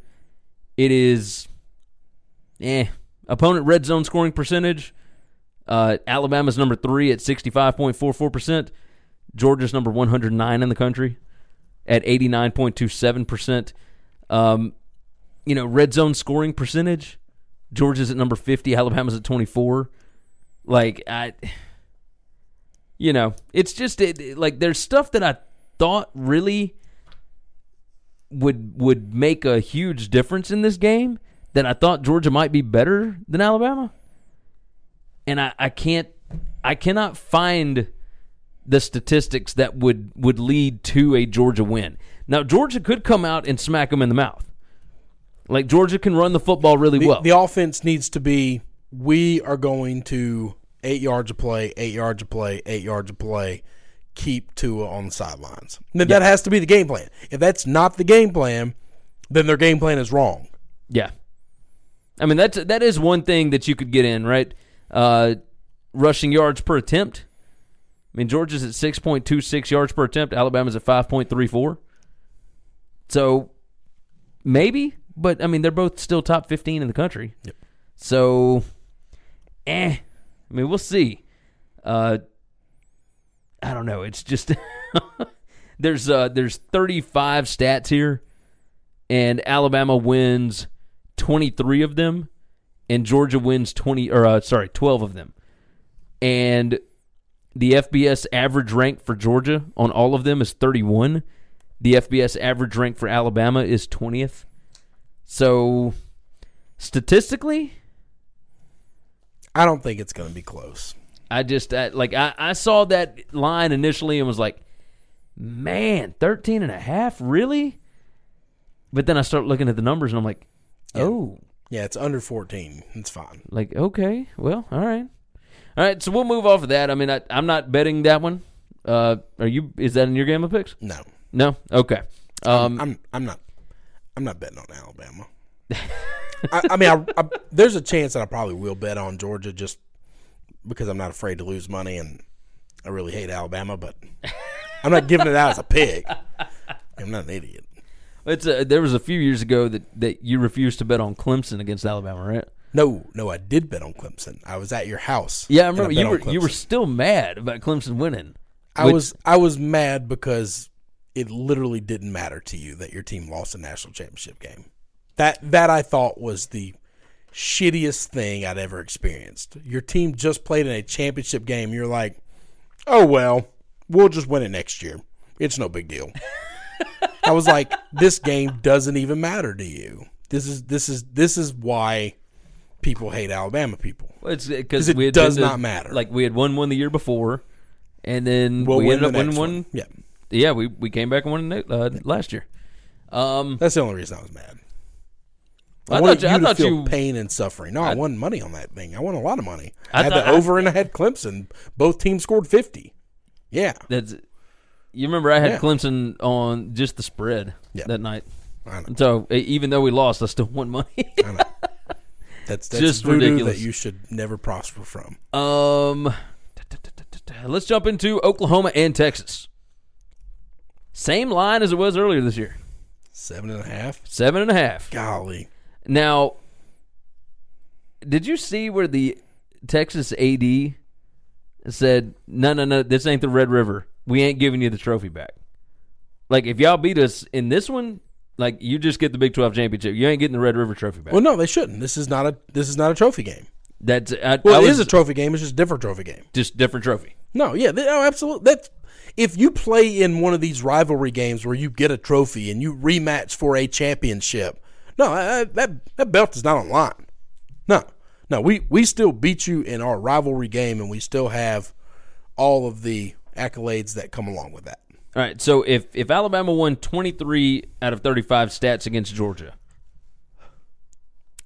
it is, eh, opponent red zone scoring percentage. Uh, Alabama's number three at 65.44%. Georgia's number one hundred nine in the country at eighty nine point two seven percent. Um, you know, red zone scoring percentage. Georgia's at number fifty. Alabama's at twenty four. Like I, you know, it's just it- like there's stuff that I thought really would would make a huge difference in this game that I thought Georgia might be better than Alabama. And I, I can't I cannot find the statistics that would would lead to a Georgia win. Now Georgia could come out and smack them in the mouth. Like Georgia can run the football really The, well. the offense needs to be. We are going to eight yards of play, eight yards of play, eight yards of play. Keep Tua on the sidelines. Then that has to be the game plan. If that's not the game plan, then their game plan is wrong. yeah. I mean, that's that is one thing that you could get in, right? Uh, rushing yards per attempt. I mean, Georgia's at six point two six yards per attempt. Alabama's at five point three four. So maybe, but I mean, they're both still top fifteen in the country. Yep. So, eh. I mean, we'll see. Uh, I don't know. It's just there's uh there's 35 stats here, and Alabama wins 23 of them, and Georgia wins 20 or uh, sorry 12 of them, and the FBS average rank for Georgia on all of them is 31. The FBS average rank for Alabama is 20th. So statistically, I don't think it's going to be close. I just I, like I, I saw that line initially and was like, man, 13 and a half, really? But then I start looking at the numbers and I'm like, oh, Yeah, it's under 14. It's fine. like okay, well, all right, all right. So we'll move off of that. I mean, I, I'm not betting that one. Uh, are you? Is that in your game of picks? No. No. Okay. Um, I'm I'm not I'm not betting on Alabama. I, I mean, I, I, there's a chance that I probably will bet on Georgia just because I'm not afraid to lose money, and I really hate Alabama, but I'm not giving it out as a pick. I'm not an idiot. it's a, there was a few years ago that that you refused to bet on Clemson against Alabama, right? No, no, I did bet on Clemson. I was at your house. Yeah, I remember bet you were you were still mad about Clemson winning. I which- was I was mad because it literally didn't matter to you that your team lost a national championship game. That that I thought was the shittiest thing I'd ever experienced. Your team just played in a championship game. You're like, oh well, we'll just win it next year. It's no big deal. I was like, this game doesn't even matter to you. This is this is this is why people hate Alabama people. Well, It's 'Cause because it we had does to- not matter. Like we had won one the year before, and then We'll we ended up winning one. one. Yeah, Yeah, we we came back and won uh, last year. Um, that's the only reason I was mad. I, I wanted thought you- you, I to thought feel you- pain and suffering. No, I, won money on that thing. I won a lot of money. I I, had thought- the over and I had Clemson. Both teams scored fifty. Yeah, that's you remember I had Yeah. Clemson on just the spread Yeah. that night. I know. So even though we lost, I still won money. That's, that's Just ridiculous. that you should never prosper from. um, let's jump into Oklahoma and Texas. Same line as it was earlier this year, Seven and a half. seven and a half. Golly, Now, did you see where the Texas AD said, "No, no, no, this ain't the Red River. We ain't giving you the trophy back." Like, if y'all beat us in this one, like you just get the Big Twelve championship. You ain't getting the Red River trophy back. well, no, they shouldn't. This is not a this is not a trophy game. That's I, Well, I it was is a trophy game. It's just a different trophy game. just different trophy. No, yeah, they, oh, absolutely. That's if you play in one of these rivalry games where you get a trophy and you rematch for a championship. No, I- I- that that belt is not on line. No, no, we we still beat you in our rivalry game, and we still have all of the accolades that come along with that. All right, so if if Alabama won twenty three out of thirty five stats against Georgia,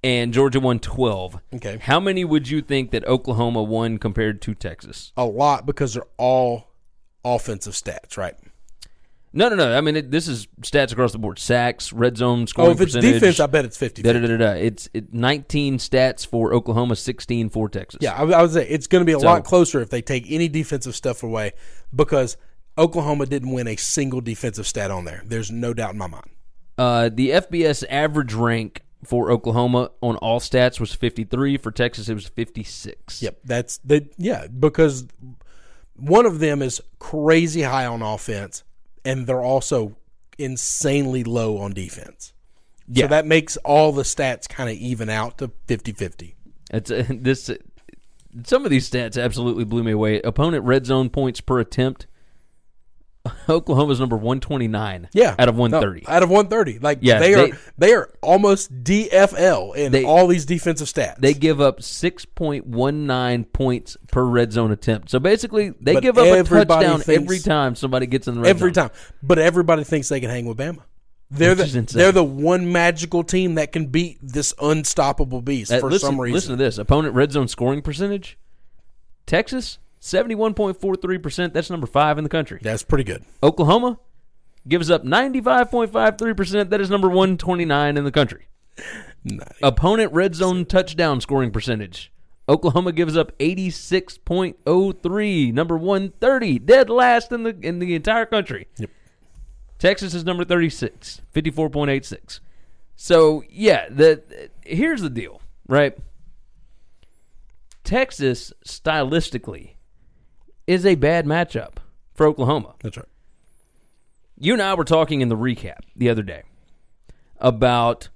and Georgia won twelve, Okay. how many would you think that Oklahoma won compared to Texas? A lot because they're all offensive stats, right? No, no, no. I mean, it, this is stats across the board: sacks, red zone scoring Oh, if it's defense, I bet it's 50 da, da, da, da. It's it, 19 stats for Oklahoma, 16 for Texas. Yeah, I, I would say it's going to be a So- lot closer if they take any defensive stuff away because Oklahoma didn't win a single defensive stat on there. There's no doubt in my mind. Uh, the FBS average rank for Oklahoma on all stats was 53. For Texas, it was 56. Yep, that's the yeah because one of them is crazy high on offense, and they're also insanely low on defense. Yeah. So that makes all the stats kind of even out to 50-50. It's uh, this. some of these stats absolutely blew me away. Opponent red zone points per attempt. Oklahoma's number 129. Yeah, out of No, 130. out of 130. Like Yeah, they, they- are they are almost DFL in They- all these defensive stats. They give up 6.19 points per red zone attempt. So basically, they But give up a touchdown thinks- every time somebody gets in the red every zone. time. But everybody thinks they can hang with Bama. They're Which the they're the one magical team that can beat this unstoppable beast Uh, for listen, some reason. listen to this: opponent red zone scoring percentage. Texas seventy-one point four three percent. That's number five in the country. That's pretty good. Oklahoma gives up ninety-five point five three percent. That is number one twenty-nine in the country. Opponent red zone touchdown scoring percentage. Oklahoma gives up 86.03, number 130, dead last in the in the entire country. Yep. Texas is number 36, 54.86. So, yeah, the here's the deal, right? Texas stylistically is a bad matchup for Oklahoma. That's right. You and I were talking in the recap the other day about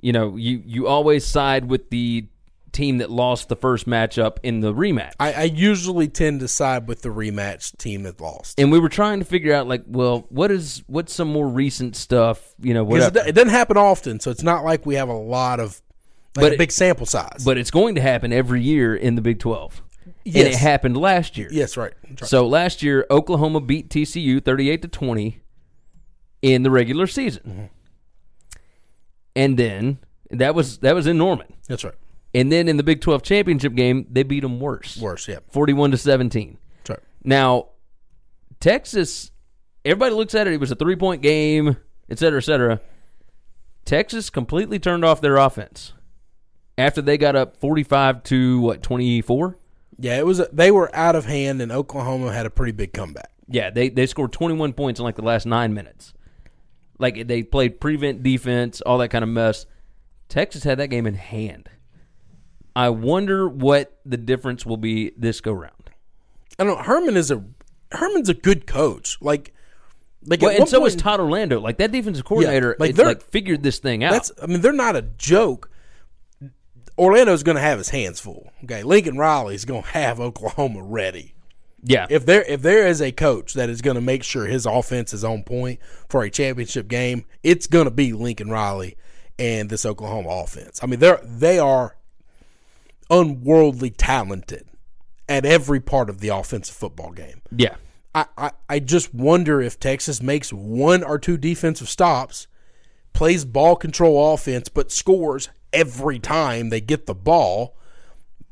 you know, you you always side with the team that lost the first matchup in the rematch. I, I usually tend to side with the rematch team that lost. and we were trying to figure out like, well, what is what's some more recent stuff, you know, whatever. it, it doesn't happen often, so it's not like we have a lot of like But a it- big sample size. but it's going to happen every year in the Big 12. And it happened last year. yes, right. Right. So last year Oklahoma beat TCU 38 to 20 in the regular season. Mm-hmm. And then that was that was in Norman. That's right. And then in the Big 12 championship game, they beat them worse. Worse, yeah. 41 to 17. That's right. Now, Texas, everybody looks at it, it was a three point game, et cetera, et cetera. Texas completely turned off their offense after they got up 45 to what, 24? Yeah, it was. A, they were out of hand, and Oklahoma had a pretty big comeback. Yeah, they, they scored 21 points in like the last nine minutes. Like they played prevent defense, all that kind of mess. Texas had that game in hand. I wonder what the difference will be this go round. I don't know. Herman is a Herman's a good coach. Like, like Well, and so point is Todd Orlando. Like that defensive coordinator, like like, like figured this thing out. That's. I mean, they're not a joke. Orlando's going to have his hands full. Okay, Lincoln Riley's going to have Oklahoma ready. yeah, If there if there is a coach that is going to make sure his offense is on point for a championship game, it's going to be Lincoln Riley and this Oklahoma offense. I mean, they're they are unworldly talented at every part of the offensive football game. yeah. I, I, I just wonder if Texas makes one or two defensive stops, plays ball control offense, but scores every time they get the ball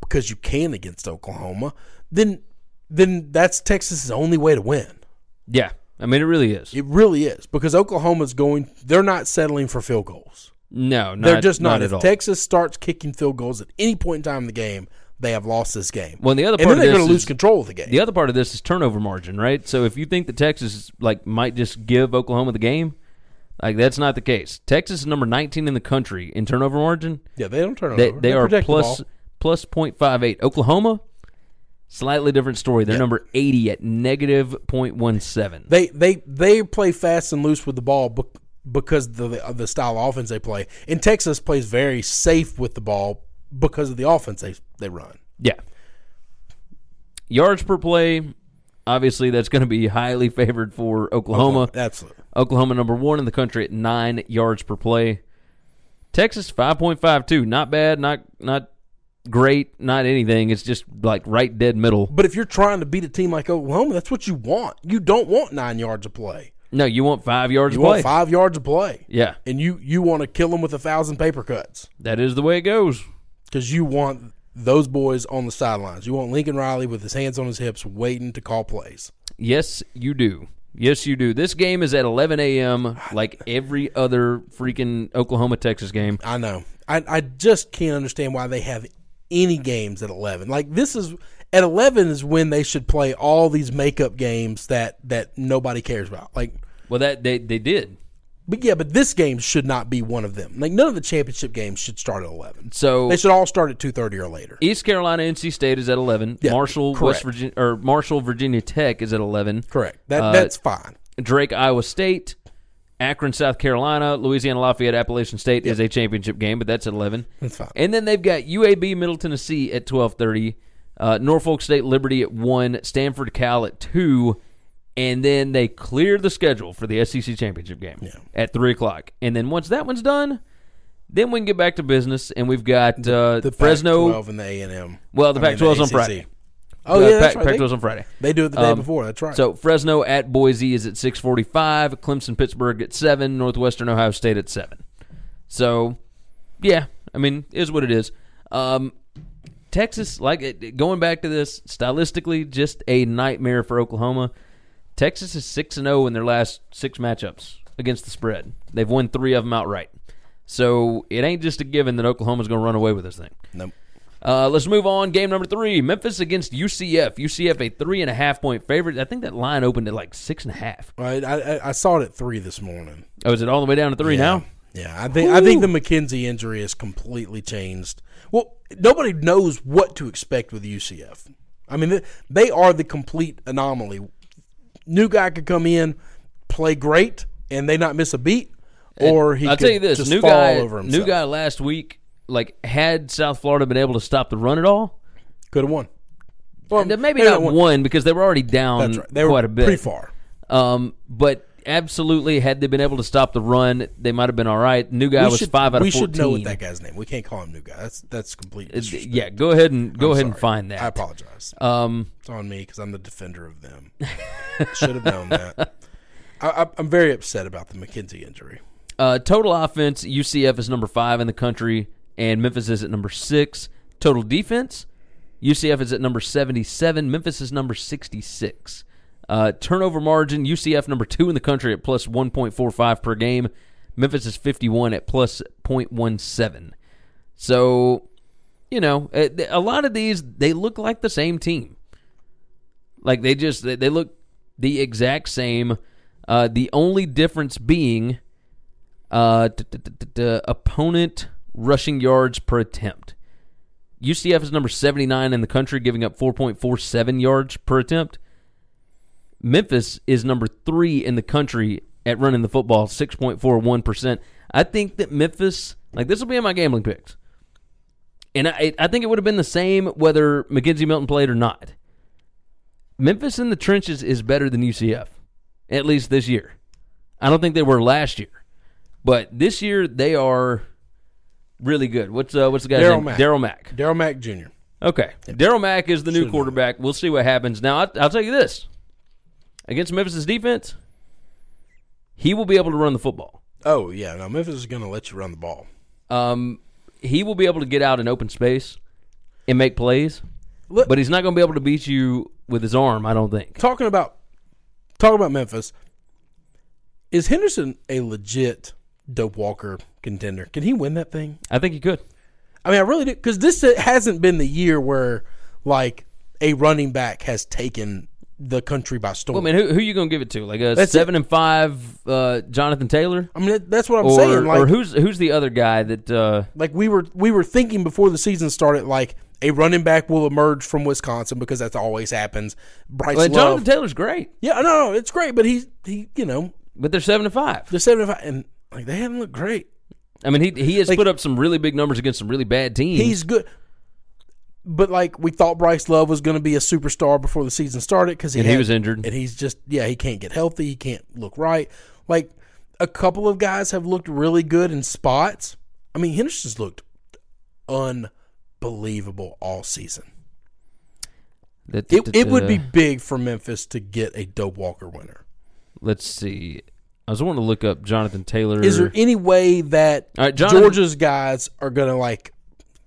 because you can against Oklahoma, then then that's Texas's only way to win. Yeah, I mean it really is. It really is because Oklahoma's going. They're not settling for field goals. no, not, They're just not. not if all. Texas starts kicking field goals at any point in time in the game, they have lost this game. Well, the other and part then of they're going to lose control of the game. the other part of this is turnover margin, right? So if you think that Texas like might just give Oklahoma the game, like that's not the case. Texas is number 19 in the country in turnover margin. yeah, they don't turn They over. they are protect the plus ball. plus 0.58. Oklahoma slightly different story. They're Yeah. number 80 at negative 0.17. They they they play fast and loose with the ball bec- because of the of the style of offense they play. And Texas plays very safe with the ball because of the offense they they run. Yeah. Yards per play, obviously that's going to be highly favored for Oklahoma. absolutely. Oklahoma number one in the country at nine yards per play. Texas five point five two, not bad, not not great, not anything. It's just like right dead middle. But if you're trying to beat a team like Oklahoma, that's what you want. You don't want nine yards of play. No, you want five yards You of play. want five yards of play. Yeah, And you you want to kill them with a thousand paper cuts that is the way it goes. because you want those boys on the sidelines. You want Lincoln Riley with his hands on his hips, waiting to call plays. Yes, you do. Yes, you do. This game is at 11 a.m. like every other freaking Oklahoma Texas game. I know. I, I just can't understand why they have any games at 11. Like this is at 11 is when they should play all these makeup games that that nobody cares about. Like Well, that they they did. But yeah, but this game should not be one of them. Like none of the championship games should start at 11. So They should all start at 2:30 or later. East Carolina, NC State is at 11. Yeah, Marshall, correct. West Virginia, or Marshall, Virginia Tech is at 11. Correct. That Uh, that's fine. Drake, Iowa State, Akron, South Carolina, Louisiana Lafayette, Appalachian State is a championship game, but that's at 11. That's fine. And then they've got UAB, Middle Tennessee at 12:30, uh, Norfolk State, Liberty at one, Stanford, Cal at two, and then they clear the schedule for the SEC championship game at three o'clock. And then once that one's done, then we can get back to business, and we've got uh, the Fresno. Pac-12 and the A&M. Well, the I Pac-12 is on Friday. Oh Uh, yeah, Pac- right. Pac-12 They, on Friday. they do it the day Um, before. That's right. So Fresno at Boise is at six forty-five. Clemson, Pittsburgh at seven. Northwestern Ohio State at seven. So, yeah, I mean, is what it is. Um, Texas, like going back to this, stylistically, just a nightmare for Oklahoma. Texas is six and zero in their last six matchups against the spread. They've won three of them outright. So it ain't just a given that Oklahoma's going to run away with this thing. Nope. Uh, let's move on. Game number three: Memphis against UCF. UCF a three and a half point favorite. I think that line opened at like six and a half. I, I, I saw it at three this morning. Oh, is it all the way down to three yeah. now? Yeah, I think I think the McKenzie injury has completely changed. Well, nobody knows what to expect with UCF. I mean, they are the complete anomaly. New guy could come in, play great, and they not miss a beat, or he I'll could tell you this: just new fall guy, over himself. new guy last week. Like, had South Florida been able to stop the run at all, could have won. Well, And maybe not won. one because they were already down That's right. They were quite a bit. pretty far. Um, but absolutely, had they been able to stop the run, they might have been all right. New guy we was should, five out we of fourteen. should know what that guy's name. We can't call him new guy. That's that's completely. Uh, yeah, go ahead and go ahead and find that. I apologize. Um, It's on me because I'm the defender of them. Should have known that. I, I'm very upset about the McKenzie injury. Uh, total offense, UCF is number five in the country, and Memphis is at number six. Total defense, UCF is at number 77. Memphis is number 66. Uh, turnover margin, UCF number two in the country at plus 1.45 per game. Memphis is 51 at plus 0.17. So, you know, a a lot of these, they look like the same team. Like they just, they look the exact same. Uh, the only difference being uh, opponent rushing yards per attempt. UCF is number 79 in the country, giving up 4.47 yards per attempt. Memphis is number three in the country at running the football, 6.41%. I think that Memphis, like this will be in my gambling picks. And I, I think it would have been the same whether McKenzie Milton played or not. Memphis in the trenches is better than UCF, at least this year. I don't think they were last year. But this year they are really good. What's uh, what's the guy's Darriel name? Mack. Darriel Mack. Darriel Mack Jr. Okay, Darriel Mack is the new quarterback. We'll see what happens. Now I, I'll tell you this: against Memphis's defense, he will be able to run the football. Oh yeah, no, Memphis is going to let you run the ball. Um, he will be able to get out in open space and make plays, but he's not going to be able to beat you with his arm. I don't think. Talking about talking about Memphis, is Henderson a legit Doak Walker contender? Can he win that thing? I think he could. I mean, I really do because this hasn't been the year where like a running back has taken the country by storm. Well, I mean, who who you going to give it to? Like a That's seven and five uh, Jonathan Taylor, I mean, that- that's what I'm or saying. Like, or who's who's the other guy that? Uh, like we were we were thinking before the season started, like a running back will emerge from Wisconsin because that always happens. Bryce well, Love, Jonathan Taylor's great, yeah, no, no, it's great, but he's he, you know, but they're seven and five. the seventy five and like they haven't looked great. I mean, he he has Like- put up some really big numbers against some really bad teams. He's good. But like we thought, Bryce Love was going to be a superstar before the season started because he And he was injured. and he's just yeah he can't get healthy, he can't look right. Like a couple of guys have looked really good in spots. I mean Henderson's looked unbelievable all season. It it would be big for Memphis to get a Doak Walker winner. Let's see. I was wanting to look up Jonathan Taylor. Is there any way that right, Jonathan- Georgia's guys are going to like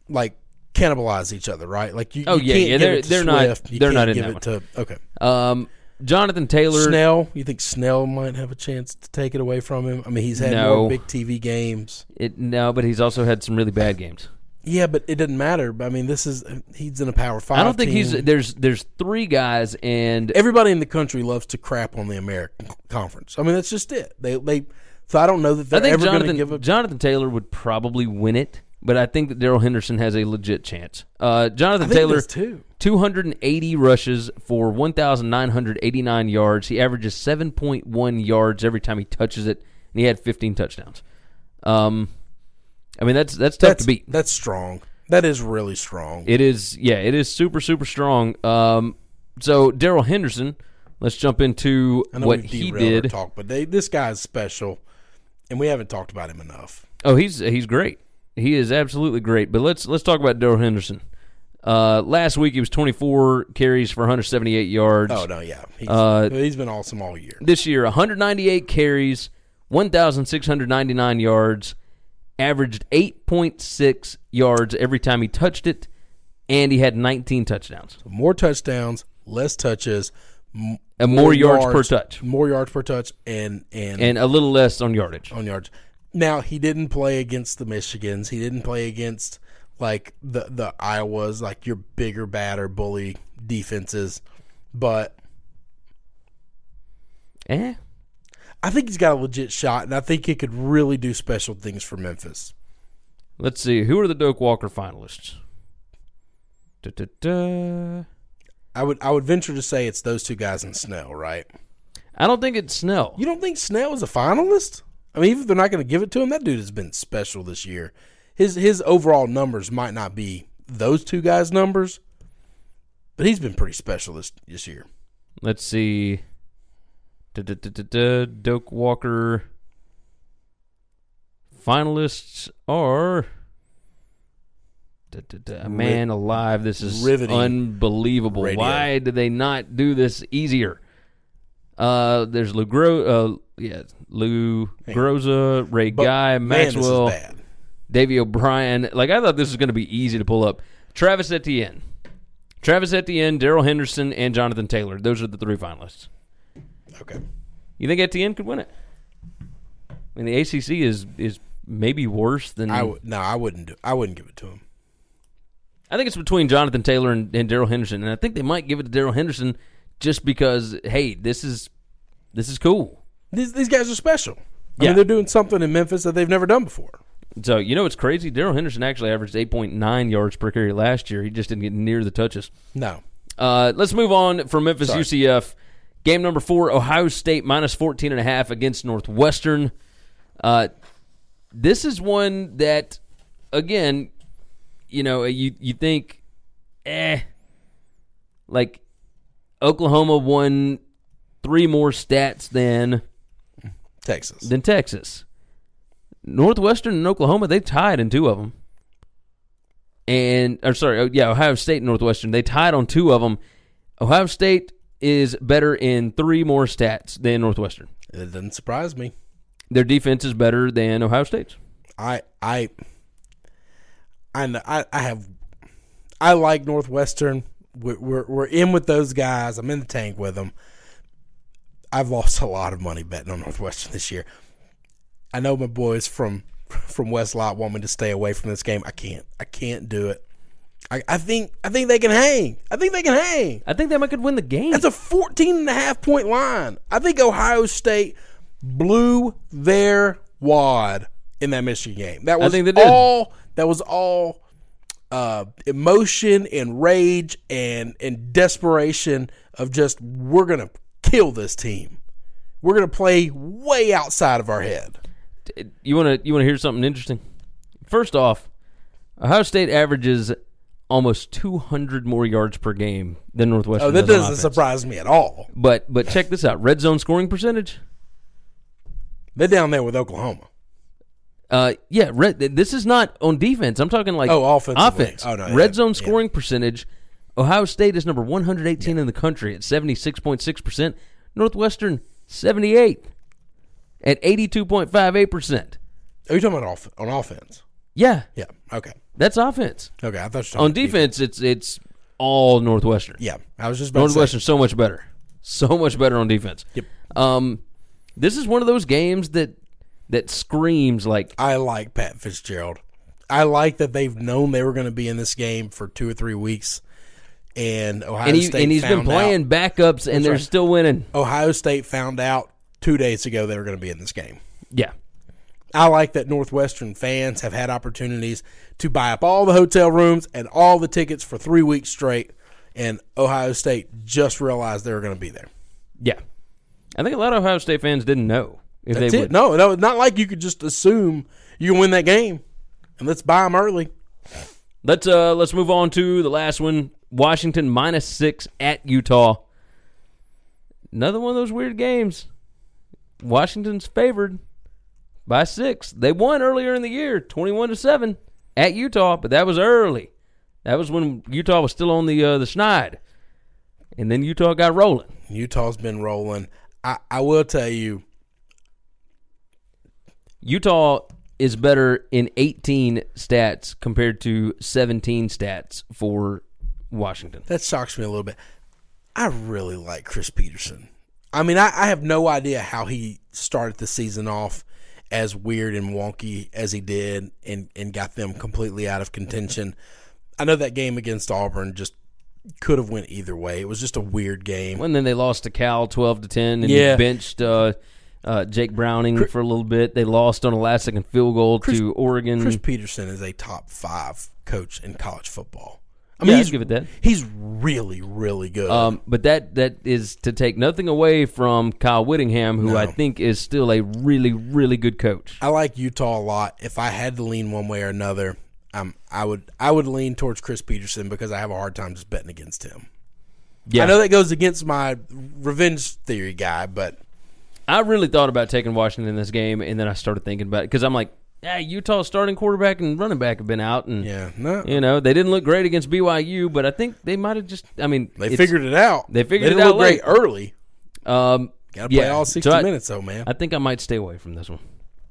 like cannibalize each other, right? Like you, Oh, you yeah, can't yeah, give they're- it to they're not- Swift, you they're can't not in give that it to okay. um, Jonathan Taylor? Snell, you think Snell might have a chance to take it away from him? I mean, he's had No. more big TV games. It, no, but he's also had some really bad games. Yeah, but it doesn't matter. I mean, this is he's in a Power Five. I don't think team. he's there's there's three guys and Everybody in the country loves to crap on the American Conference. I mean, that's just it. They they. So I don't know that I they're think ever going to give a. Jonathan Taylor would probably win it, but I think that Darrell Henderson has a legit chance. Uh, Jonathan Taylor too. 280 rushes for 1,989 yards. He averages 7.1 yards every time he touches it, and he had 15 touchdowns. Um, I mean that's that's tough That's to beat. That's strong. That is really strong. It is, yeah, it is super super strong. Um, so Darrell Henderson, let's jump into what he did. talk, but they, this guy's special, and we haven't talked about him enough. Oh, he's he's great. He is absolutely great. But let's let's talk about Darrell Henderson. Uh, last week he was 24 carries for 178 yards. Oh no, yeah, he's, Uh, he's been awesome all year. This year, 198 carries, 1,699 yards, averaged 8.6 yards every time he touched it, and he had 19 touchdowns. More touchdowns, less touches, m- And more yards per touch. more yards per touch, and and, and a little less on yardage. on yards. Now he didn't play against the Michigans. He didn't play against like the the Iowas, like your bigger, badder, bully defenses. But Eh? I think he's got a legit shot, and I think he could really do special things for Memphis. Let's see. Who are the Doak Walker finalists? Da-da-da. I would I would venture to say it's those two guys in Snell, right? I don't think it's Snell. You don't think Snell is a finalist? I mean, even if they're not going to give it to him, that dude has been special this year. His his overall numbers might not be those two guys' numbers, but he's been pretty special this this year. Let's see. Doak Walker finalists are. Da-da-da. Man alive, this is riveting unbelievable. radio. Why did they not do this easier? Uh, there's Lou Gro- uh, yeah, Lou Groza, Ray But, Guy, man, Maxwell, bad. Davey O'Brien. Like I thought this was going to be easy to pull up. Travis Etienne, Travis Etienne, Darrell Henderson, and Jonathan Taylor. Those are the three finalists. Okay. You think Etienne could win it? I mean, the ACC is is maybe worse than I would no, I wouldn't do. I wouldn't give it to him. I think it's between Jonathan Taylor and, and Darrell Henderson, and I think they might give it to Darrell Henderson just because hey, this is this is cool. These these guys are special. I Yeah. mean, they're doing something in Memphis that they've never done before. So you know it's crazy. Darrell Henderson actually averaged eight point nine yards per carry last year. He just didn't get near the touches. No, Uh, let's move on from Memphis Sorry. UCF. Game number four, Ohio State minus 14 and a half against Northwestern. Uh, this is one that, again, you know, you you think, eh, like Oklahoma won three more stats than Texas. than Texas. Northwestern and Oklahoma, they tied in two of them. And, or sorry, oh, yeah, Ohio State and Northwestern, they tied on two of them. Ohio State is better in three more stats than Northwestern. It doesn't surprise me. Their defense is better than Ohio State's. I I I know, I, I have I like Northwestern. We're, we're we're in with those guys. I'm in the tank with them. I've lost a lot of money betting on Northwestern this year. I know my boys from from West Lot want me to stay away from this game. I can't. I can't do it. I, I think I think they can hang. I think they can hang. I think they might could win the game. That's a 14 and a half point line. I think Ohio State blew their wad in that Michigan game. That was think they did. all that was all uh, emotion and rage and and desperation of just we're going to kill this team. We're going to play way outside of our head. you want to you want to hear something interesting? First off, Ohio State averages almost 200 more yards per game than Northwestern. Oh, that does doesn't offense. surprise me at all. But but check this out: red zone scoring percentage. They're down there with Oklahoma. Uh, yeah, red, this is not on defense. I'm talking like Oh, offense. offense. Oh, no, red yeah, zone yeah. scoring percentage. Ohio State is number 118 in the country at 76.6 percent. Northwestern 78 at 82.58 percent. Are you talking about off- on offense? Yeah, Yeah. Okay. that's offense. Okay. I thought you were talking On about defense, it's it's all Northwestern. Yeah. I was just about to say. Northwestern so much better, so much better on defense. Yep. Um, this is one of those games that that screams like I like Pat Fitzgerald. I like that they've known they were going to be in this game for two or three weeks, and Ohio and he State and he's been playing out- backups and they're right. still winning. Ohio State found out two days ago they were going to be in this game. Yeah. I like that Northwestern fans have had opportunities to buy up all the hotel rooms and all the tickets for three weeks straight, and Ohio State just realized they were going to be there. Yeah. I think a lot of Ohio State fans didn't know if That's they it. would. No, no, not like you could just assume you can win that game, and let's buy them early. Let's uh let's move on to the last one. Washington minus six at Utah. Another one of those weird games. Washington's favored by six. They won earlier in the year, twenty-one to seven at Utah, but that was early. That was when Utah was still on the uh, the schneid, and then Utah got rolling. Utah's been rolling. I, I will tell you, Utah is better in 18 stats compared to 17 stats for Washington. that shocks me a little bit. I really like Chris Petersen. I mean, I, I have no idea how he started the season off, as weird and wonky as he did and, and got them completely out of contention. I know that game against Auburn just could have went either way. It was just a weird game. And then they lost to Cal twelve to ten, and Yeah. benched uh, uh, Jake Browning for a little bit. They lost on a last second field goal to Oregon. Chris Petersen is a top five coach in college football. I Yeah, he's, give it that. He's really, really good. Um, but that that is to take nothing away from Kyle Whittingham, who No. I think is still a really really good coach. I like Utah a lot. If I had to lean one way or another, um, I would I would lean towards Chris Petersen because I have a hard time just betting against him. Yeah, I know that goes against my revenge theory guy, but I really thought about taking Washington in this game, and then I started thinking about it because I'm like, yeah, Utah's starting quarterback and running back have been out, and yeah, no, you know they didn't look great against BYU, but I think they might have just. I mean, they figured it out. they figured didn't it out great early. Um, Got to play yeah, all so sixty I- minutes, though, man. I think I might stay away from this one.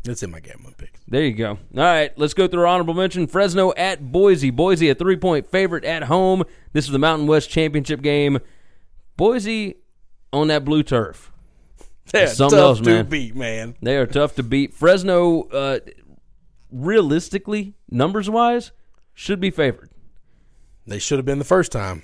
It's in my gambling picks. There you go. All right, let's go through our honorable mention. Fresno at Boise. Boise, a three point favorite at home. This is the Mountain West Championship game. Boise on that blue turf. Something tough else, to man. beat, man. They are tough to beat. Fresno, uh, realistically, numbers wise, should be favored. They should have been the first time.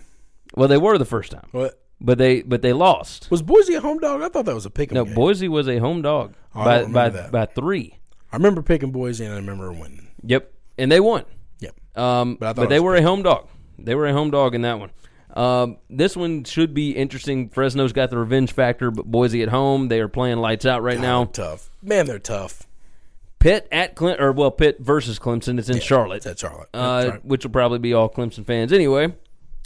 Well, they were the first time, What but they but they lost. was Boise a home dog? I thought that was a pick. No, game. Boise was a home dog Oh, I by by, that. by three. I remember picking Boise and I remember winning. Yep, and they won. Yep. Um, But but, they were a home dog. They were a home dog in that one. Um, this one should be interesting. Fresno's got the revenge factor, but Boise at home, they are playing lights out right now. Tough. Man, they're tough. Pitt at Clint, or well, Pitt versus Clemson. It's in Charlotte, It's at Charlotte. uh, right. which will probably be all Clemson fans anyway.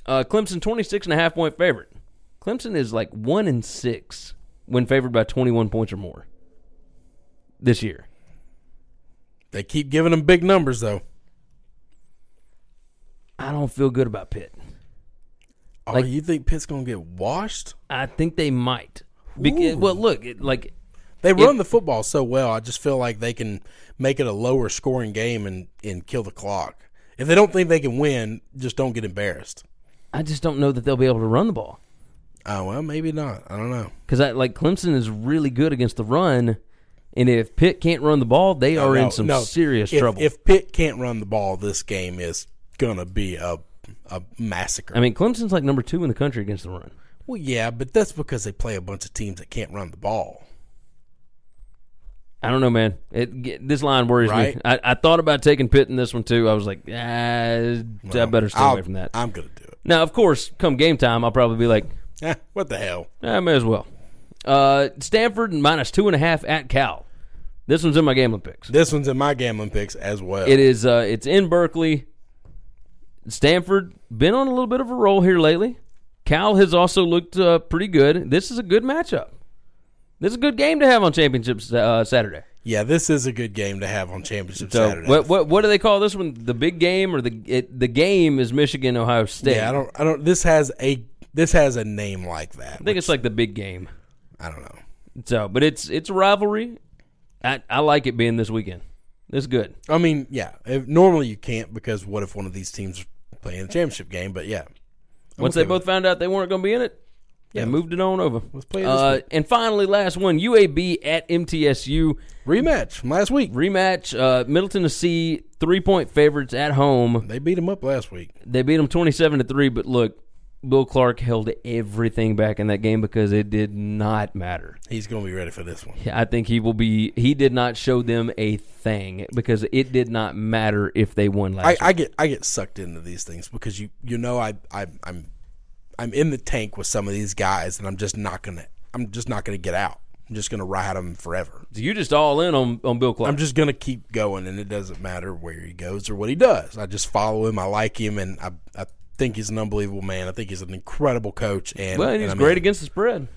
Uh, Clemson 26 and a half point favorite. Clemson is like one in six when favored by 21 points or more this year. They keep giving them big numbers, though. I don't feel good about Pitt. Oh, Like- you think Pitt's going to get washed? I think they might. Because, well, look, it, like They run the football so well. I just feel like they can make it a lower scoring game and, and kill the clock. If they don't think they can win, just don't get embarrassed. I just don't know that they'll be able to run the ball Oh, well, maybe not. I don't know. because I like Clemson is really good against the run, and if Pitt can't run the ball, they are No, in some no. serious if, trouble. If Pitt can't run the ball, this game is going to be a, a massacre. I mean, Clemson's like number two in the country against the run. well, yeah, but that's because they play a bunch of teams that can't run the ball. I don't know, man. It this line worries me. I, I thought about taking Pitt in this one too. I was like, ah, I better stay I'll- away from that. I'm going to do it. now, of course, come game time, I'll probably be like, Eh, what the hell? I may as well. Uh, Stanford minus two and a half at Cal. This one's in my gambling picks. This one's in my gambling picks as well. It is. Uh, it's in Berkeley. Stanford been on a little bit of a roll here lately. Cal has also looked uh, pretty good. This is a good matchup. This is a good game to have on Championship uh, Saturday. Yeah, this is a good game to have on Championship So Saturday. what, what what do they call this one? The big game or the it, the game is Michigan Ohio State. Yeah, I don't. I don't. This has a. This has a name like that. I think it's like the big game. I don't know. So, but it's it's a rivalry. I I like it being this weekend. It's good. I mean, yeah. If, normally you can't because what if one of these teams playing a championship game? But yeah, Once okay they both found out they weren't going to be in it, they moved it on over. Let's play this Uh, and finally, last one: UAB at MTSU rematch from last week. rematch. Uh, Middle Tennessee three point favorites at home. They beat them up last week. They beat them twenty seven to three. But look, Bill Clark held everything back in that game because it did not matter. He's going to be ready for this one. I think he will be. He did not show them a thing because it did not matter if they won last. I, week. I get I get sucked into these things because you you know I I I'm I'm in the tank with some of these guys and I'm just not gonna I'm just not gonna get out. I'm just gonna ride them forever. So you just all in on on Bill Clark. I'm just gonna keep going, and it doesn't matter where he goes or what he does. I just follow him. I like him, and I I think he's an unbelievable man. I think he's an incredible coach, and well, and he's I'm great in. against the spread.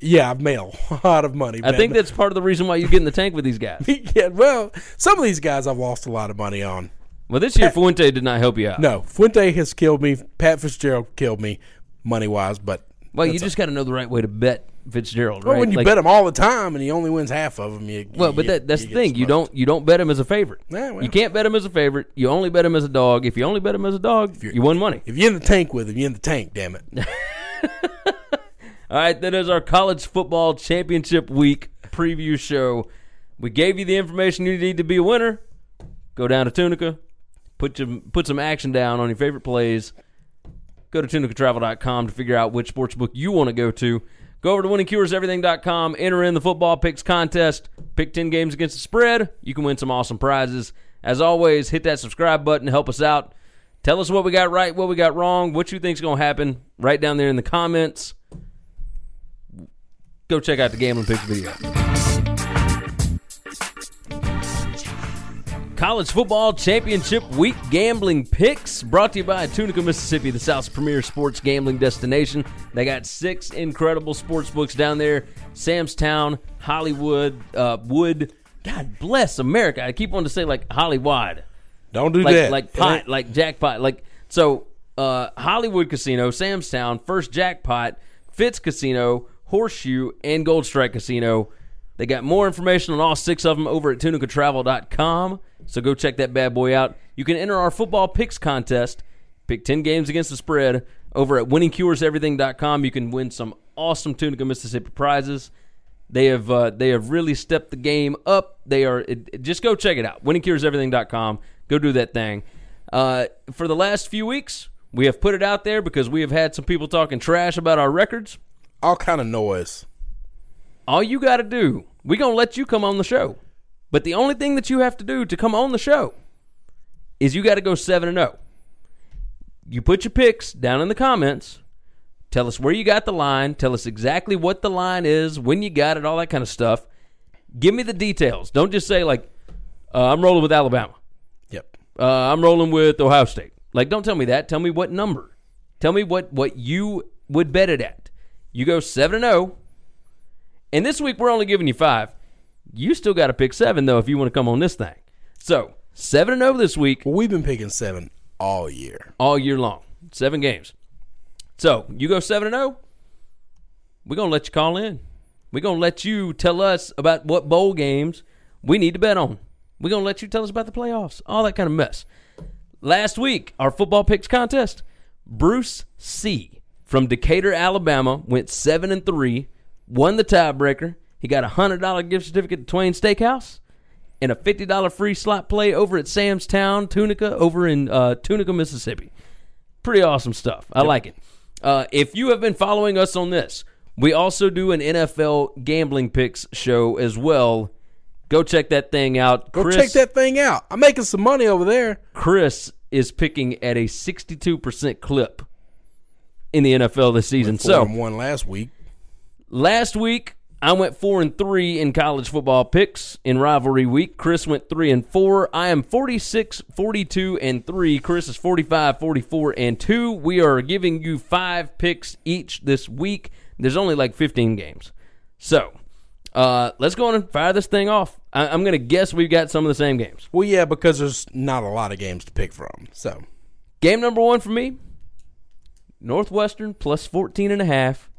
Yeah, I've made a lot of money. I man. think that's part of the reason why you get in the tank with these guys. yeah. Well, some of these guys I've lost a lot of money on. Well, this year Fuente did not help you out. No, Fuente has killed me. Pat Fitzgerald killed me, money wise. But Well, you just got to know the right way to bet Fitzgerald, Well, right? when you Like- bet him all the time and he only wins half of them, you, Well, you but that, that's the thing. You don't you don't bet him as a favorite. Yeah, well. You can't bet him as a favorite. You only bet him as a dog. If you only bet him as a dog, you win money. If you're in the tank with him, you're in the tank. Damn it! All right, that is our college football championship week preview show. We gave you the information you need to be a winner. Go down to Tunica, put some put some action down on your favorite plays. Go to tunicatravel.com to figure out which sports book you want to go to. Go over to winningcureseverything.com, enter in the football picks contest, pick 10 games against the spread. You can win some awesome prizes. As always, hit that subscribe button, to help us out. Tell us what we got right, what we got wrong, what you think's going to happen right down there in the comments. Go check out the Gambling Picks video. College Football Championship Week Gambling Picks brought to you by Tunica, Mississippi, the South's premier sports gambling destination. They got six incredible sports books down there Samstown, Hollywood, uh, Wood. God bless America. I keep wanting to say like Hollywood. Don't do Like, that. like pot, like jackpot. Like, so uh, Hollywood Casino, Samstown, First Jackpot, Fitz Casino, Horseshoe, and Gold Strike Casino. They got more information on all six of them over at tunicatravel.com. So go check that bad boy out. You can enter our football picks contest. Pick 10 games against the spread over at winningcureseverything.com. You can win some awesome Tunica, Mississippi prizes. They have uh, they have really stepped the game up. They are it, it- just go check it out. Winningcureseverything.com. Go do that thing. Uh, for the last few weeks, we have put it out there because we have had some people talking trash about our records. all kind of noise. All you got to do, we're going to let you come on the show. But the only thing that you have to do to come on the show is you got to go 7 and 0. You put your picks down in the comments. Tell us where you got the line. Tell us exactly what the line is, when you got it, all that kind of stuff. Give me the details. Don't just say, like, uh, I'm rolling with Alabama. Yep. Uh, I'm rolling with Ohio State. Like, don't tell me that. Tell me what number. Tell me what, what you would bet it at. You go 7 and 0. And this week, we're only giving you five. You still got to pick seven, though, if you want to come on this thing. So, 7 and 0 this week, Well, we've been picking seven all year. all year long. Seven games. So, you go 7 and 0. We're going to let you call in. We're going to let you tell us about what bowl games we need to bet on. We're going to let you tell us about the playoffs, all that kind of mess. Last week, our football picks contest, Bruce C from Decatur, Alabama, went 7 and 3, won the tiebreaker. He got a $100 gift certificate to Twain Steakhouse and a $50 free slot play over at Sam's Town, Tunica, over in uh, Tunica, Mississippi. Pretty awesome stuff. I like it. Uh, if you have been following us on this, we also do an NFL gambling picks show as well. Go check that thing out. Go Chris, check that thing out. I'm making some money over there. Chris is picking at a 62% clip in the NFL this season. So one last week. Last week, I went four and three in college football picks in rivalry week. Chris went three and four. I am 46, 42, and three. Chris is 45, 44, and two. We are giving you five picks each this week. There's only like 15 games. So, uh, let's go on and fire this thing off. I- I'm going to guess we've got some of the same games. Well, yeah, because there's not a lot of games to pick from. So Game number one for me Northwestern plus 14 and a half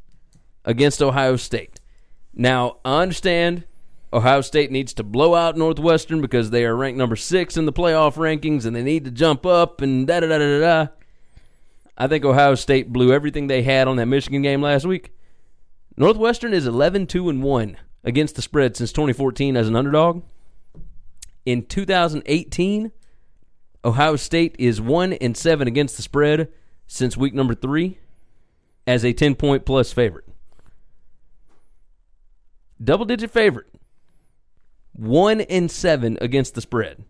against Ohio State. Now, I understand Ohio State needs to blow out Northwestern because they are ranked number six in the playoff rankings and they need to jump up and da da da da da. I think Ohio State blew everything they had on that Michigan game last week. Northwestern is 11 2 and 1 against the spread since 2014 as an underdog. In 2018, Ohio State is 1 and 7 against the spread since week number 3 as a 10 point plus favorite. Double digit favorite. 1 and 7 against the spread.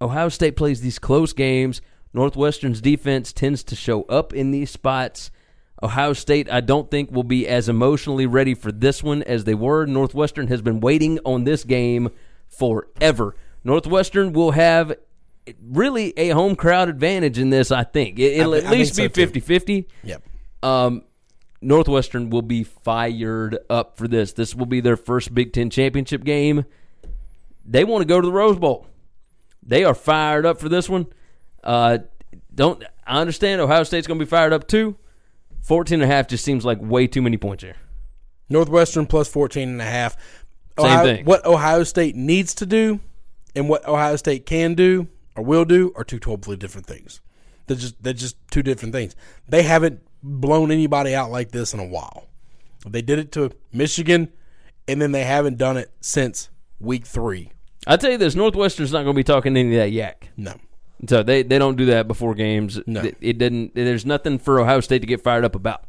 Ohio State plays these close games. Northwestern's defense tends to show up in these spots. Ohio State, I don't think, will be as emotionally ready for this one as they were. Northwestern has been waiting on this game forever. Northwestern will have really a home crowd advantage in this, I think. It, will I at I least think be so, 50 50. yep. Um, Northwestern will be fired up for this. This will be their first Big Ten championship game. They want to go to the Rose Bowl. They are fired up for this one. Uh, don't I understand Ohio State's going to be fired up too? 14 and a half just seems like way too many points here. Northwestern plus 14 and a half. Same Ohio, thing. What Ohio State needs to do and what Ohio State can do or will do are two totally different things. They're just they're just two different things. They haven't blown anybody out like this in a while. They did it to Michigan, and then they haven't done it since week three. I tell you this, Northwestern's not going to be talking any of that yak. No. So they, they don't do that before games. No. It, it didn't. There's nothing for Ohio State to get fired up about.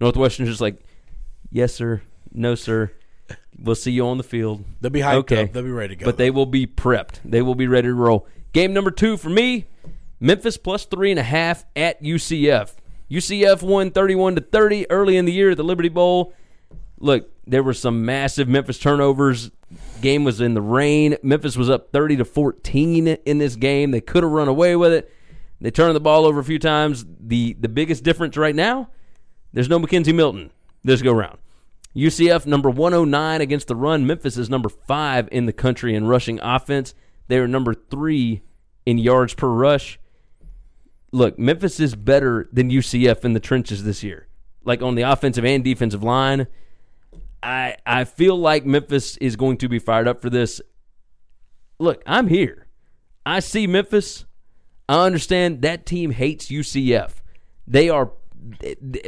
Northwestern's just like, yes sir, no sir. We'll see you on the field. They'll be hyped Okay. up. They'll be ready to go. But they will be prepped. They will be ready to roll. Game number two for me, Memphis plus three and a half at UCF. UCF won 31 to 30 early in the year at the Liberty Bowl. Look, there were some massive Memphis turnovers. Game was in the rain. Memphis was up 30 to 14 in this game. They could have run away with it. They turned the ball over a few times. The the biggest difference right now, there's no McKenzie Milton this go round. UCF number 109 against the run. Memphis is number 5 in the country in rushing offense. They are number 3 in yards per rush. Look, Memphis is better than UCF in the trenches this year. Like on the offensive and defensive line. I I feel like Memphis is going to be fired up for this. Look, I'm here. I see Memphis. I understand that team hates UCF. They are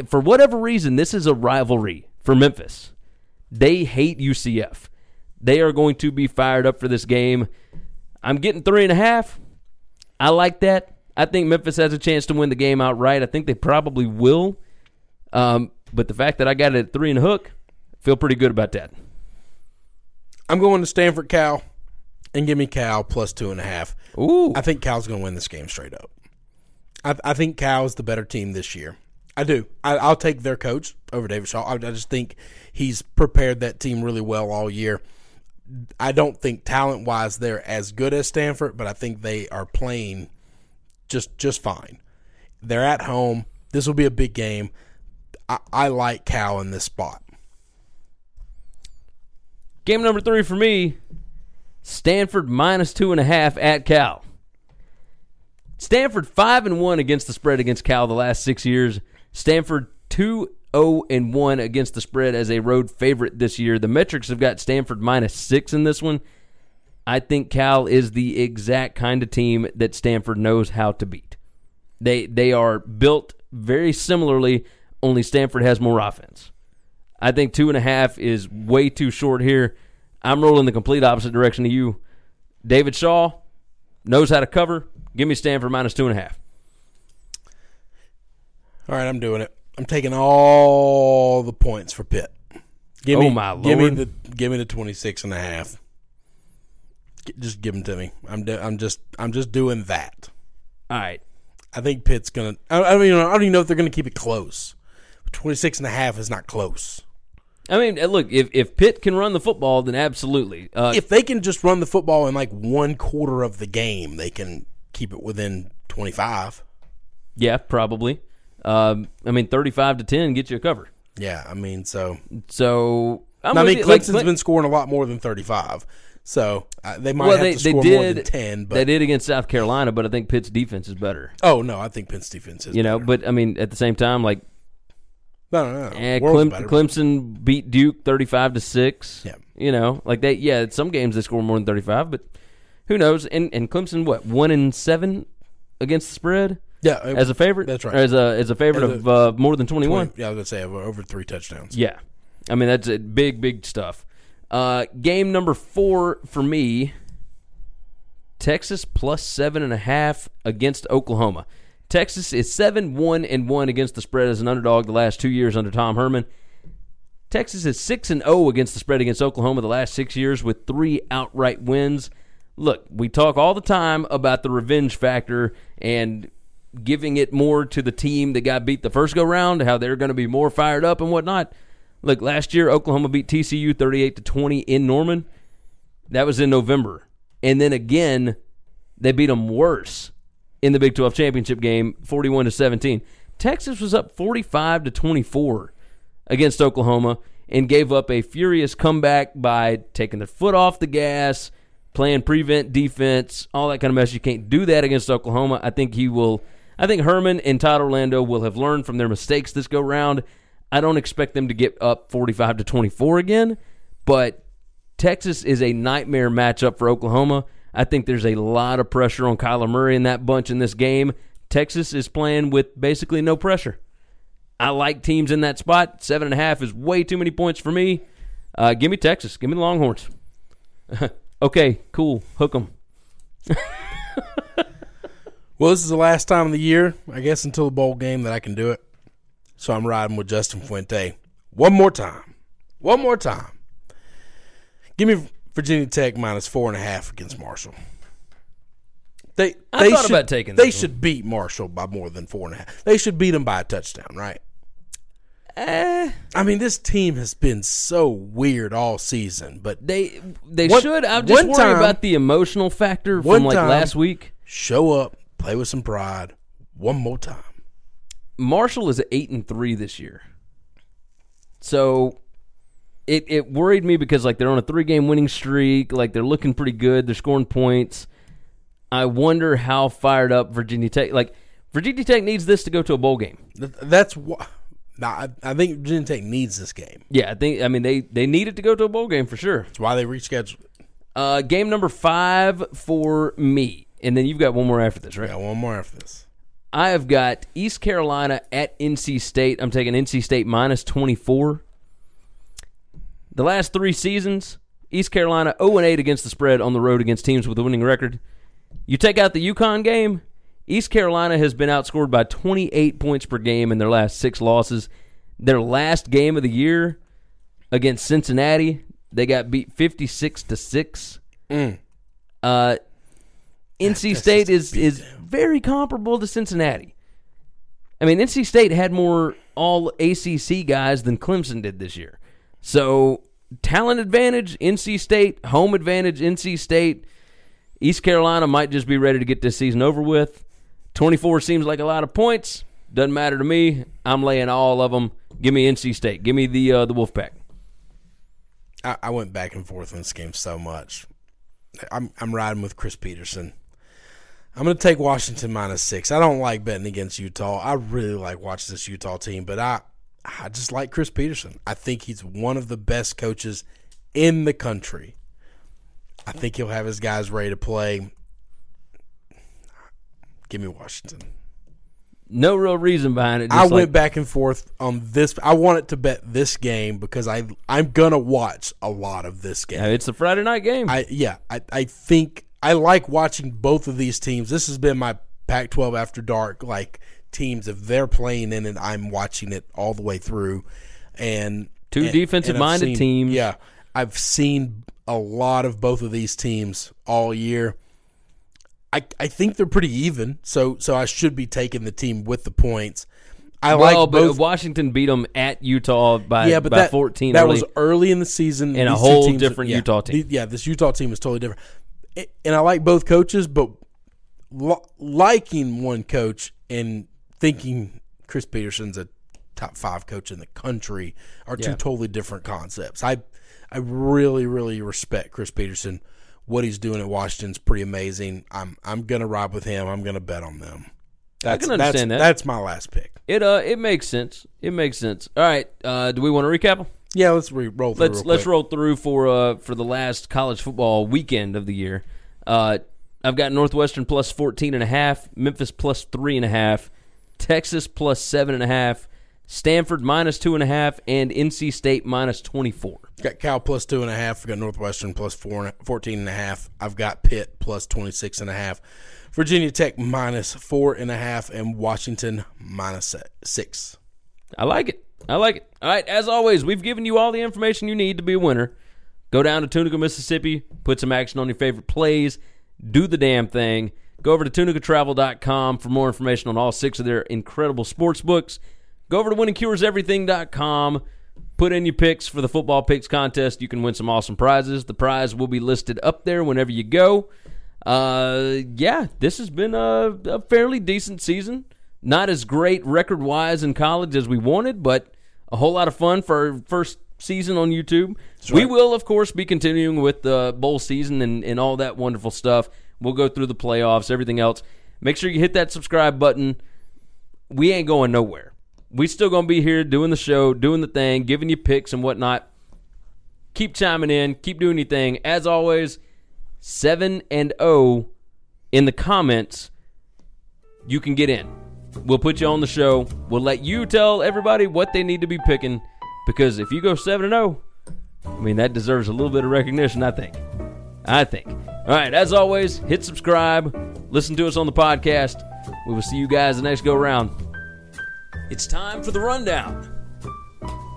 for whatever reason this is a rivalry for Memphis. They hate UCF. They are going to be fired up for this game. I'm getting three and a half. I like that. I think Memphis has a chance to win the game outright. I think they probably will. Um, but the fact that I got it at three and a hook, feel pretty good about that. I'm going to Stanford Cal and give me Cal plus two and a half. Ooh, I think Cal's going to win this game straight up. I, I think Cal is the better team this year. I do. I, I'll take their coach over David Shaw. I, I just think he's prepared that team really well all year. I don't think talent wise they're as good as Stanford, but I think they are playing just just fine. They're at home. This will be a big game. I, I like Cal in this spot. Game number three for me Stanford minus two and a half at Cal. Stanford five and one against the spread against Cal the last six years. Stanford two zero and one against the spread as a road favorite this year. The metrics have got Stanford minus six in this one. I think Cal is the exact kind of team that Stanford knows how to beat. They they are built very similarly, only Stanford has more offense. I think two and a half is way too short here. I'm rolling the complete opposite direction to you. David Shaw knows how to cover. Give me Stanford minus two and a half. All right, I'm doing it. I'm taking all the points for Pitt. Give Oh, me, my Give me the give me the 26 and a half. Just give them to me. I'm do, I'm just I'm just doing that. All right. I think Pitt's gonna. I, I don't even know, I don't even know if they're gonna keep it close. 26 and a half is not close. I mean, uh, look, if if Pitt can run the football, then absolutely. Uh, If they can just run the football in like one quarter of the game, they can keep it within 25. yeah, probably. Um, I mean, thirty-five to ten gets you a cover. Yeah, I mean, so So I'm I mean, you. Like, Clemson's been scoring a lot more than 35. So uh, they might well, have they, to score did more than 10. But they did against South Carolina, but I think Pitt's defense is better. oh no, I think Pitt's defense is. You know, better. but I mean, at the same time, like no, no, no. eh, Clem, better. Clemson beat Duke thirty-five to six. Yeah. You know, like they, yeah, some games they score more than thirty-five, but who knows? And and Clemson, what one in seven against the spread yeah, uh, as a favorite? That's right. As a as a favorite As a- of uh, more than twenty-one. 20 yeah, I was gonna say over, three touchdowns. Yeah. I mean, that's it. big, big stuff. Uh, game number four for me Texas plus seven and a half against Oklahoma. Texas is 7 1 and 1 against the spread as an underdog the last two years under Tom Herman. Texas is 6 and 0 against the spread against Oklahoma the last six years with three outright wins. Look, we talk all the time about the revenge factor and giving it more to the team that got beat the first go round, how they're going to be more fired up and whatnot. Look, last year Oklahoma beat TCU 38 to 20 in Norman. That was in November. And then again, they beat them worse in the Big 12 championship game, 41 to 17. Texas was up 45 to 24 against Oklahoma and gave up a furious comeback by taking their foot off the gas, playing prevent defense, all that kind of mess. You can't do that against Oklahoma. I think he will. I think Herman and Todd Orlando will have learned from their mistakes this go round. I don't expect them to get up 45 to 24 again, but Texas is a nightmare matchup for Oklahoma. I think there's a lot of pressure on Kyler Murray and that bunch in this game. Texas is playing with basically no pressure. I like teams in that spot. Seven and a half is way too many points for me. Uh, give me Texas. Give me the Longhorns. Okay, cool. Hook them. Well, this is the last time of the year, I guess, until the bowl game that I can do it. So I'm riding with Justin Fuente one more time. One more time. Give me Virginia Tech minus four and a half against Marshall. They, I they thought should, about taking They one. should beat Marshall by more than four and a half. They should beat them by a touchdown, right? Eh, I mean, this team has been so weird all season, but they they One- should. I'm just worried time- about the emotional factor from like last week. show up, play with some pride one more time. Marshall is eight and three this year, so it it worried me because like they're on a three game winning streak, like they're looking pretty good, they're scoring points. I wonder how fired up Virginia Tech. Like Virginia Tech needs this to go to a bowl game. That's what. I, I think Virginia Tech needs this game. Yeah, I think. I mean they they need it to go to a bowl game for sure. That's why they rescheduled. Uh, game number five for me, and then you've got one more after this, right? Got one more after this. I have got East Carolina at NC State. I'm taking NC State minus 24. The last three seasons, East Carolina 0 8 against the spread on the road against teams with a winning record. You take out the UConn game, East Carolina has been outscored by 28 points per game in their last six losses. Their last game of the year against Cincinnati, they got beat 56 to 6. Uh, NC State is is very comparable to Cincinnati. I mean, NC State had more all ACC guys than Clemson did this year. So, talent advantage, NC State, home advantage, NC State. East Carolina might just be ready to get this season over with. 24 seems like a lot of points. Doesn't matter to me. I'm laying all of them. Give me NC State. Give me the uh, the Wolfpack. I, I went back and forth in this game so much. I'm I'm riding with Chris Petersen. I'm going to take Washington minus six. I don't like betting against Utah. I really like watching this Utah team, but I I just like Chris Petersen. I think he's one of the best coaches in the country. I think he'll have his guys ready to play. Give me Washington. No real reason behind it. I just went back and forth on this. I wanted to bet this game because I I'm gonna watch a lot of this game. It's a Friday night game. I yeah, I, I think I like watching both of these teams. This has been my Pac-12 after dark like teams if they're playing in it, I'm watching it all the way through. And Two and- defensive-minded and I've seen- teams. Yeah, I've seen a lot of both of these teams all year. I I think they're pretty even, so so I should be taking the team with the points. I well, like but both. Washington beat them at Utah by, yeah, but by that 14 that early. was early in the season, And a whole different yeah, Utah team. yeah, this Utah team is totally different. It- and I like both coaches, but liking one coach and thinking Chris Petersen's a top five coach in the country are two totally different concepts. I I really really respect Chris Petersen. What he's doing at Washington's pretty amazing. I'm I'm gonna ride with him. I'm gonna bet on them. That's, can understand that's, that. That's my last pick. It uh, it makes sense. It makes sense. All right. Uh, do we want to recap them? Yeah, let's re- roll through. Let's let's roll through for uh for the last college football weekend of the year. Uh, I've got Northwestern plus 14 and a half, Memphis plus three and a half, Texas plus seven and a half, Stanford minus two and a half, and NC State minus 24. Got Cal plus two and a half. I've got Northwestern plus four, and- 14 and a half. I've got Pitt plus 26 and a half. Virginia Tech minus four and a half. And Washington minus six. I like it. I like it. All right. As always, we've given you all the information you need to be a winner. Go down to Tunica, Mississippi, put some action on your favorite plays, do the damn thing. Go over to tunicatravel.com for more information on all six of their incredible sports books. Go over to winningcureseverything.com. Put in your picks for the football picks contest. You can win some awesome prizes. The prize will be listed up there whenever you go. Uh, yeah, this has been a, a fairly decent season. Not as great record wise in college as we wanted, but a whole lot of fun for our first season on YouTube. We will, of course, be continuing with the bowl season and, and all that wonderful stuff. We'll go through the playoffs, everything else. Make sure you hit that subscribe button. We ain't going nowhere. We still gonna be here doing the show, doing the thing, giving you picks and whatnot. Keep chiming in, keep doing your thing. As always, seven and O in the comments. You can get in. We'll put you on the show. We'll let you tell everybody what they need to be picking. Because if you go seven and zero, I mean that deserves a little bit of recognition. I think. I think. All right, as always, hit subscribe, listen to us on the podcast. We will see you guys the next go round. It's time for the rundown.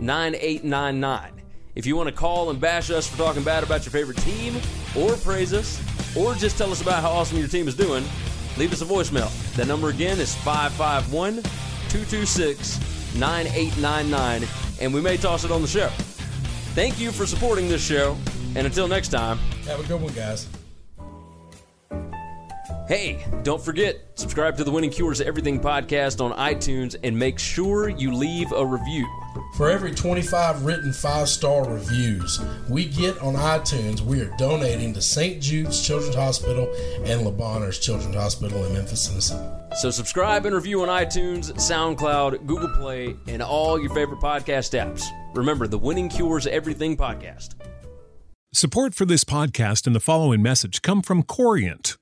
9899. If you want to call and bash us for talking bad about your favorite team, or praise us, or just tell us about how awesome your team is doing, leave us a voicemail. That number again is 551 226 9899, and we may toss it on the show. Thank you for supporting this show, and until next time, Have a good one, guys. Hey, don't forget, subscribe to the Winning Cures Everything podcast on iTunes and make sure you leave a review. For every 25 written five star reviews we get on iTunes, we are donating to St. Jude's Children's Hospital and Le Bonheur Children's Hospital in Memphis, Tennessee. So subscribe and review on iTunes, SoundCloud, Google Play, and all your favorite podcast apps. Remember, the Winning Cures Everything podcast. Support for this podcast and the following message come from Corient.